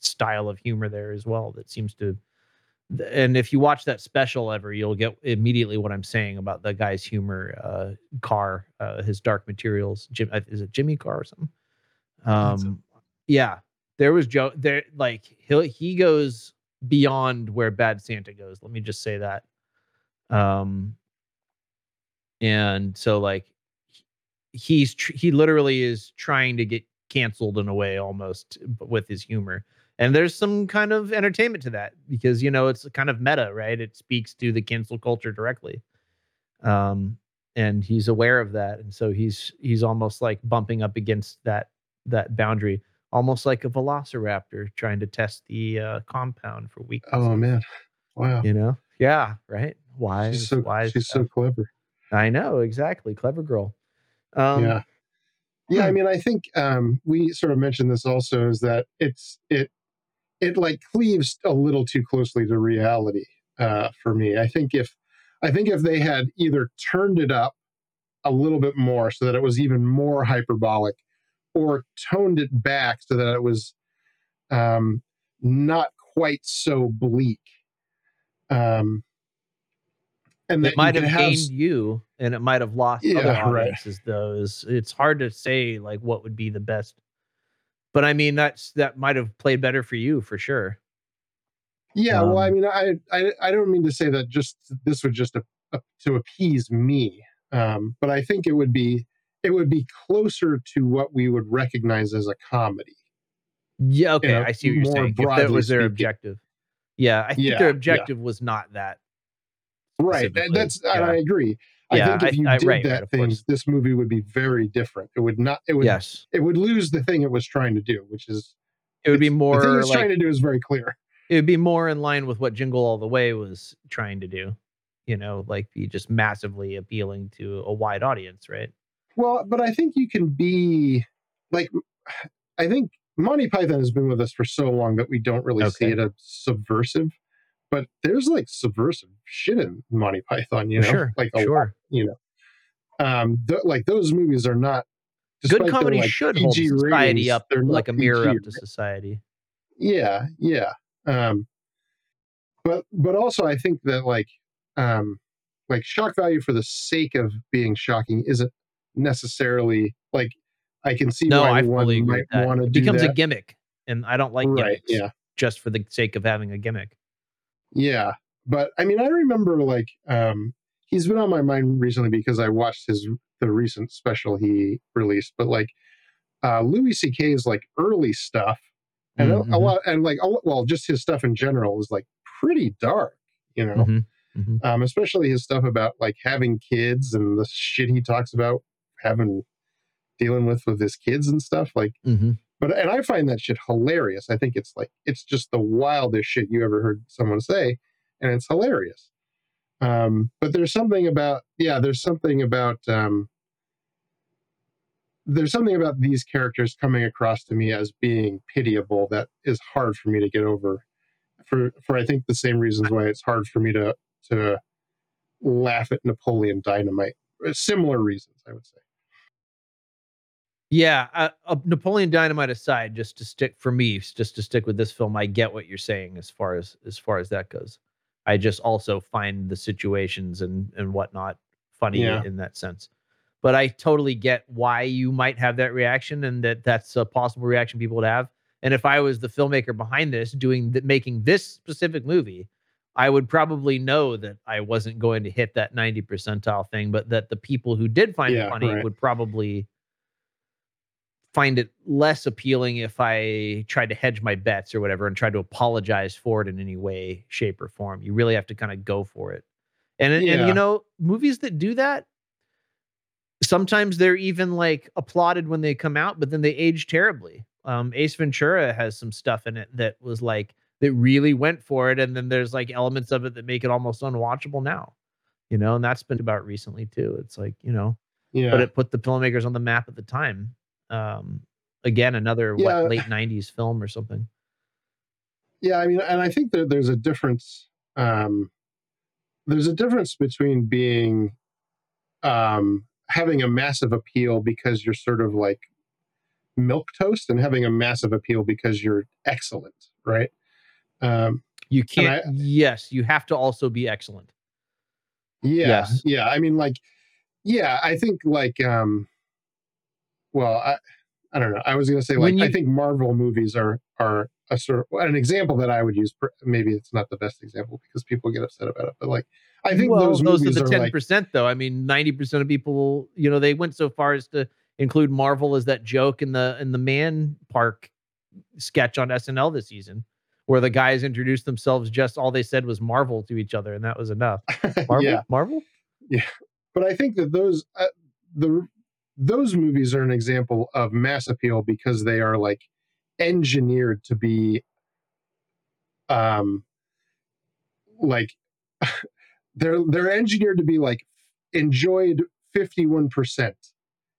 style of humor there as well. That seems to, and if you watch that special ever, you'll get immediately what I'm saying about the guy's humor. Uh, Carr, uh, his Dark Materials. Jim, is it Jimmy Carr or something? Um, yeah, there was Joe. There, like he he goes beyond where Bad Santa goes. Let me just say that. Um, and so like he's tr- he literally is trying to get canceled in a way almost with his humor and there's some kind of entertainment to that because you know it's a kind of meta right? It speaks to the cancel culture directly. Um and he's aware of that. And so he's he's almost like bumping up against that that boundary almost like a velociraptor trying to test the uh, compound for weakness. Oh man, wow. you know? Yeah right? Why She's so wise she's so clever. i know exactly. Clever girl. Um yeah. Yeah, I hmm. mean, I think um, we sort of mentioned this also is that it's it it like cleaves a little too closely to reality uh, for me. I think if I think if they had either turned it up a little bit more so that it was even more hyperbolic, or toned it back so that it was um, not quite so bleak, um, and it might have have gained you and it might have lost Yeah, other <laughs> right. audiences though is it's hard to say like what would be the best but i mean that's that might have played better for you for sure Yeah, well, I Um, mean, I, I I don't mean to say that just this would just a, a- to appease me, um, but I think it would be it would be closer to what we would recognize as a comedy. yeah okay know, i see what you're saying if that was their speaking. objective yeah i think Yeah, their yeah. objective was not that Right. That's yeah. I agree. I Yeah, think if you I- did right, that right, thing, course. this movie would be very different. It would not. It would. yes It would lose the thing it was trying to do, which is it would be more. the thing it's like trying to do is very clear. it would be more in line with what jingle all the way was trying to do you know like be just massively appealing to a wide audience right Well, but I think you can be like, I think Monty Python has been with us for so long that we don't really see it as subversive. But there's like subversive shit in Monty Python, you know, sure like a lot, sure you know. Um, th- like those movies are not. good comedy like, should hold PG society ratings, up they're like a mirror PG, up to society yeah yeah um but but also i think that like um like shock value for the sake of being shocking isn't necessarily like i can see no why i one might that want to it becomes a gimmick and i don't like Right, gimmicks yeah. just for the sake of having a gimmick yeah but i mean i remember like um he's been on my mind recently because i watched his the recent special he released but like uh louis ck's like early stuff and a- a lot and like a, well just his stuff in general is like pretty dark, you know. Mhm, mhm. Um, especially his stuff about like having kids and the shit he talks about having dealing with with his kids and stuff. Like, Mhm. But and I find that shit hilarious. I think it's like it's just the wildest shit you ever heard someone say, and it's hilarious. Um, but there's something about yeah, there's something about um, there's something about these characters coming across to me as being pitiable that is hard for me to get over. For for I think the same reasons why it's hard for me to to laugh at Napoleon Dynamite. Similar reasons, I would say. Yeah, uh, uh, Napoleon Dynamite aside, just to stick for me, just to stick with this film, I get what you're saying as far as as far as that goes. I just also find the situations and and whatnot funny Yeah. in that sense. But I totally get why you might have that reaction, and that that's a possible reaction people would have. And if I was the filmmaker behind this, doing th- making this specific movie, I would probably know that I wasn't going to hit that 90 percentile thing, but that the people who did find Yeah, it funny right. would probably find it less appealing if I tried to hedge my bets or whatever and tried to apologize for it in any way, shape, or form. You really have to kind of go for it. And and you know, movies that do that, sometimes they're even like applauded when they come out, but then they age terribly. Um, Ace Ventura has some stuff in it that was like that really went for it, and then there's like elements of it that make it almost unwatchable now. You know, and that's been about recently too. It's like you know, Yeah. but it put the filmmakers on the map at the time. Um, again, another Yeah. what late '90s film or something. Yeah, I mean, and I think that there's a difference. Um, there's a difference between being um, having a massive appeal because you're sort of like milk toast, and having a massive appeal because you're excellent, right? Um, You can't. I- yes, you have to also be excellent. yeah, Yes. yeah. I mean, like, yeah, I think like, um, well, I, I don't know. I was gonna say like, When I think Marvel movies are are a sort of an example that I would use. Maybe it's not the best example because people get upset about it, but like, I think well, those those are the ten like, percent, though. I mean, ninety percent of people, you know, they went so far as to include Marvel as that joke in the in the Man Park sketch on SNL this season, where the guys introduced themselves. Just all they said was Marvel to each other, and that was enough. <laughs> Marvel, Yeah. Marvel. Yeah, but I think that those uh, the those movies are an example of mass appeal because they are like engineered to be um like <laughs> they're they're engineered to be like enjoyed 51%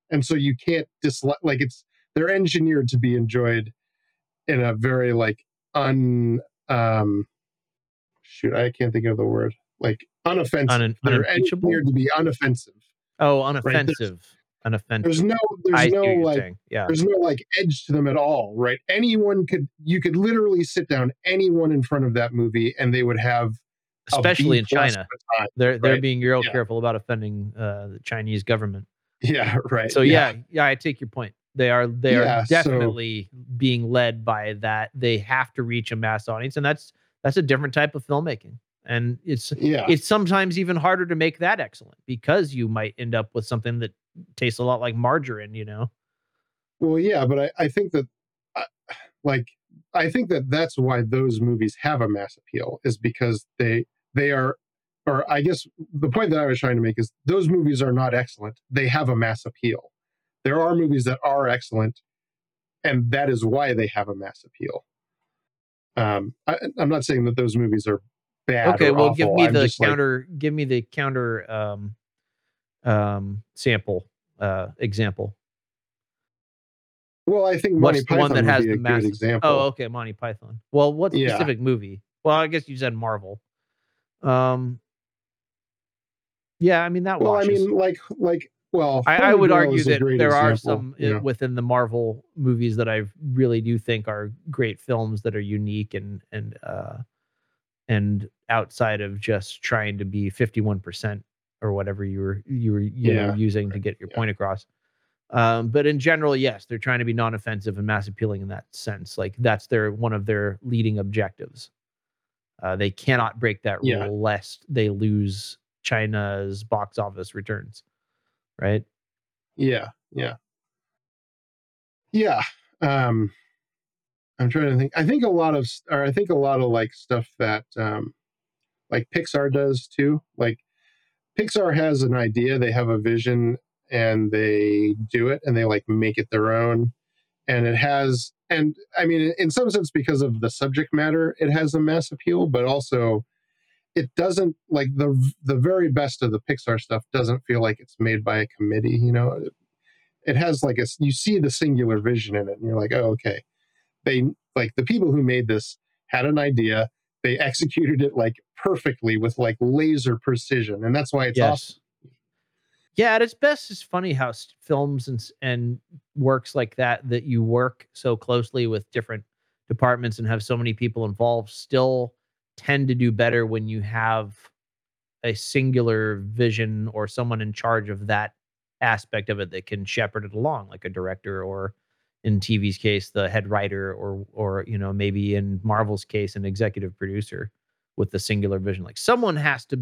and so you can't dislike like it's they're engineered to be enjoyed in a very like un um shoot i can't think of the word. Like unoffensive. Un- they're unimpeachable? engineered to be unoffensive. Oh, Right, there's- unoffensive. unoffensive. there's no there's no like saying, yeah. there's no like edge to them at all right anyone could you could literally sit down anyone in front of that movie and they would have especially in China. time, They're they're being real Yeah. careful about offending uh, the Chinese government. yeah <laughs> right So yeah. yeah, I take your point. They are they Yeah, are so- definitely being led by that. They have to reach a mass audience, and that's that's a different type of filmmaking. And it's Yeah. it's sometimes even harder to make that excellent because you might end up with something that tastes a lot like margarine. You know. well yeah but i, I think that uh, like i think that that's why those movies have a mass appeal is because they they are or i guess the point that i was trying to make is those movies are not excellent they have a mass appeal there are movies that are excellent and that is why they have a mass appeal um I, i'm not saying that those movies are bad okay, or well, give me I'm the just like- counter. give me the counter um, um, sample uh, example. well i think monty What's the one python that has the a good massive? example Oh, okay, Monty Python. Well, what Yeah. specific movie? Well, I guess you said Marvel. Um, yeah, I mean that well i mean like like well I, I would argue that there are some you know? within the Marvel movies that I really do think are great films that are unique and and uh and outside of just trying to be fifty one percent or whatever you were you were you know Yeah, using to get your point across. Um, but in general, yes, they're trying to be non-offensive and mass appealing in that sense. Like that's their one of their leading objectives. Uh, they cannot break that rule Yeah. lest they lose China's box office returns. Right? Yeah, yeah. Yeah. Um I'm trying to think. I think a lot of, or I think a lot of like stuff that, um, like Pixar does too. Like Pixar has an idea, they have a vision, and they do it, and they like make it their own. And it has, and I mean, in some sense, because of the subject matter, it has a mass appeal, but also it doesn't like the the very best of the Pixar stuff doesn't feel like it's made by a committee. You know, it, it has like a you see the singular vision in it, and you're like, oh, okay. They like the people who made this had an idea. They executed it like perfectly with like laser precision, and that's why it's awesome. Yeah, at its best, it's funny how films and and works like that that you work so closely with different departments and have so many people involved still tend to do better when you have a singular vision or someone in charge of that aspect of it that can shepherd it along, like a director or in TV's case, the head writer, or or you know maybe in Marvel's case, an executive producer with the singular vision. Like someone has to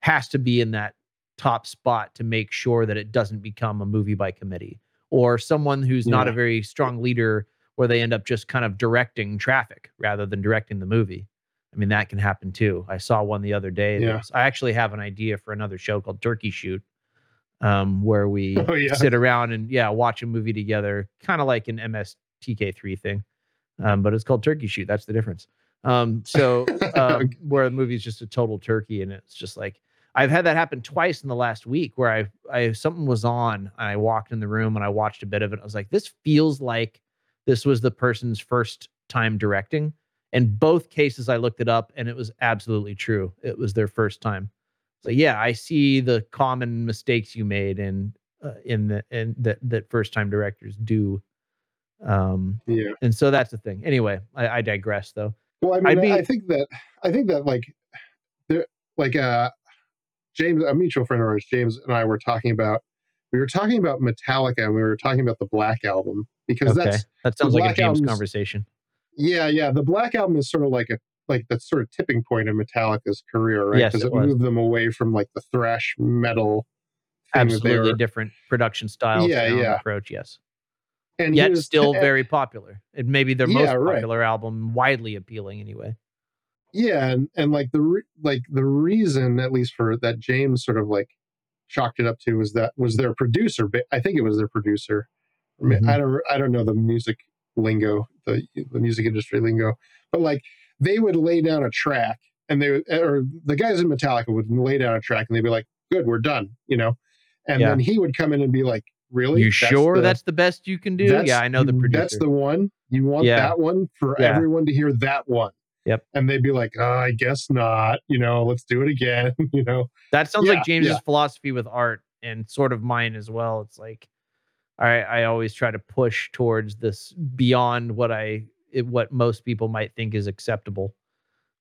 has to be in that top spot to make sure that it doesn't become a movie by committee or someone who's not a very strong leader where they end up just kind of directing traffic rather than directing the movie. I mean, that can happen too. I saw one the other day. Yeah. I actually have an idea for another show called Turkey Shoot, um, where we <laughs> Oh, yeah. sit around and yeah, watch a movie together, kind of like an MST3K thing. Um, but it's called Turkey Shoot. That's the difference. Um, so <laughs> um, where the movie's just a total turkey, and it's just like I've had that happen twice in the last week where I I something was on and I walked in the room and I watched a bit of it. I was like, this feels like this was the person's first time directing. In both cases, I looked it up and it was absolutely true. It was their first time. So yeah, I see the common mistakes you made in uh, in the and that that first time directors do. Um, yeah, and so that's the thing. Anyway, I, I digress though. Well, I mean, be- I think that I think that like there, like uh, James, a mutual friend of ours, James and I were talking about. We were talking about Metallica, and we were talking about the Black Album because okay, that's that sounds like a James Album's- conversation. Yeah, yeah. The Black Album is sort of like a like that sort of tipping point in Metallica's career, right? Yes, Because it it, moved them away from like the thrash metal. thing that they Absolutely were- different production style, Yeah, yeah. approach. Yes, And yet here's- still and- very popular. It may be their most Yeah, right. popular album, widely appealing anyway. yeah and, and like the re- like the reason at least for that james sort of like chalked it up to was that was their producer i think it was their producer Mhm. I don't i don't know the music lingo the the music industry lingo but like they would lay down a track and they would- or the guys in metallica would lay down a track and they'd be like good we're done you know and Yeah. then he would come in and be like really You sure that's the best you can do? Yeah, I know the mm, producer. That's the one. You want Yeah. that one for Yeah. everyone to hear that one. Yep. And they'd be like, oh, I guess not. You know, let's do it again. <laughs> you know. That sounds like James's philosophy with art and sort of mine as well. It's like I I always try to push towards this beyond what I it, what most people might think is acceptable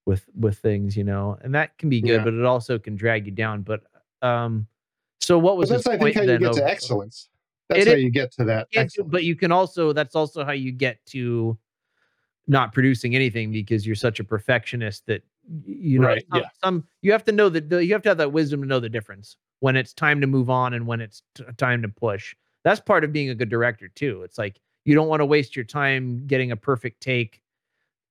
with with things, you know. And that can be good, Yeah. but it also can drag you down. But um so what was that's I think how you get of- to excellence. That's It how you get to that it- but you can also that's also how you get to not producing anything because you're such a perfectionist that you know Right, some, yeah. some you have to know that the- you have to have that wisdom to know the difference when it's time to move on and when it's t- time to push that's part of being a good director too it's like you don't want to waste your time getting a perfect take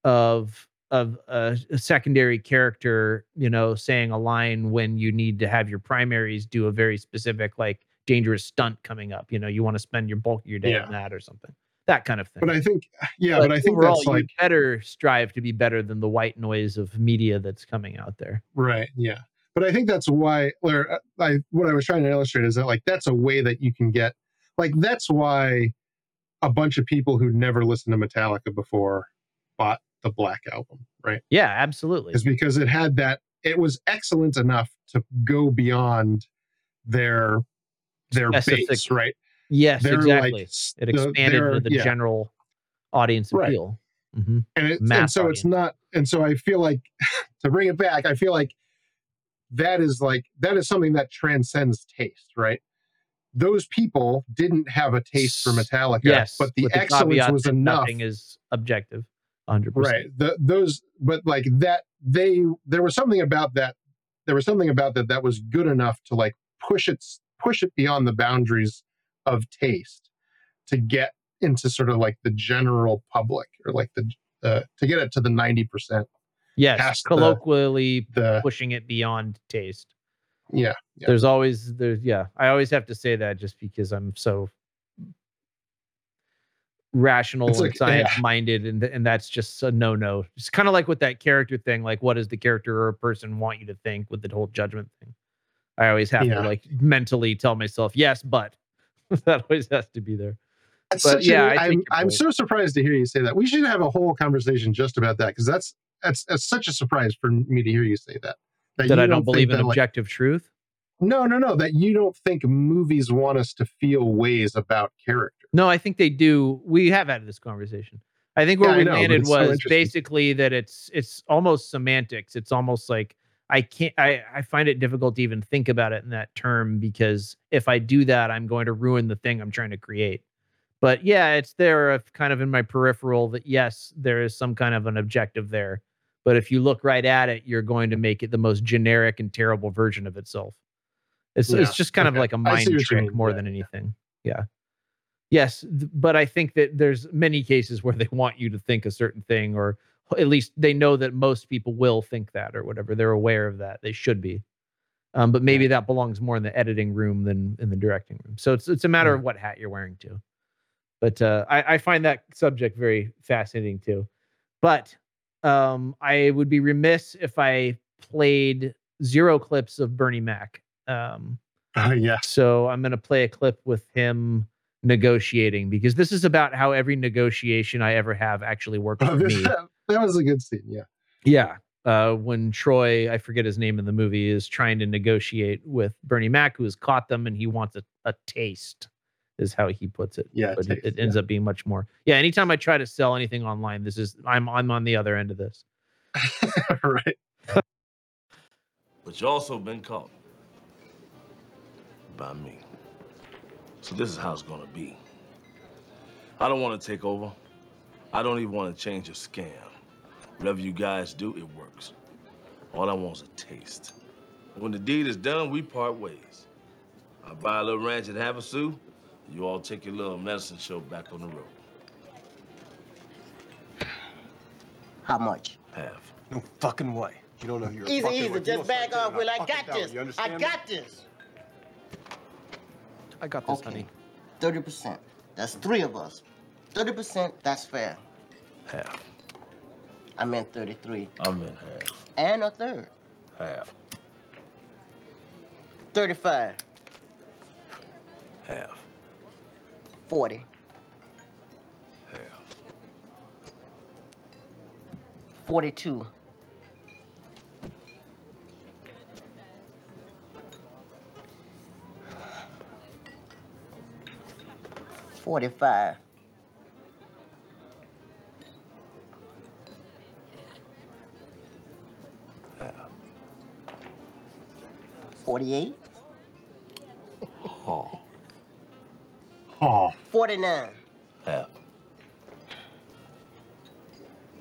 of of a, a secondary character you know saying a line when you need to have your primaries do a very specific like dangerous stunt coming up you know you want to spend your bulk of your day Yeah. on that or something that kind of thing But I think, yeah, but, I think overall, that's like better strive to be better than the white noise of media that's coming out there. right, yeah. But I think that's why, or uh, I what I was trying to illustrate is that like that's a way that you can get, like that's why a bunch of people who never listened to Metallica before bought the Black album, right? Yeah, absolutely. is because it had that it was excellent enough to go beyond their their Specific- base, right? Yes, They're exactly. like it expanded to the yeah. general audience Right. appeal. hmm And, it, and so it's not and so I feel like <laughs> to bring it back, I feel like that is like that is something that transcends taste, right? Those people didn't have a taste for Metallica, Yes, but the excellence was enough Nothing is objective, hundred right percent. the, those but like that they there was something about that there was something about that that was good enough to like push it push it beyond the boundaries of taste to get into sort of like the general public or like the uh, to get it to the 90%. Yes, past the- colloquially the- pushing it beyond taste. Yeah. yeah. There's always there's yeah. I always have to say that just because I'm so rational It's and science minded and and that's just a no no. It's kind of like with that character thing, like what does the character or person want you to think with the whole judgment thing? I always have Yeah. to like mentally tell myself, yes, but <laughs> that always has to be there. That's But yeah, a, I I'm, I'm so surprised to hear you say that. We should have a whole conversation just about that because that's, that's that's such a surprise for me to hear you say that. That I don't believe in that, like- objective truth. no, no, no. That you don't think movies want us to feel ways about character. No, I think they do. We have had this conversation. I think where Yeah, we know, landed it's so was basically that it's it's almost semantics. It's almost like I can't I, I find it difficult to even think about it in that term because if I do that, I'm going to ruin the thing I'm trying to create. But yeah, it's there of kind of in my peripheral that yes, there is some kind of an objective there. But if you look right at it, you're going to make it the most generic and terrible version of itself. It's Yeah, it's just kind of like a mind trick more yeah, than anything. Yeah. Yes, th- but I think that there's many cases where they want you to think a certain thing, or at least they know that most people will think that, or whatever. They're aware of that. They should be. Um, but maybe that belongs more in the editing room than in the directing room. So it's it's a matter of what hat you're wearing too. But uh, I, I find that subject very fascinating too. But um, I would be remiss if I played zero clips of Bernie Mac. Um, Uh, yeah. so I'm going to play a clip with him negotiating because this is about how every negotiation I ever have actually works for me. <laughs> that was a good scene. Yeah. Yeah. Uh, when Troy, I forget his name in the movie, is trying to negotiate with Bernie Mac, who has caught them and he wants a, a taste, is how he puts it. Yeah, But it, taste, it ends up being much more. Yeah. Anytime I try to sell anything online, this is, I'm, I'm on the other end of this. <laughs> right. But you also been caught by me. So this is how it's gonna be. I don't want to take over. I don't even want to change your scam. Whatever you guys do, it works. All I want is a taste. When the deed is done, we part ways. I buy a little ranch at Havasu. You all take your little medicine show back on the road. How much? Half. No fucking way. You don't know who you're Easy, fucking easy. with. Just back off, do Will. I got down. this. You I understand me? got this. I got this, honey. Thirty percent. That's three of us. Thirty percent. That's fair. Half. I meant thirty-three. I'm in half. And a third. Half. Thirty-five. Half. Forty. Half. Forty-two. Forty-five. Forty-eight. 49. Half.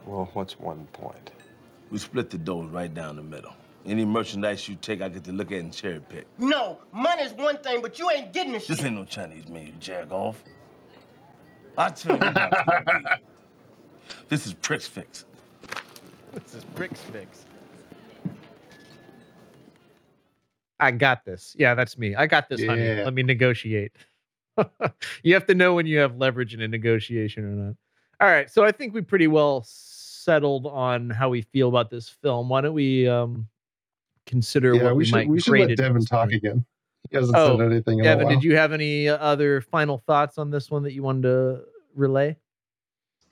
Well, what's one point? We split the dough right down the middle. Any merchandise you take, I get to look at and cherry pick. No, money's one thing, but you ain't getting this. This ain't no Chinese man, you jack off. I tell you, this is prix fixe. This is prix fixe. I got this. Yeah, that's me. I got this, yeah. honey. Let me negotiate. <laughs> you have to know when you have leverage in a negotiation or not. All right. So I think we pretty well settled on how we feel about this film. Why don't we um consider Yeah, what we we, should might we should grade let it Devin talk point? again. He hasn't Oh, said anything in Devin, a while. did you have any uh, other final thoughts on this one that you wanted to relay?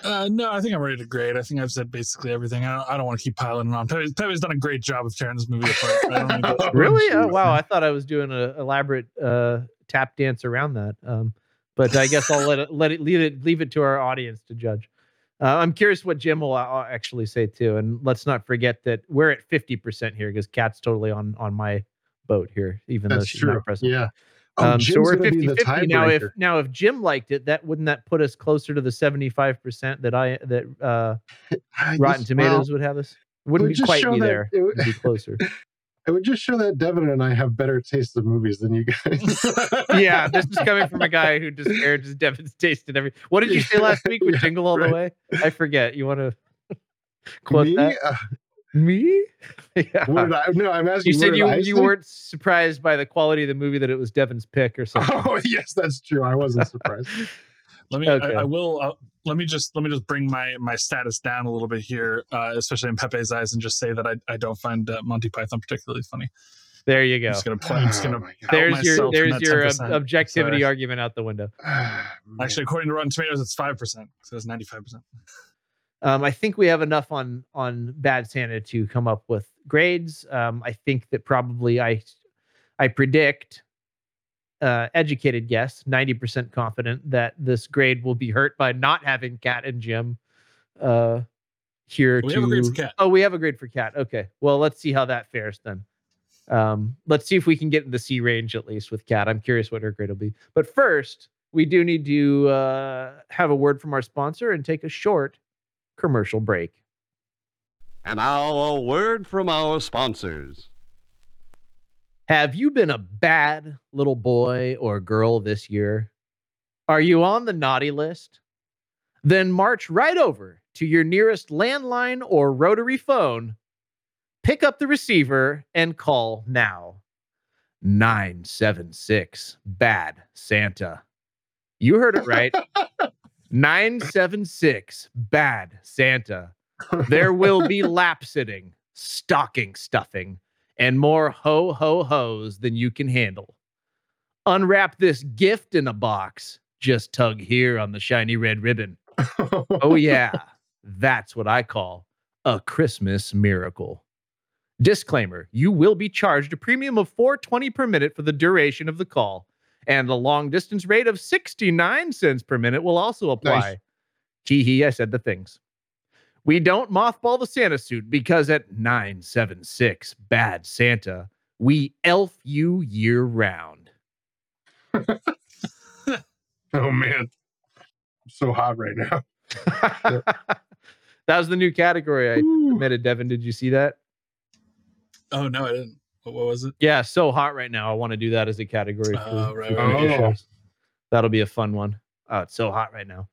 Uh, no, I think I'm ready to grade. I think I've said basically everything. I don't, I don't want to keep piling on. Tevye's, Tevye's done a great job of tearing this movie apart. I don't <laughs> <laughs> really? Oh, wow. I thought I was doing an elaborate uh, tap dance around that. Um, but I guess I'll let it let it leave it leave it to our audience to judge. Uh, I'm curious what Jim will uh, actually say too, and let's not forget that we're at 50 percent here because Kat's totally on on my boat here, even though she's true. not present. Yeah. Oh, Um, so we're 50 50 now. If now if Jim liked it, that wouldn't that put us closer to the 75 percent that I that uh, <laughs> I Rotten just- Tomatoes well, would have us? Wouldn't would be quite be there. It'd be closer. It would just show that Devin and I have better taste in movies than you guys. <laughs> yeah, this is coming from a guy who disparages Devin's taste in every. What did you say last week with <laughs> Jingle All the Way? I forget. You want to <laughs> quote Me? that? Uh, Me? yeah. I? No, I'm asking. You said you you say? weren't surprised by the quality of the movie that it was Devin's pick or something. Oh yes, that's true. I wasn't surprised. Let me. Okay. I, I will. Uh, let me just. Let me just bring my my status down a little bit here, uh, especially in Pepe's eyes, and just say that I, I don't find uh, Monty Python particularly funny. There you go. I'm just gonna play. I'm just Oh gonna. out There's your there's your ob- 10%. objectivity Sorry. argument out the window. <sighs> Actually, according to Rotten Tomatoes, it's five percent. So it's ninety five percent. Um, I think we have enough on on Bad Santa to come up with grades. Um, I think that probably I I predict uh, educated guess, ninety percent confident that this grade will be hurt by not having Cat and Jim uh, here We to. have a grade for Cat. Oh, we have a grade for Cat. Okay, well let's see how that fares then. Um, let's see if we can get in the C range at least with Cat. I'm curious what her grade will be. But first, we do need to uh, have a word from our sponsor and take a short commercial break. And now a word from our sponsors. Have you been a bad little boy or girl this year? Are you on the naughty list? Then march right over to your nearest landline or rotary phone, pick up the receiver, and call now 976 Bad Santa. You heard it right. 976 Bad Santa. There will be <laughs> lap sitting, stocking stuffing, and more ho ho ho's than you can handle. Unwrap this gift in a box. Just tug here on the shiny red ribbon. oh, <laughs> yeah. That's what I call a Christmas miracle. Disclaimer You will be charged a premium of 420 per minute for the duration of the call, and the long distance rate of 69 cents per minute will also apply. Nice. Hee, I said the things. We don't mothball the Santa suit because at 976 Bad Santa, we elf you year round. <laughs> Oh man, I'm so hot right now. <laughs> that was the new category I submitted, Devin. Did you see that? Oh no, I didn't. What, what was it? Yeah, so hot right now. I want to do that as a category. Oh, for, Oh, right, for right, future right. shows. That'll be a fun one. Oh, it's so hot right now.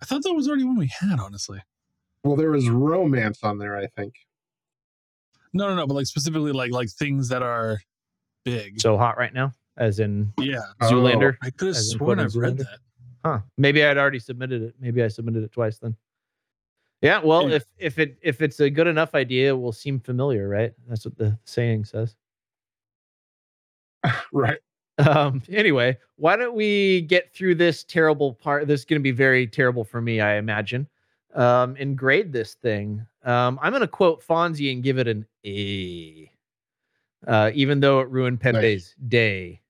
I thought that was already one we had. Honestly, Well, there was romance on there, I think. no, no, no. But like specifically, like like things that are big. So hot right now, as in yeah, Zoolander. I could have sworn I've read Zoolander? that. Huh. Maybe I'd already submitted it. Maybe I submitted it twice then. Yeah, well, Yeah. if if it if it's a good enough idea, it will seem familiar, right? That's what the saying says. <laughs> Right. Um, anyway, why don't we get through this terrible part? This is going to be very terrible for me, I imagine. Um, and grade this thing. Um, I'm going to quote Fonzie and give it an A, uh, even though it ruined Pepe's day.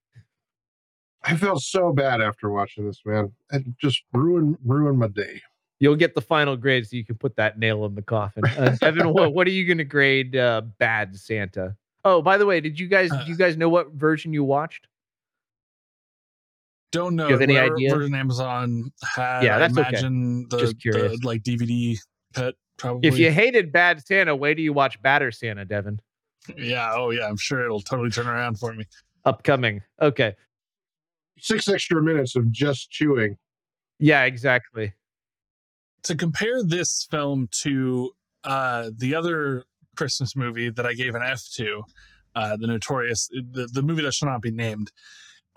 I felt so bad after watching this, man. It just ruined ruined my day. You'll get the final grade so you can put that nail in the coffin. Uh, Evan, what, what are you going to grade uh, Bad Santa? Oh, by the way, did you guys Uh, do you guys know what version you watched? Don't know. you have any whatever idea? version Amazon had. Yeah, I that's okay. imagine the, Just curious. the like DVD cut probably. If you hated Bad Santa, wait till you watch Badder Santa, Devin. yeah, oh yeah, I'm sure it'll totally turn around for me. Upcoming. Okay. Six extra minutes of just chewing. Yeah, exactly. to compare this film to uh the other Christmas movie that I gave an F to, uh the notorious the, the movie that shall not be named.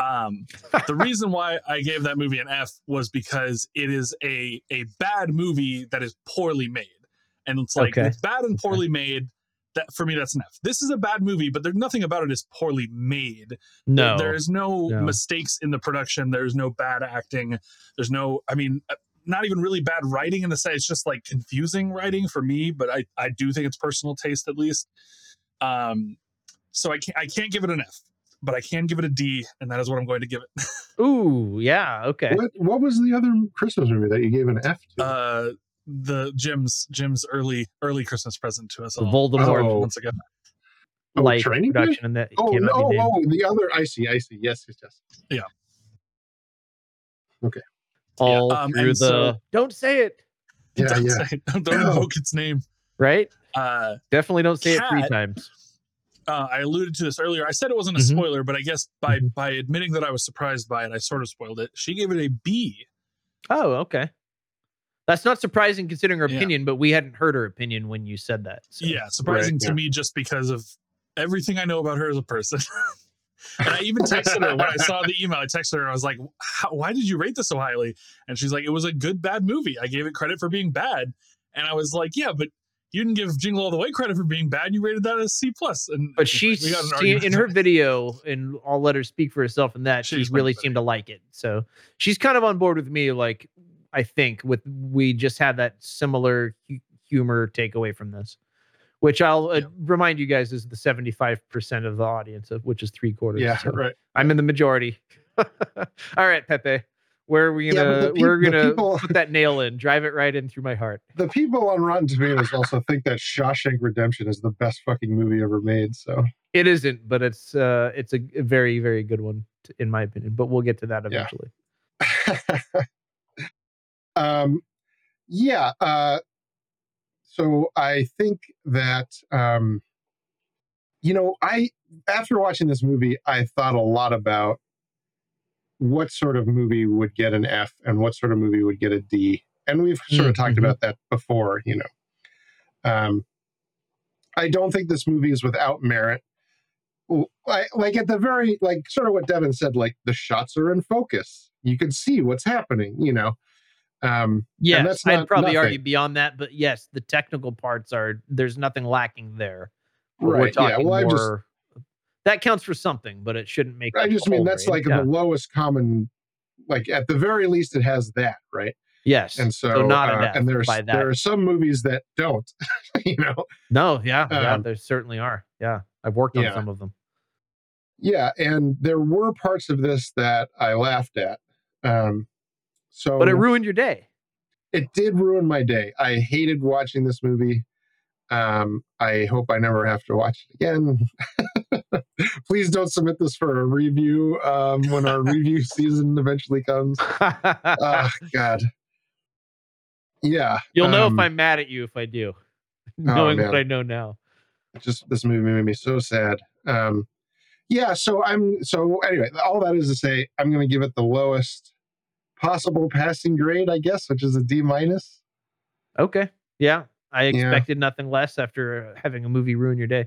Um the reason why I gave that movie an F was because it is a a bad movie that is poorly made. And it's like Okay. it's bad and poorly made. That for me that's an F. This is a bad movie, but there's nothing about it is poorly made. No. There's no, No. mistakes in the production. There's no bad acting. There's no, I mean, uh, not even really bad writing in the sense. It's just like confusing writing for me, but I, I do think it's personal taste at least. Um, so I can't, I can't give it an F, but I can give it a D, and that is what I'm going to give it. <laughs> Ooh, yeah, okay. What what was the other Christmas movie that you gave an F to? Uh, the Jim's Jim's early early Christmas present to us all. Voldemort Oh. once again. Oh, light Training production and that oh, no, oh, the other. I see. I see. Yes, yes, yes. Yeah. Okay. all um, through the so- don't say it, Yeah, <laughs> don't yeah. say- don't No. invoke its name. right? Uh, Definitely don't say it three times. Uh, I alluded to this earlier. I said it wasn't a Mhm. spoiler, but I guess by Mm-hmm. by admitting that I was surprised by it, I sort of spoiled it. She gave it a B. Oh, okay. That's not surprising considering her Yeah. opinion, but we hadn't heard her opinion when you said that. so- Yeah, surprising to yeah. me just because of everything I know about her as a person. <laughs> and I even texted her when I saw the email. I texted her. And I was like, How, "Why did you rate this so highly?" And she's like, "It was a good bad movie. I gave it credit for being bad." And I was like, "Yeah, but you didn't give Jingle All the Way credit for being bad. You rated that as C plus." And But she's she "We got an se- argument." in her video, and I'll let her speak for herself in that, she She's really seemed to like it. So she's kind of on board with me. Like I think with we just had that similar hu- humor takeaway from this, which I'll uh, remind you guys is the seventy five percent of the audience, of which is three quarters. Yeah, so right. I'm in the majority. <laughs> All right, Pepe. Where are we gonna the peop- we're the gonna people- put that nail in, drive it right in through my heart. The people on Rotten Tomatoes also think that Shawshank Redemption is the best fucking movie ever made. So It isn't, but it's uh it's a very very good one t- in my opinion. But we'll get to that eventually Yeah. eventually. <laughs> um yeah uh so i think that um you know i after watching this movie i thought a lot about what sort of movie would get an f and what sort of movie would get a d and we've sort of talked Mhm. about that before you know um i don't think this movie is without merit I, like at the very like sort of what devin said like the shots are in focus you can see what's happening you know um Yes, I'd probably argue beyond that, but yes, the technical parts are there's nothing lacking there. Right, yeah, well, I just- more. That counts for something, but it shouldn't make. I just mean that's grade. like Yeah. the lowest common, like at the very least, it has that, right? Yes, And so, not an uh, and there's there are some movies that don't, <laughs> you know. No, yeah, yeah, Um, there certainly are. Yeah, I've worked on yeah. some of them. Yeah, and there were parts of this that I laughed at. Um, so, But it ruined your day. it did ruin my day. I hated watching this movie. Um, I hope I never have to watch it again. <laughs> <laughs> Please don't submit this for a review um, when our <laughs> review season eventually comes. oh, God. Yeah. You'll know um, if I'm mad at you if I do, <laughs> knowing what. I know now. just this movie made me so sad. Um, yeah, so I'm so anyway. All that is to say, I'm going to give it the lowest possible passing grade, I guess, which is a D minus. Okay. Yeah. I Yeah. expected nothing less after having a movie ruin your day.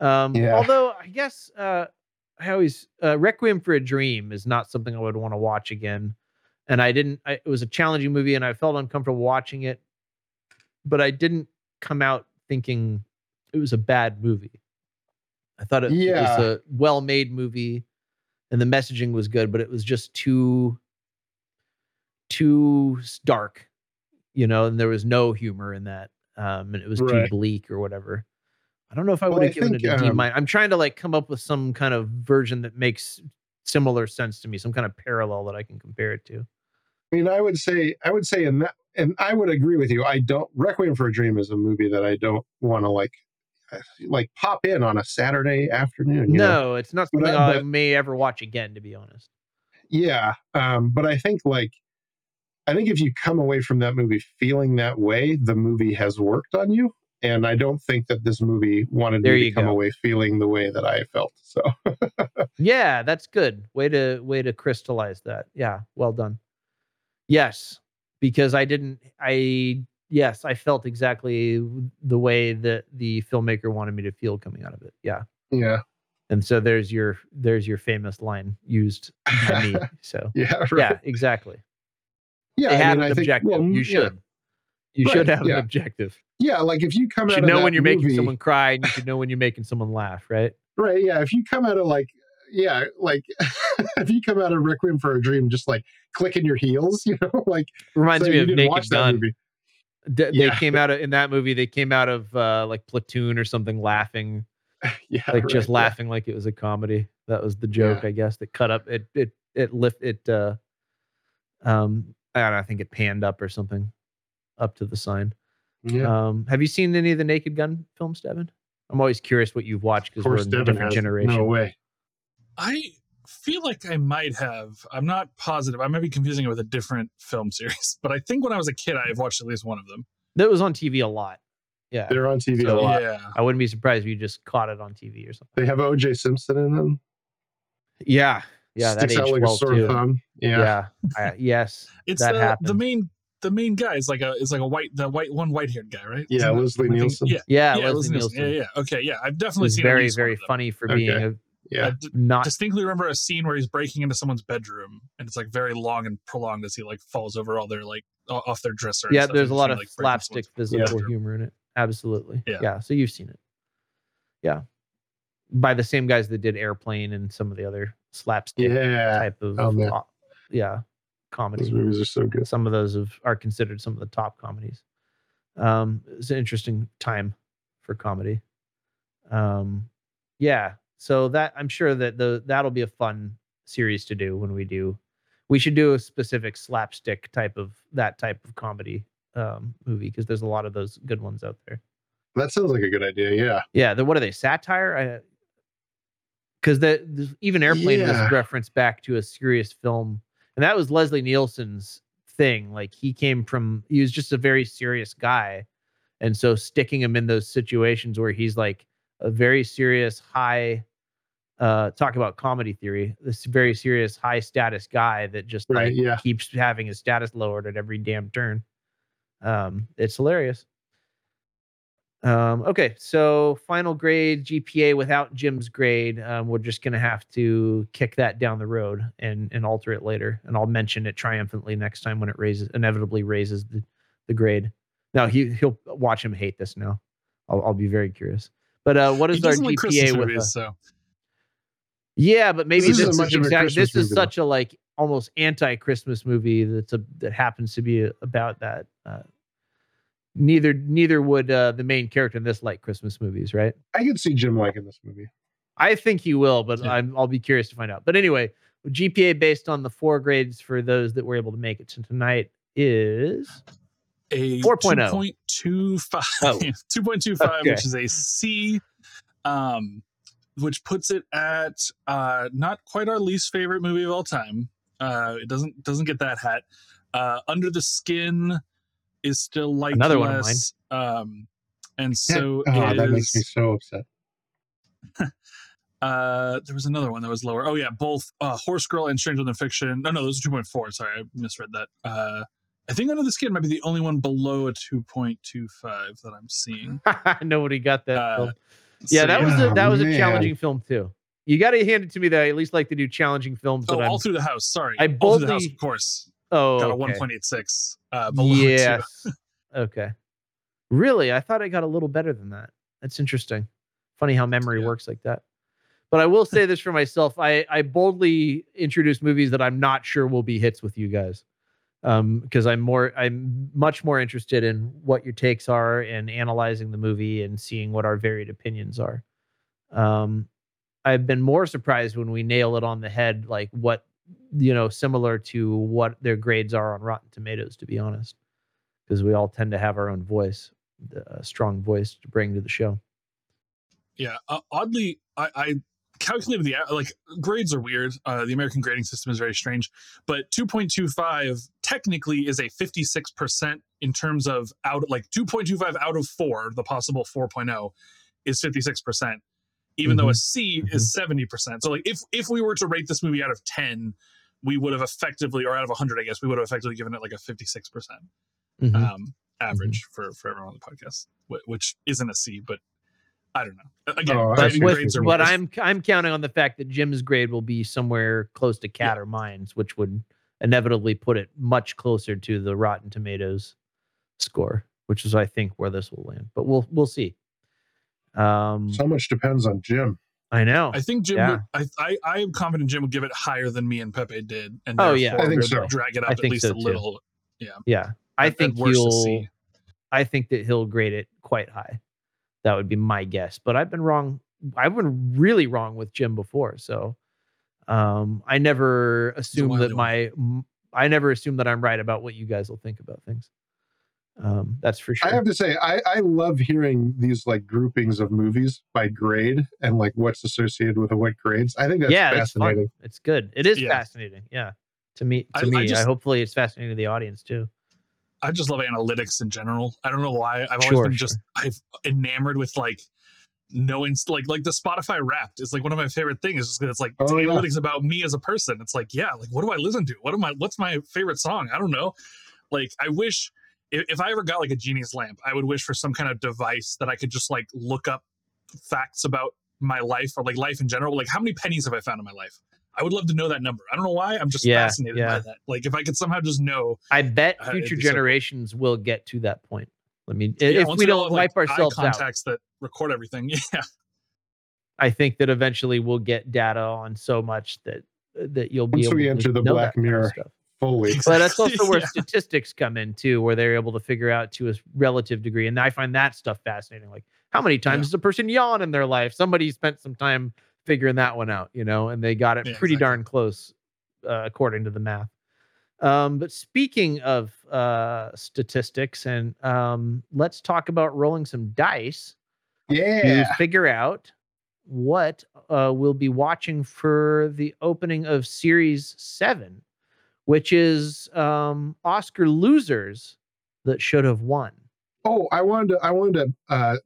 Um, Yeah. Although I guess uh, I always uh, Requiem for a Dream is not something I would want to watch again, and I didn't. I, it was a challenging movie, and I felt uncomfortable watching it, but I didn't come out thinking it was a bad movie. I thought it, it was a well-made movie, and the messaging was good, but it was just too too dark, you know, and there was no humor in that. Um, and it was too bleak or whatever. I don't know if I Well, would have given think, it a D um, minus. I'm trying to like come up with some kind of version that makes similar sense to me, some kind of parallel that I can compare it to. I mean, I would say, I would say, in that, and I would agree with you. I don't. Requiem for a Dream is a movie that I don't want to like, uh, like pop in on a Saturday afternoon. You no, know? it's not something I- I, but- may ever watch again, to be honest. Yeah, um, but I think like, I think if you come away from that movie feeling that way, the movie has worked on you. And I don't think that this movie wanted There me to come go. away feeling the way that I felt. So <laughs> Yeah, that's good. Way to way to crystallize that. Yeah, well done. Yes, because I didn't I yes, I felt exactly the way that the filmmaker wanted me to feel coming out of it. Yeah. yeah, And so there's your there's your famous line used by me. <laughs> So yeah, right. yeah, exactly. yeah. they I had mean, an I think well, you yeah. You Right, should have yeah. an objective. Yeah, like if you come out of. You should know when you're making someone cry and you should know when you're making someone laugh, right? right? Yeah, if you come out of like, yeah, like <laughs> if you come out of Requiem for a Dream, just like clicking your heels, <laughs> you know, like Reminds so me of Naked Gun. movie. D- They came out of in that movie. They came out of uh, like Platoon or something, laughing, <laughs> Yeah, like just right, yeah. laughing like it was a comedy. That was the joke, I guess. That cut up. It it it lift it. Uh, um, I don't know. I think it panned up or something, up to the sign. Yeah. Um, have you seen any of the Naked Gun films, Devin? I'm always curious what you've watched because Of we're course, in a different has. generation. No way. I feel like I might have. I'm not positive. I might be confusing it with a different film <laughs> series, but I think when I was a kid, I have watched at least one of them. That was on TV a lot. Yeah, They're on TV a lot. Yeah, I wouldn't be surprised if you just caught it on TV or something. They have O.J. Simpson in them. Yeah, yeah, that Sticks out aged like a well, sore too. thumb. Yeah. yeah, I- yes, It's that the, happened. the main the main guy is like a is like a white the white one white haired guy, right? Yeah, Isn't that- Leslie am Nielsen. Yeah, Yeah, yeah, Leslie Nielsen. Yeah, Nielsen. yeah. Okay, yeah. I've definitely He's seen very, very funny for Okay. being a Yeah. I d- not distinctly remember a scene where he's breaking into someone's bedroom and it's like very long and prolonged as he like falls over all their like off their dresser. yeah. stuff. There's a lot of like, slapstick physical bedroom. humor in it. Absolutely. Yeah. Yeah. So you've seen it. Yeah. By the same guys that did Airplane and some of the other slapstick Yeah. type of Oh, man. uh, yeah comedy. Those movies are so good. Some of those have, are considered some of the top comedies. Um, it's an interesting time for comedy. Um, yeah. So that I'm sure that the that'll be a fun series to do when we do. We should do a specific slapstick type of that type of comedy um, movie because there's a lot of those good ones out there. That sounds like a good idea. Yeah. Yeah, the what are they satire? Because the, the even airplane Yeah. was referenced back to a serious film, and that was Leslie Nielsen's thing. Like he came from, he was just a very serious guy, and so sticking him in those situations where he's like a very serious, high, uh, talk about comedy theory. This very serious, high status guy that just Right, like yeah. keeps having his status lowered at every damn turn. Um, it's hilarious. Um, okay, so final grade GPA without Jim's grade. Um, we're just gonna have to kick that down the road and and alter it later, and I'll mention it triumphantly next time when it raises inevitably raises the, the grade. Now he he'll watch him hate this now. I'll I'll be very curious. But uh, what He our Christmas GPA with? movies, a- so yeah, but maybe This this, is much of a exact, this is though. such a like almost anti-Christmas movie that's a that happens to be about that. Uh, neither neither would uh, the main character in this like Christmas movies, right? I could see Jim liking this movie. I think he will, but I'm, I'll be curious to find out. But anyway, GPA based on the four grades for those that were able to make it to tonight is a 4.0. 2.25 Oh. 2.25 <laughs> Okay. which is a c um which puts it at uh not quite our least favorite movie of all time uh it doesn't doesn't get that hat uh under the skin is still like Another one of mine. less um and <laughs> so oh, that makes me so upset. <laughs> uh there was another one that was lower oh yeah both uh horse girl and stranger than fiction no no those are 2.4 sorry i misread that uh i think under the skin might be the only one below a 2.25 that i'm seeing <laughs> nobody got that. Uh, film. Yeah, so that was yeah. a, that was a challenging film too. You got to hand it to me that I at least like to do challenging films. Oh, that I'm, all through the house. Sorry, I all through the house, boldly- of course. Oh, got a one point eight six. Uh, below <laughs> two. Okay. Really? I thought I got a little better than that. That's interesting. Funny how memory works like that. But I will say this for myself. I, I boldly introduce movies that I'm not sure will be hits with you guys. Um, because I'm more I'm much more interested in what your takes are and analyzing the movie and seeing what our varied opinions are. Um, I've been more surprised when we nail it on the head, like what you know, similar to what their grades are on Rotten Tomatoes, to be honest, because we all tend to have our own voice, a uh, strong voice to bring to the show. Yeah, uh, oddly, I, I calculated the uh, like grades are weird. Uh, the American grading system is very strange, but 2.25 technically is a 56% in terms of out like 2.25 out of 4, the possible 4.0 is 56% even mm-hmm. though a C mm-hmm. is 70%. So like if if we were to rate this movie out of 10, we would have effectively or out of 100, I guess, we would have effectively given it like a 56% um, mm-hmm. average for for everyone on the podcast, which isn't a C, but I don't know. Again, oh, but, with, but I'm I'm counting on the fact that Jim's grade will be somewhere close to cat yeah. or mine's, which would inevitably put it much closer to the Rotten Tomatoes score, which is I think where this will land. But we'll we'll see. Um, So much depends on Jim. I know. I think Jim. Yeah. Would, I, I I am confident Jim would give it higher than me and Pepe did, and Oh, yeah. I think so. Drag it up I at think least so, a too. little. Yeah, Yeah, I At- at think worst, a he'll. C. I think that he'll grade it quite high. That would be my guess, but I've been wrong. I've been really wrong with Jim before, so um, I never assume that wily my I never assume that I'm right about what you guys will think about things. Um, that's for sure. I have to say, I, I love hearing these like groupings of movies by grade and like what's associated with what grades. I think that's yeah, it's fascinating. It's good. It is Yeah. fascinating. Yeah, to me, to I- I me, I, just- hopefully it's fascinating to the audience too. I just love analytics in general. I don't know why. I've always Sure, been just I've enamored with like knowing like like the Spotify Wrapped is like one of my favorite things. Just 'cause it's like it's Oh, yeah. analytics about me as a person. It's like yeah, like what do I listen to? What am I? What's my favorite song? I don't know. Like I wish if, if I ever got like a genie's lamp, I would wish for some kind of device that I could just like look up facts about my life or like life in general. Like how many pennies have I found in my life? I would love to know that number. I don't know why. I'm just Yeah, fascinated yeah. by that. Like if I could somehow just know I bet Uh, future it'd be so cool. generations will get to that point. I mean, Yeah, if we don't have, like, wipe ourselves eye out, contacts that record everything. <laughs> Yeah. I think that eventually we'll get data on so much that that you'll be Once able we to enter the Black that kind of Stuff. fully. But that's also <laughs> where Yeah. statistics come in too, where they're able to figure out to a relative degree. And I find that stuff fascinating. Like how many times does a person yawn in their life? Somebody spent some time figuring that one out, you know, and they got it Yeah, pretty exactly. darn close uh, according to the math. Um, but speaking of uh, statistics, and um, let's talk about rolling some dice to Yeah. figure out what uh, we'll be watching for the opening of Series 7, which is um, Oscar losers that should have won. Oh, I wanted to I wanted to uh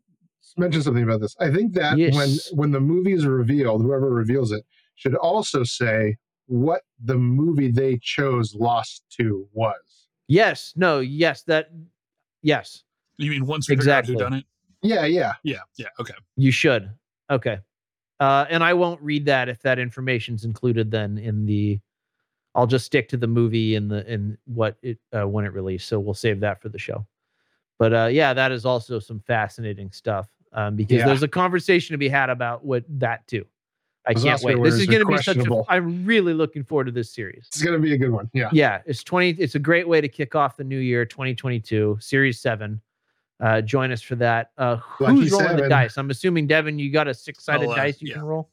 mention something about this. I think that Yes. when when the movie is revealed, whoever reveals it should also say what the movie they chose lost to was. Yes, no, yes, that, yes, You mean once we Exactly. figure out who done it? Yeah, yeah. Yeah. Yeah. Okay. you should. Okay. Uh, and I won't read that if that information's included then in the, I'll just stick to the movie and the, and what it, uh, when it released. So we'll save that for the show. But uh, yeah, that is also some fascinating stuff um, because Yeah. there's a conversation to be had about what that too. I Those can't Oscar wait. This is going to be such a. questionable. I'm really looking forward to this series. It's gonna be a good one. Yeah. Yeah, it's 20. It's a great way to kick off the new year, 2022, Series Seven. Uh, join us for that. Uh, Lucky who's rolling the dice? I'm assuming Devin, you got a six-sided uh, dice you yeah. can roll.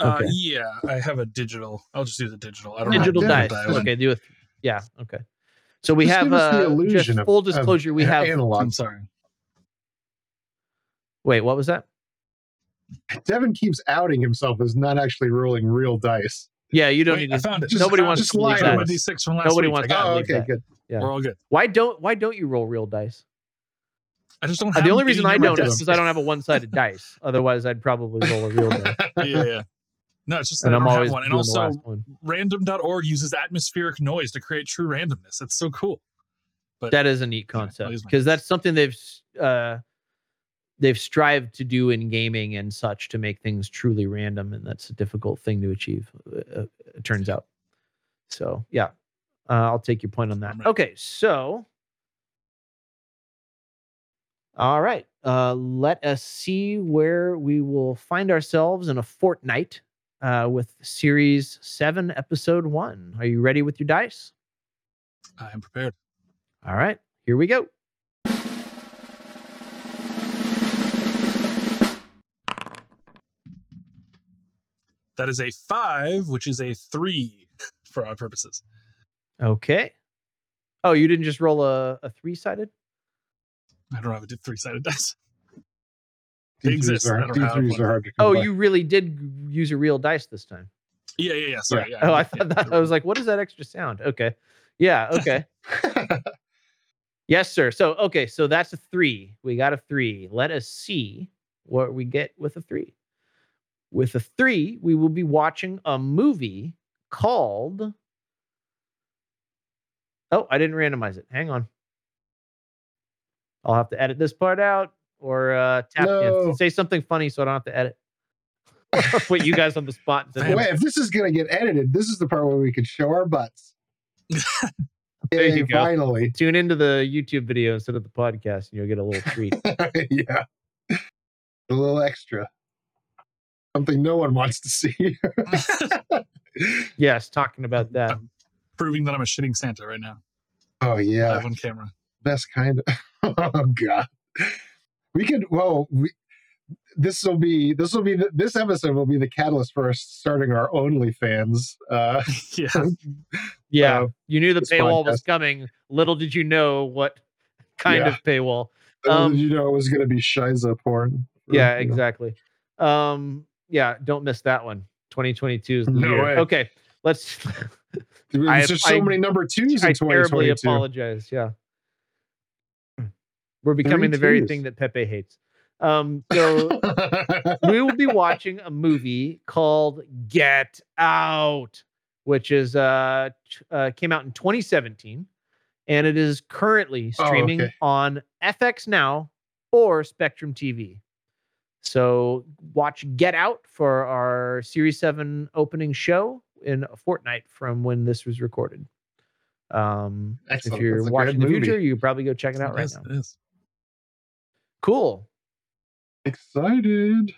Uh, Okay. yeah, I have a digital. I'll just do the digital. I don't Digital have dice. a. Okay, do it. Yeah. Okay. So we Just have give the uh, just illusion of- full of disclosure. we have. analog. I'm sorry. Wait, what was that? Devin keeps outing himself as not actually rolling real dice. Yeah, you don't Wait, need I to. found it. Nobody I found wants just to lie believe to that. My us. D6 from last Nobody week. wants I to. Oh, okay, that. good. Yeah. We're all good. Why don't Why don't you roll real dice? I just don't Uh, the only reason I number don't is because I don't have a one-sided dice. <laughs> Otherwise, I'd probably roll a real dice. <laughs> yeah, yeah. No, it's just that And I I'm don't always have one. And also, one. random.org uses atmospheric noise to create true randomness. That's so cool. But that is a neat concept because that's something they've uh, they've strived to do in gaming and such to make things truly random, and that's a difficult thing to achieve. Uh, it turns out. So yeah, uh, I'll take your point on that. Okay, so all right, uh, let us see where we will find ourselves in a fortnight uh, with Series Seven, Episode One. Are you ready with your dice? I am prepared. All right, here we go. That is a five, which is a three <laughs> for our purposes. Okay. Oh, you didn't just roll a, a three sided? I don't have a three sided <laughs> dice. They D3s are, don't have D3s one. are hard to come Oh, by. you really did use a real dice this time. Yeah, yeah, yeah. Sorry. Yeah. oh, I thought yeah. that I was like, what is that extra sound? Okay. Yeah, okay. <laughs> yes, sir. So okay, so that's a three. We got a three. Let us see what we get with a three. With a three, we will be watching a movie called. Oh, I didn't randomize it. Hang on. I'll have to edit this part out or uh, tap No. in. Say something funny so I don't have to edit. <laughs> Put you guys on the spot. and say, Wait, if this is gonna get edited, this is the part where we can show our butts. <laughs> There Yay, you go. Finally. Tune into the YouTube video instead of the podcast, and you'll get a little treat. <laughs> yeah. A little extra. Something no one wants to see. yes, talking about that. Proving that I'm a shitting Santa right now. oh yeah. Live on camera. Best kind of oh god. We could well we this will be this will be the, this episode will be the catalyst for us starting our OnlyFans. Uh <laughs> yeah. <laughs> Yeah, uh, you knew the this paywall was coming. Little did you know what kind Yeah. of paywall. Um, did you know it was gonna be Shiza porn. Yeah, You know. exactly. Um, yeah, don't miss that one. 2022 is the No year. way. Okay, let's. <laughs> There's I- just so I- many number twos in 2022. I terribly apologize. Yeah. We're becoming the very thing that Pepe hates. Um, so <laughs> we will be watching a movie called Get Out, which is uh, uh came out in 2017, and it is currently Oh, streaming okay. on FX Now or Spectrum TV. So watch Get Out for our Series 7 opening show in a fortnight from when this was recorded. Um, if you're That's watching good the future, you could probably go check it out It right is, now. Cool. Excited.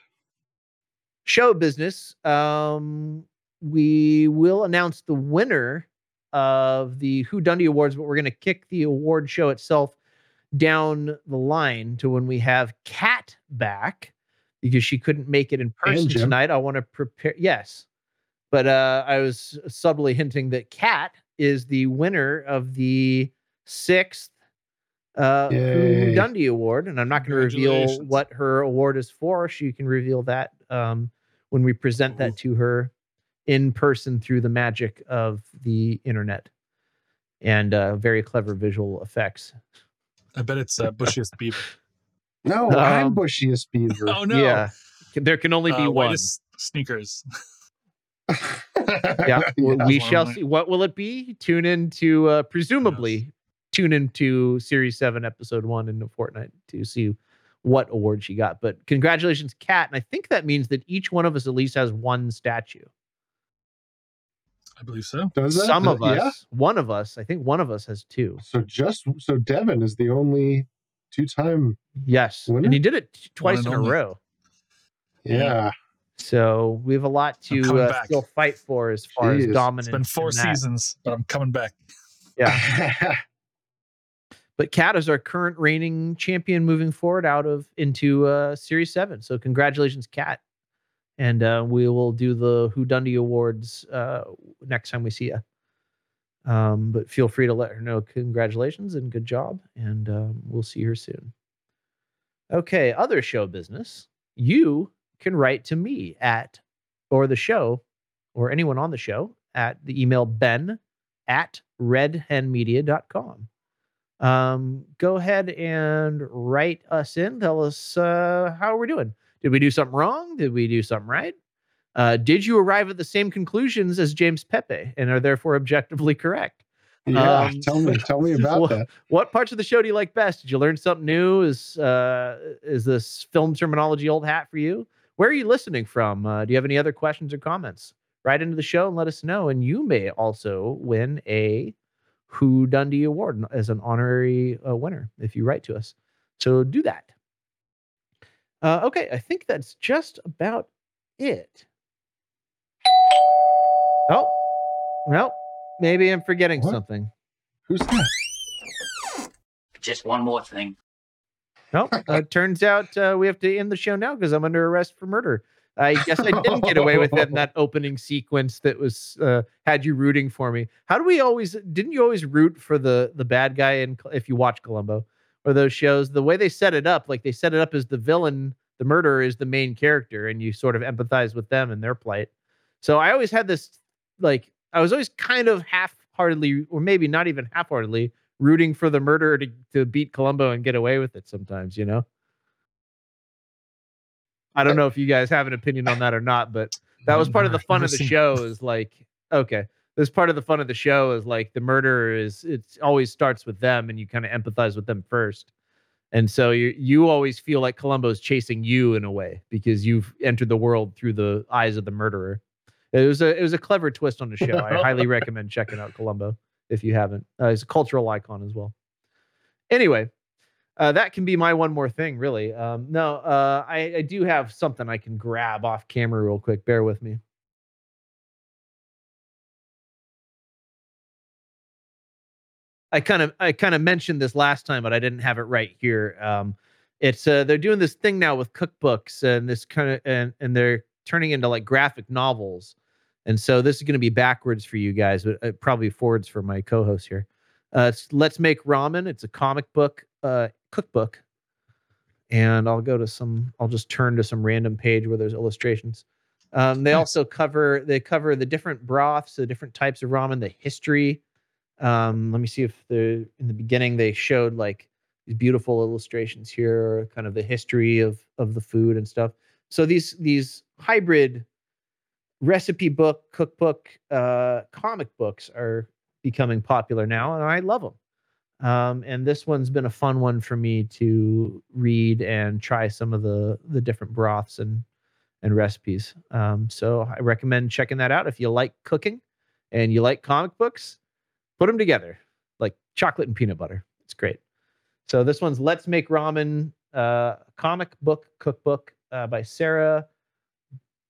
show business, um, we will announce the winner of the Who Dundee Awards, but we're going to kick the award show itself down the line to when we have Kat back because she couldn't make it in person tonight. I want to prepare. Yes, but uh, I was subtly hinting that Kat is the winner of the sixth uh, Who Yay. Dundee Award, and I'm not going to reveal what her award is for. She can reveal that um, when we present that to her in person through the magic of the internet and uh, very clever visual effects. I bet it's uh, bushiest beaver. <laughs> No, I'm Um, bushiest beaver. <laughs> Oh no! Yeah, there can only be uh, one. sneakers. <laughs> Yeah, well, we shall see. What will it be? Tune in to uh, presumably tune into Series Seven, Episode One in a fortnight to see what award she got. But congratulations, Kat! And I think that means that each one of us at least has one statue. I believe so. Does that? Some of us, Yeah. one of us, I think one of us has two. So just so Devin is the only two-time. Yes, Winner? and he did it t- twice and in a row. Yeah. So we have a lot to uh, still fight for as far Jeez. as It's dominance. It's been four seasons, but I'm coming back. Yeah. <laughs> <laughs> But Kat is our current reigning champion moving forward out of into uh, Series Seven. So congratulations, Kat. And uh, we will do the Who Dundee Awards uh, next time we see you. Um, but feel free to let her know congratulations and good job, and um, we'll see her soon. Okay, other show business. You can write to me at or the show or anyone on the show at the email ben at redhenmedia.com. Um, go ahead and write us in. Tell us uh, how we're doing. Did we do something wrong? Did we do something right? Uh, did you arrive at the same conclusions as James Pepe and are therefore objectively correct? Yeah. Um, tell me. Tell me <laughs> about what, that. What parts of the show do you like best? Did you learn something new? Is uh, is this film terminology old hat for you? Where are you listening from? Uh, do you have any other questions or comments? Write into the show and let us know. And you may also win a Who Dundee Award as an honorary uh, winner if you write to us. So do that. Uh, okay, I think that's just about it. Oh, well, maybe I'm forgetting What? something. Who's that? Just one more thing. Nope. Uh, turns out uh, we have to end the show now because I'm under arrest for murder. I guess I didn't get away with it in that <laughs> opening sequence that was uh, had you rooting for me. How do we always? Didn't you always root for the the bad guy? And if you watch Columbo or those shows, the way they set it up, like they set it up as the villain, the murderer is the main character, and you sort of empathize with them and their plight. So I always had this like I was always kind of half-heartedly, or maybe not even half-heartedly, rooting for the murderer to, to beat Columbo and get away with it sometimes, you know? I don't know if you guys have an opinion on that or not, but that was part of the fun of the show is like, okay, this part of the fun of the show is like the murderer is it always starts with them and you kind of empathize with them first. And so you you always feel like Columbo's chasing you in a way because you've entered the world through the eyes of the murderer. It was a it was a clever twist on the show. I highly recommend checking out Columbo if you haven't. Uh, he's a cultural icon as well. Anyway, uh, that can be my one more thing, really. Um, no, uh, I, I do have something I can grab off camera real quick. Bear with me. I kind of I kind of mentioned this last time, but I didn't have it right here. Um, it's uh, they're doing this thing now with cookbooks and this kind of and and they're turning into like graphic novels. And so this is going to be backwards for you guys, but uh, probably forwards for my co-host here. Uh, Let's Make Ramen. It's a comic book uh, cookbook, and I'll go to some. I'll just turn to some random page where there's illustrations. Um, they also cover they cover the different broths, the different types of ramen, the history. Um, let me see if the in the beginning they showed like these beautiful illustrations here, kind of the history of of the food and stuff. So these these hybrid recipe book, cookbook, uh, comic books are becoming popular now, and I love them. Um, and this one's been a fun one for me to read and try some of the the different broths and and recipes. Um, so I recommend checking that out if you like cooking and you like comic books. Put them together like chocolate and peanut butter. It's great. So this one's Let's Make Ramen, uh, comic book cookbook uh, by Sarah.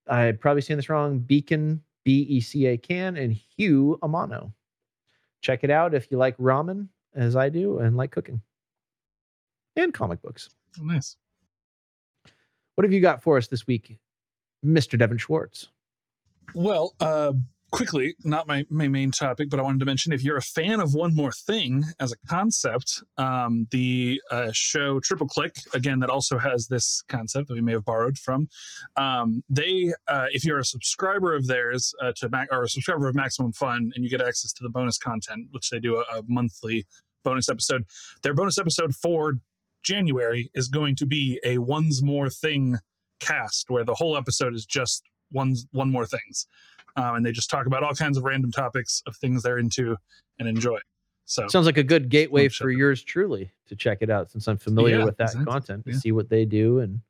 I'm probably saying this wrong. Beacon, B E C A can, and Hugh Amano. Check it out if you like ramen, as I do, and like cooking and comic books. Oh, nice. What have you got for us this week, Mr. Devin Schwartz? Well, uh, quickly, not my, my main topic, but I wanted to mention if you're a fan of One More Thing as a concept, um, the uh, show Triple Click, again, that also has this concept that we may have borrowed from, um, they, uh, if you're a subscriber of theirs uh, to Mac or a subscriber of Maximum Fun and you get access to the bonus content, which they do a, a monthly bonus episode, their bonus episode for January is going to be a One's More Thing cast where the whole episode is just one's one more things. Um, and they just talk about all kinds of random topics of things they're into and enjoy. So Sounds like a good gateway for yours truly to check it out since I'm familiar Yeah, with that exactly, content to yeah. see what they do and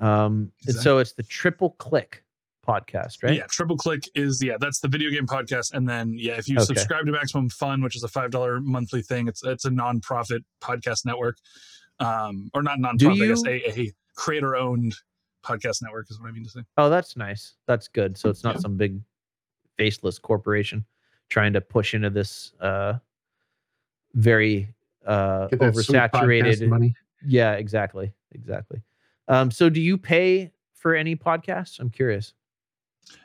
um and so it's the triple click podcast, right? yeah triple click is yeah that's the video game podcast and then yeah if you Okay. subscribe to maximum fun which is a five dollar monthly thing it's it's a non-profit podcast network um or not non-profit i guess a, a creator owned podcast network is what i mean to say Oh, that's nice. That's good. So it's not some big faceless corporation trying to push into this uh very uh Get that sweet podcast oversaturated money. Yeah, exactly. Exactly. Um so do you pay for any podcasts? I'm curious.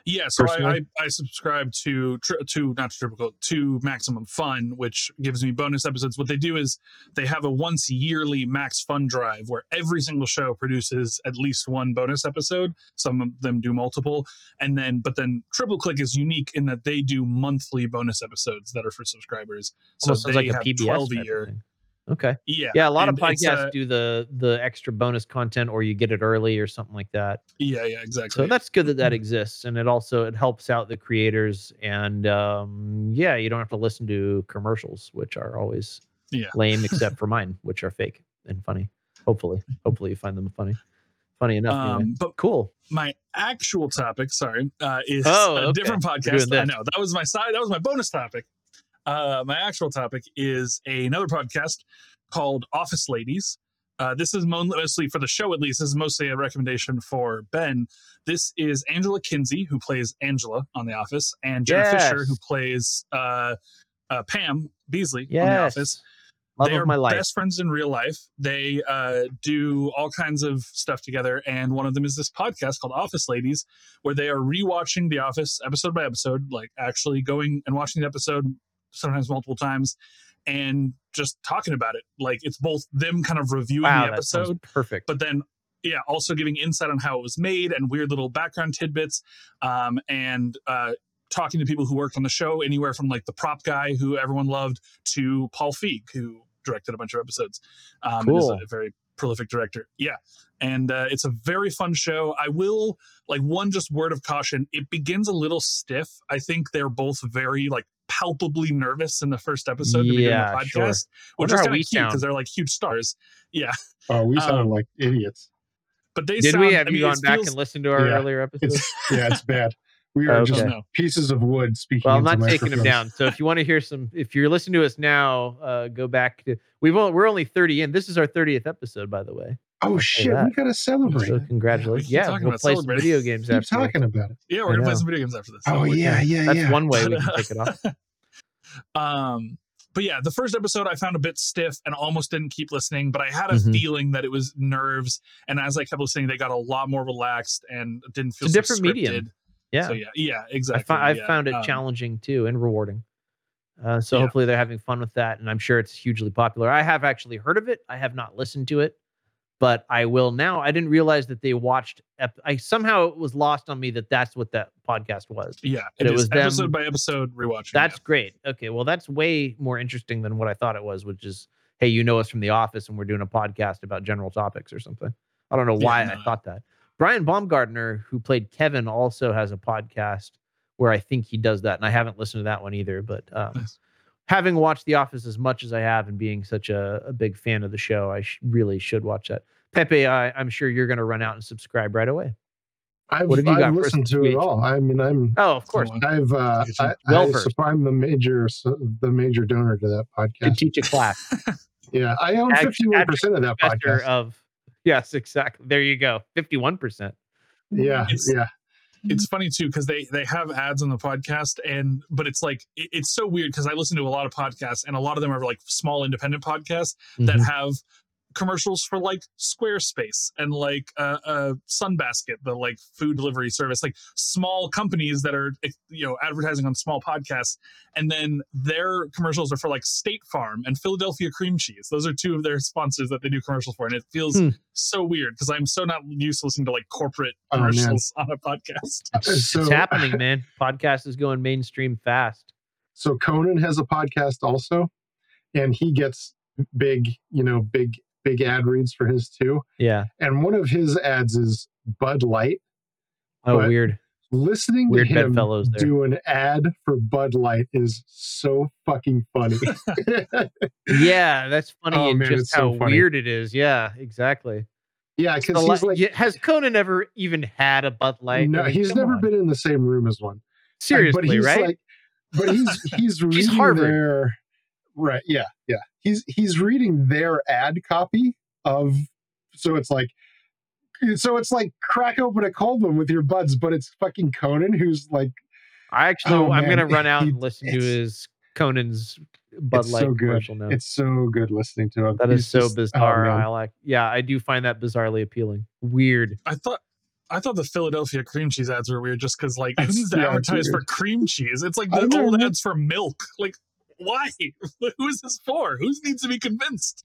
Yeah, so I, I, I subscribe to tri- to not to typical to Maximum Fun, which gives me bonus episodes. What they do is they have a once yearly Max Fun drive where every single show produces at least one bonus episode. Some of them do multiple, and then but then Triple Click is unique in that they do monthly bonus episodes that are for subscribers. So Almost they like a have twelve a year. thing. Okay. Yeah, Yeah, a lot of podcasts uh, do the the extra bonus content or you get it early or something like that. Yeah, yeah, exactly. So that's good that that exists, and it also it helps out the creators, and um, yeah, you don't have to listen to commercials, which are always Yeah. lame, except <laughs> for mine, which are fake and funny. Hopefully, hopefully you find them funny, funny enough. anyway. Um, but cool. My actual topic, sorry, uh, is Oh, a okay. different podcast. I know that was my side. That was my bonus topic. Uh, my actual topic is another podcast called Office Ladies. Uh, this is mostly for the show, at least. This is mostly a recommendation for Ben. This is Angela Kinsey, who plays Angela on The Office, and Jenna Fischer, who plays uh, uh, Pam Beesly on The Office Love they of are my life. best friends in real life. They uh, do all kinds of stuff together, and one of them is this podcast called Office Ladies, where they are rewatching The Office episode by episode, like actually going and watching the episode sometimes multiple times, and just talking about it. Like it's both them kind of reviewing Wow, the episode, perfect. but then yeah, also giving insight on how it was made and weird little background tidbits, um, and uh, talking to people who worked on the show, anywhere from like the prop guy who everyone loved to Paul Feig, who directed a bunch of episodes. Um, and is Cool. a very prolific director. Yeah. And uh, it's a very fun show. I will like one just word of caution. It begins a little stiff. I think they're both very like palpably nervous in the first episode to begin Yeah, the podcast, sure. which is how kind of cute because they're like huge stars. Yeah. Oh, we sound Um, like idiots. But they Did sound, we? Have I you gone it back feels- and listened to our Yeah, earlier episodes? It's yeah, it's bad. We are just Okay. pieces of wood speaking. Well, I'm not taking them down. So if you want to hear some, if you're listening to us now, uh, go back to. We've only, we're only 30 in. This is our 30th episode, by the way. Oh say shit, we gotta celebrate. So congratulations. keep Yeah, talking we'll about play some video games after. Keep after. talking about it. Yeah, we're gonna play some video games after this. Oh We're- yeah, yeah, That's yeah. one way we can <laughs> take it off. um but yeah the first episode i found a bit stiff and almost didn't keep listening but i had a Mhm. feeling that it was nerves and as i kept listening they got a lot more relaxed and didn't feel It's a so different medium. Yeah. so yeah yeah I exactly I've yeah. found it Um, challenging too and rewarding. Uh, so Yeah. hopefully they're having fun with that, and I'm sure it's hugely popular. I have actually heard of it. I have not listened to it, but I will now. I didn't realize that they watched. Ep- I somehow it was lost on me that that's what that podcast was. yeah it it was them- episode by episode rewatching That's great. Okay, well that's way more interesting than what I thought it was, which is hey, you know us from The Office, and we're doing a podcast about general topics or something. I don't know why Yeah, I thought that. Brian Baumgartner, who played Kevin, also has a podcast where I think he does that, and I haven't listened to that one either. But um, having watched The Office as much as I have, and being such a, a big fan of the show, I sh- really should watch that. Pepe, I, I'm sure you're going to run out and subscribe right away. I've, What have you I've got listened to it all. I mean, I'm. Oh, of course. I've. Uh, I, Well I, versed. so I'm the major, the major donor to that Could podcast. teach a class. <laughs> Yeah, I own 51 percent of that podcast. Of yes, exactly. There you go. Fifty-one percent. yeah, It's- yeah. it's funny too because they they have ads on the podcast and but it's like it- it's so weird because i listen to a lot of podcasts and a lot of them are like small independent podcasts that Mhm. have commercials for like squarespace and like uh, uh sunbasket the like food delivery service like small companies that are eh, you know advertising on small podcasts and then their commercials are for like state farm and philadelphia cream cheese those are two of their sponsors that they do commercials for and it feels Hmm. so weird because i'm so not used to listening to like corporate Oh, commercials on a podcast <laughs> So- it's happening, <laughs> man. Podcast is going mainstream fast. So Conan has a podcast also, and he gets big, you know, big, big ad reads for his too. Yeah. And one of his ads is Bud Light. Oh, But weird. Listening Weird to him bedfellows there. do an ad for Bud Light is so fucking funny. <laughs> Yeah, that's <laughs> funny Oh, and man, just it's so how funny. weird it is. Yeah, exactly. yeah, because he's li- like, has Conan ever even had a Bud Light? no, I mean, he's never on. been in the same room as one. seriously, but he's right? Like, but he's he's <laughs> reading Harvard. their right. Yeah, yeah. He's he's reading their ad copy of. So it's like, so it's like crack open a cold one with your buds, but it's fucking Conan who's like, I actually, Oh, I'm man, gonna run out <laughs> he- and listen to his Conan's Bud it's Light so good. commercial now. It's so good listening to him. that is He's so just- oh, bizarre. man. I like. Yeah, I do find that bizarrely appealing. Weird. I thought I thought the Philadelphia cream cheese ads were weird just because like who It's- needs to yeah, advertise for cream cheese? It's like I the old ads for milk. Like why? <laughs> Who is this for? Who needs to be convinced?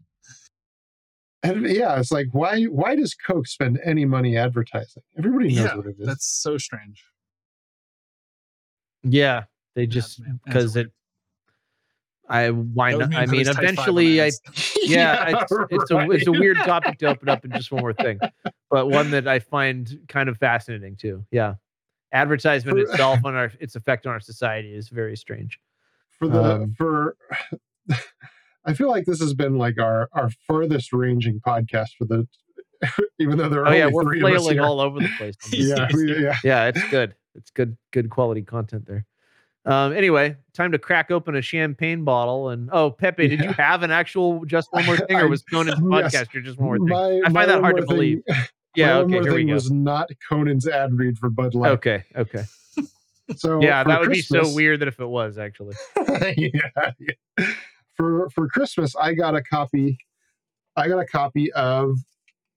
And yeah, it's like why why does Coke spend any money advertising? Everybody knows Yeah, what it is. that's so strange. Yeah, they just because are it. I why not? I mean, Chris type five on eventually, I <laughs> <laughs> yeah, Yeah, it's, it's a it's a weird topic to open up in just one more thing, but one that I find kind of fascinating too. Yeah, advertisement itself on our its effect on our society is very strange. For the Um, for <laughs> I feel like this has been like our our furthest ranging podcast for the <laughs> even though there are Oh yeah, we're three of us flailing here. all over the place. <laughs> on yeah, we- yeah. yeah, it's good. It's good, good quality content there. Um, anyway, time to crack open a champagne bottle. And oh, Pepe, did you have an actual just one more thing, or was Conan's yes. podcast or just one more thing? My, I find that hard to thing- believe. my Yeah, one okay, more here we thing go. was not Conan's ad read for Bud Light. Okay, okay. So yeah, that would be so weird that if it was actually. <laughs> yeah, yeah. For for Christmas, I got a copy. I got a copy of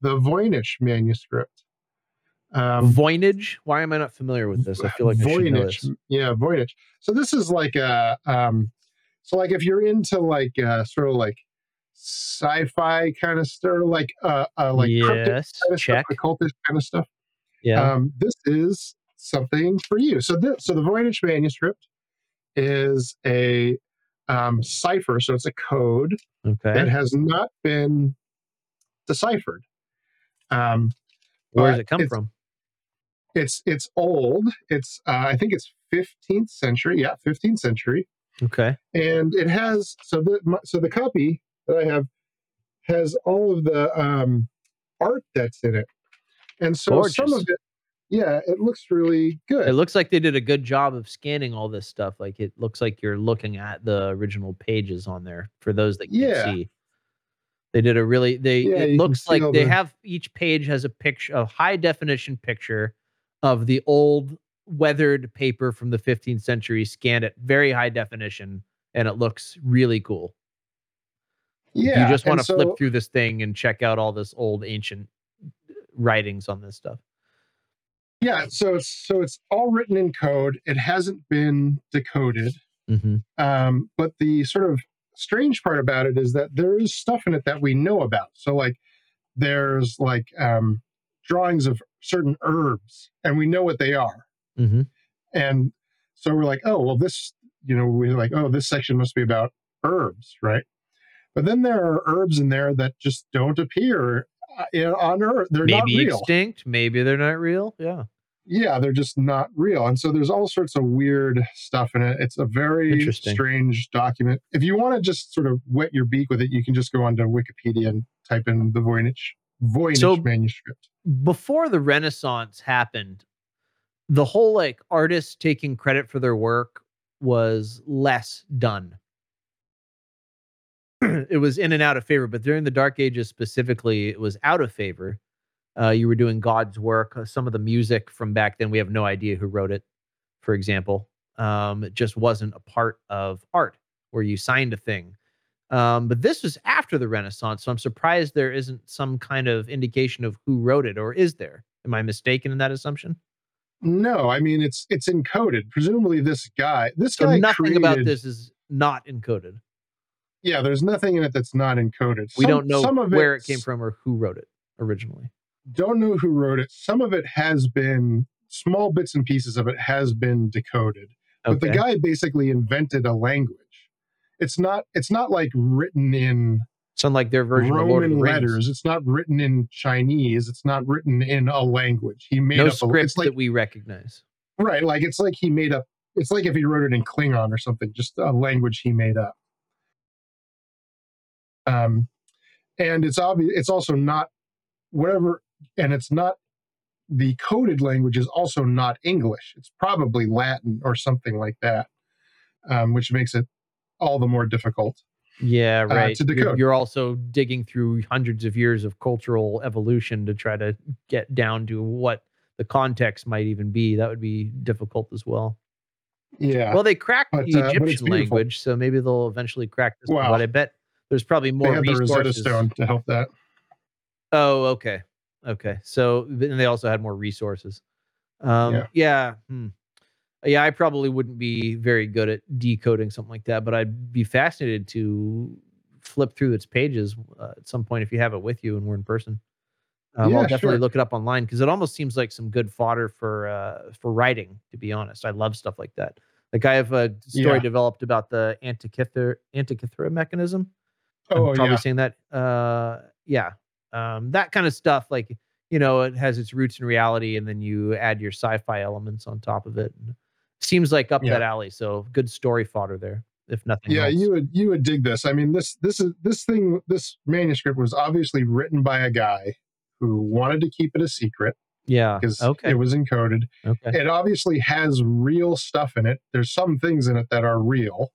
the Voynich manuscript. Um, Voynich. Why am I not familiar with this? I feel like Voynich. Yeah, Voynich. So this is like a um so like if you're into like uh sort of like sci-fi kind of stuff, or like uh, uh like cryptic kind of stuff, occultist kind of stuff. Yeah. Um this is something for you. So this so the Voynich manuscript is a um cipher, so it's a code okay. that has not been deciphered. Um Where does it come from? it's it's old. It's uh, I think it's 15th century. Yeah, 15th century, Okay. and it has so the my, so the copy that I have has all of the um, art that's in it, and so some of it, yeah, it looks really good. It looks like they did a good job of scanning all this stuff. Like it looks like you're looking at the original pages on there for those that can't Yeah. see. They did a really they Yeah, it looks like they the- have each page has a picture a high definition picture of the old weathered paper from the 15th century scanned at very high definition and it looks really cool. yeah, you just want to flip through this thing and check out all this old ancient writings on this stuff. Yeah, so it's so it's all written in code. It hasn't been decoded. Mm-hmm. Um, but the sort of strange part about it is that there is stuff in it that we know about. So like there's like um, drawings of certain herbs, and we know what they are. Mm-hmm. And so we're like, oh well, this you know we're like, oh this section must be about herbs, right? But then there are herbs in there that just don't appear uh, in- on Earth. They're not maybe real. extinct. Maybe they're not real. Yeah. Yeah, they're just not real. And so there's all sorts of weird stuff in it. It's a very strange document. If you want to just sort of wet your beak with it, you can just go onto Wikipedia and type in the Voynich Voynich So- manuscript. before the renaissance happened the whole like artists taking credit for their work was less done <clears throat> it was in and out of favor but during the dark ages specifically it was out of favor uh, you were doing god's work Uh, some of the music from back then we have no idea who wrote it for example um, it just wasn't a part of art where you signed a thing um, but this was after the Renaissance, so I'm surprised there isn't some kind of indication of who wrote it, or is there? Am I mistaken in that assumption? No, I mean it's it's encoded. Presumably this guy this So guy nothing about this is not encoded. Yeah, there's nothing in it that's not encoded. We Some- don't know some of where it came from or who wrote it originally. Don't know who wrote it. Some of it has been small bits and pieces of it has been decoded. But the guy basically invented a language. It's not it's not like written in So unlike their version of Lord of Roman Rings. letters. It's not written in Chinese. It's not written in a language. He made no up a, script it's like that we recognize. right, like it's like he made up. It's like if he wrote it in Klingon or something, just a language he made up. Um, and it's obvious. It's also not whatever, and it's not the coded language is also not English. It's probably Latin or something like that, um, which makes it all the more difficult. Yeah, uh, right. to You're- decode. You're, also digging through hundreds of years of cultural evolution to try to get down to what the context might even be. That would be difficult as well. Yeah. Well, they cracked But, the uh, Egyptian beautiful. language, so maybe they'll eventually crack this. one, Wow. But I bet there's probably more They had the Rosetta. Stone to help that. Oh, okay. Okay. So then they also had more resources. Um, Yeah. yeah. hmm. Yeah, I probably wouldn't be very good at decoding something like that, but I'd be fascinated to flip through its pages uh, at some point if you have it with you and we're in person. Um, Yeah, I'll definitely sure. look it up online because it almost seems like some good fodder for uh, for writing. To be honest, I love stuff like that. Like I have a story Yeah. developed about the Antikythera Antikythera mechanism. Oh, I'm probably yeah. saying that. Uh, yeah, um, that kind of stuff. Like you know, it has its roots in reality, and then you add your sci-fi elements on top of it. And seems like up Yeah. that alley. So good story fodder there, if nothing else. yeah else. you would you would dig this i mean this this is this thing this manuscript was obviously written by a guy who wanted to keep it a secret yeah. because Okay. it was encoded Okay. it obviously has real stuff in it there's some things in it that are real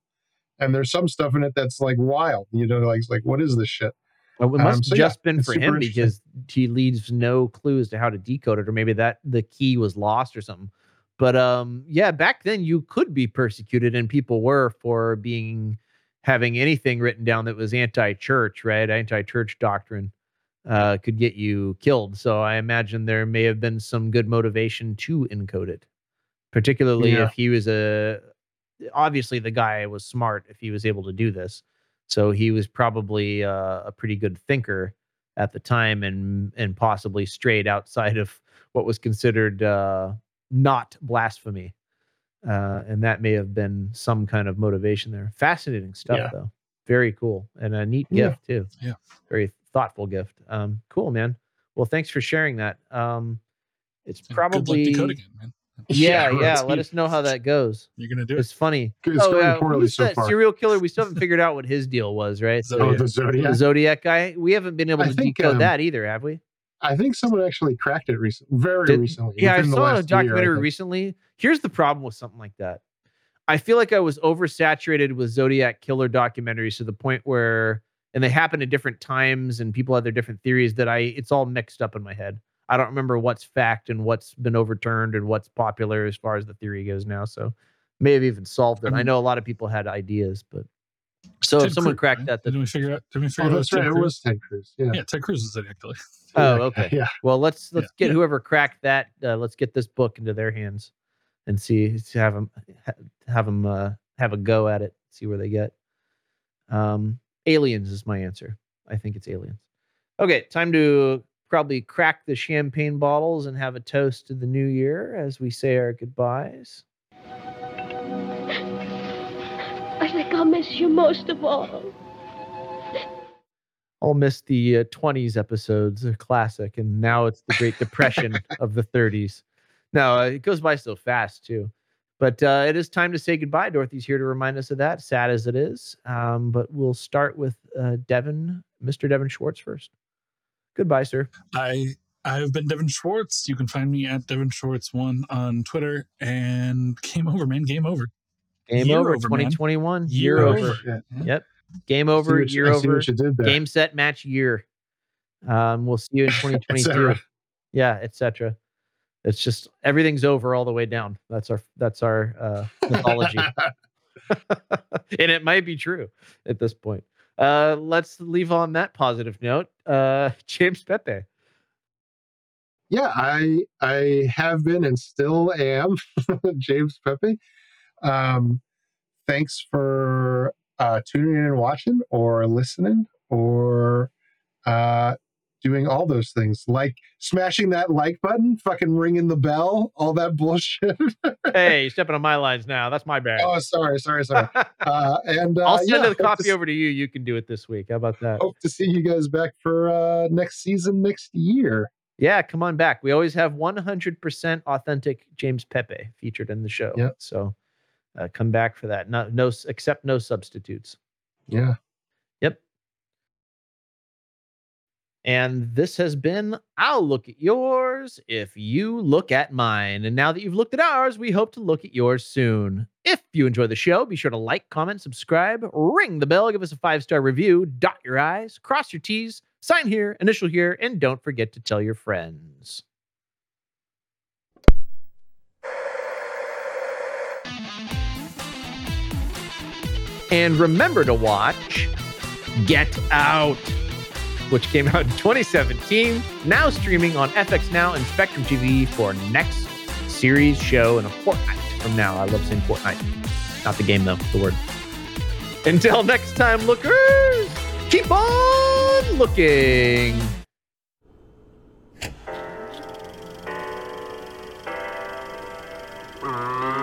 and there's some stuff in it that's like wild you know like it's like what is this shit Well, it Um, must so have yeah, just been for him because he leaves no clue as to how to decode it, or maybe that the key was lost or something. But um, yeah, back then you could be persecuted, and people were for being having anything written down that was anti-church, right? Anti-church doctrine uh, could get you killed. So I imagine there may have been some good motivation to encode it, particularly Yeah. if he was a. Obviously, the guy was smart if he was able to do this. So he was probably uh, a pretty good thinker at the time, and and possibly strayed outside of what was considered uh, not blasphemy, uh, and that may have been some kind of motivation there. Fascinating stuff, Yeah. though. Very cool and a neat Yeah. gift too. Yeah. very thoughtful gift. Um, cool, man. Well, thanks for sharing that. Um, it's And good luck probably man. Yeah, Yeah, yeah. Let us know how that goes. You're gonna do it. It's funny. It's going uh, poorly who's so that far. Serial killer. We still haven't figured out what his deal was, right? oh the zodiac The Zodiac guy. We haven't been able I to think, decode um, that either, have we? i think someone actually cracked it recently very Did- recently Yeah, I saw a last year, documentary recently. Here's the problem with something like that. I feel like I was oversaturated with Zodiac killer documentaries to the point where, and they happen at different times, and people have their different theories that I, it's all mixed up in my head. I don't remember what's fact and what's been overturned and what's popular as far as the theory goes now. So may have even solved it. I Um, know a lot of people had ideas, but so Ted if someone Cruz, cracked right? that, that Didn't we figure out? Didn't we figure oh out that's right it was ted cruz yeah, Yeah, Ted Cruz is Zodiac killer. <laughs> Oh, okay. yeah Well, let's let's Yeah. get whoever cracked that. Uh, let's get this book into their hands, and see have them have them uh, have a go at it. See where they get. Um, aliens is my answer. I think it's aliens. Okay, time to probably crack the champagne bottles and have a toast to the new year as we say our goodbyes. I think I'll miss you most of all. I'll miss the uh, 20s episodes, a classic, and now it's the Great Depression <laughs> of the 30s. No, uh, it goes by so fast too. But uh, it is time to say goodbye. Dorothy's here to remind us of that, sad as it is. Um, but we'll start with uh, Devin, Mr. Devin Schwartz first. Goodbye, sir. I I've been Devin Schwartz. You can find me at Devin Schwartz one on Twitter. And game over, man. Game over. Game Year over, over, 2021. Year Year, over. over. Yeah. Yep. Game over, what you- year I see over. what you did there. Game set match year. Um, we'll see you in <laughs> 2022. cetera. yeah, etc. It's just everything's over all the way down. That's our that's our uh, <laughs> mythology, <laughs> and it might be true at this point. Uh, let's leave on that positive note. Uh, <laughs> James Pepe. yeah, I I have been and still am <laughs> James Pepe. Um, thanks for uh, tuning in and watching, or listening, or uh, doing all those things, like smashing that like button, fucking ringing the bell, all that bullshit. <laughs> Hey, you're stepping on my lines now. That's my bad. oh, sorry, sorry, sorry. <laughs> Uh, and uh, I'll send yeah, to copy over to you. You can do it this week. How about that? Hope to see you guys back for uh, next season next year. Yeah, come on back. We always have 100% authentic James Pepe featured in the show. Yep. So uh, come back for that. Not no except no substitutes. Yeah. Yep. And this has been I'll look at yours if you look at mine. And now that you've looked at ours, we hope to look at yours soon. If you enjoy the show, be sure to like, comment, subscribe, ring the bell, give us a five star review, dot your I's, cross your T's, sign here, initial here, and don't forget to tell your friends. And remember to watch Get Out, which came out in 2017, now streaming on FX Now and Spectrum TV for next series show in a fortnight from now. I love saying fortnight. Not the game, though, the word. Until next time, lookers, keep on looking. Mm.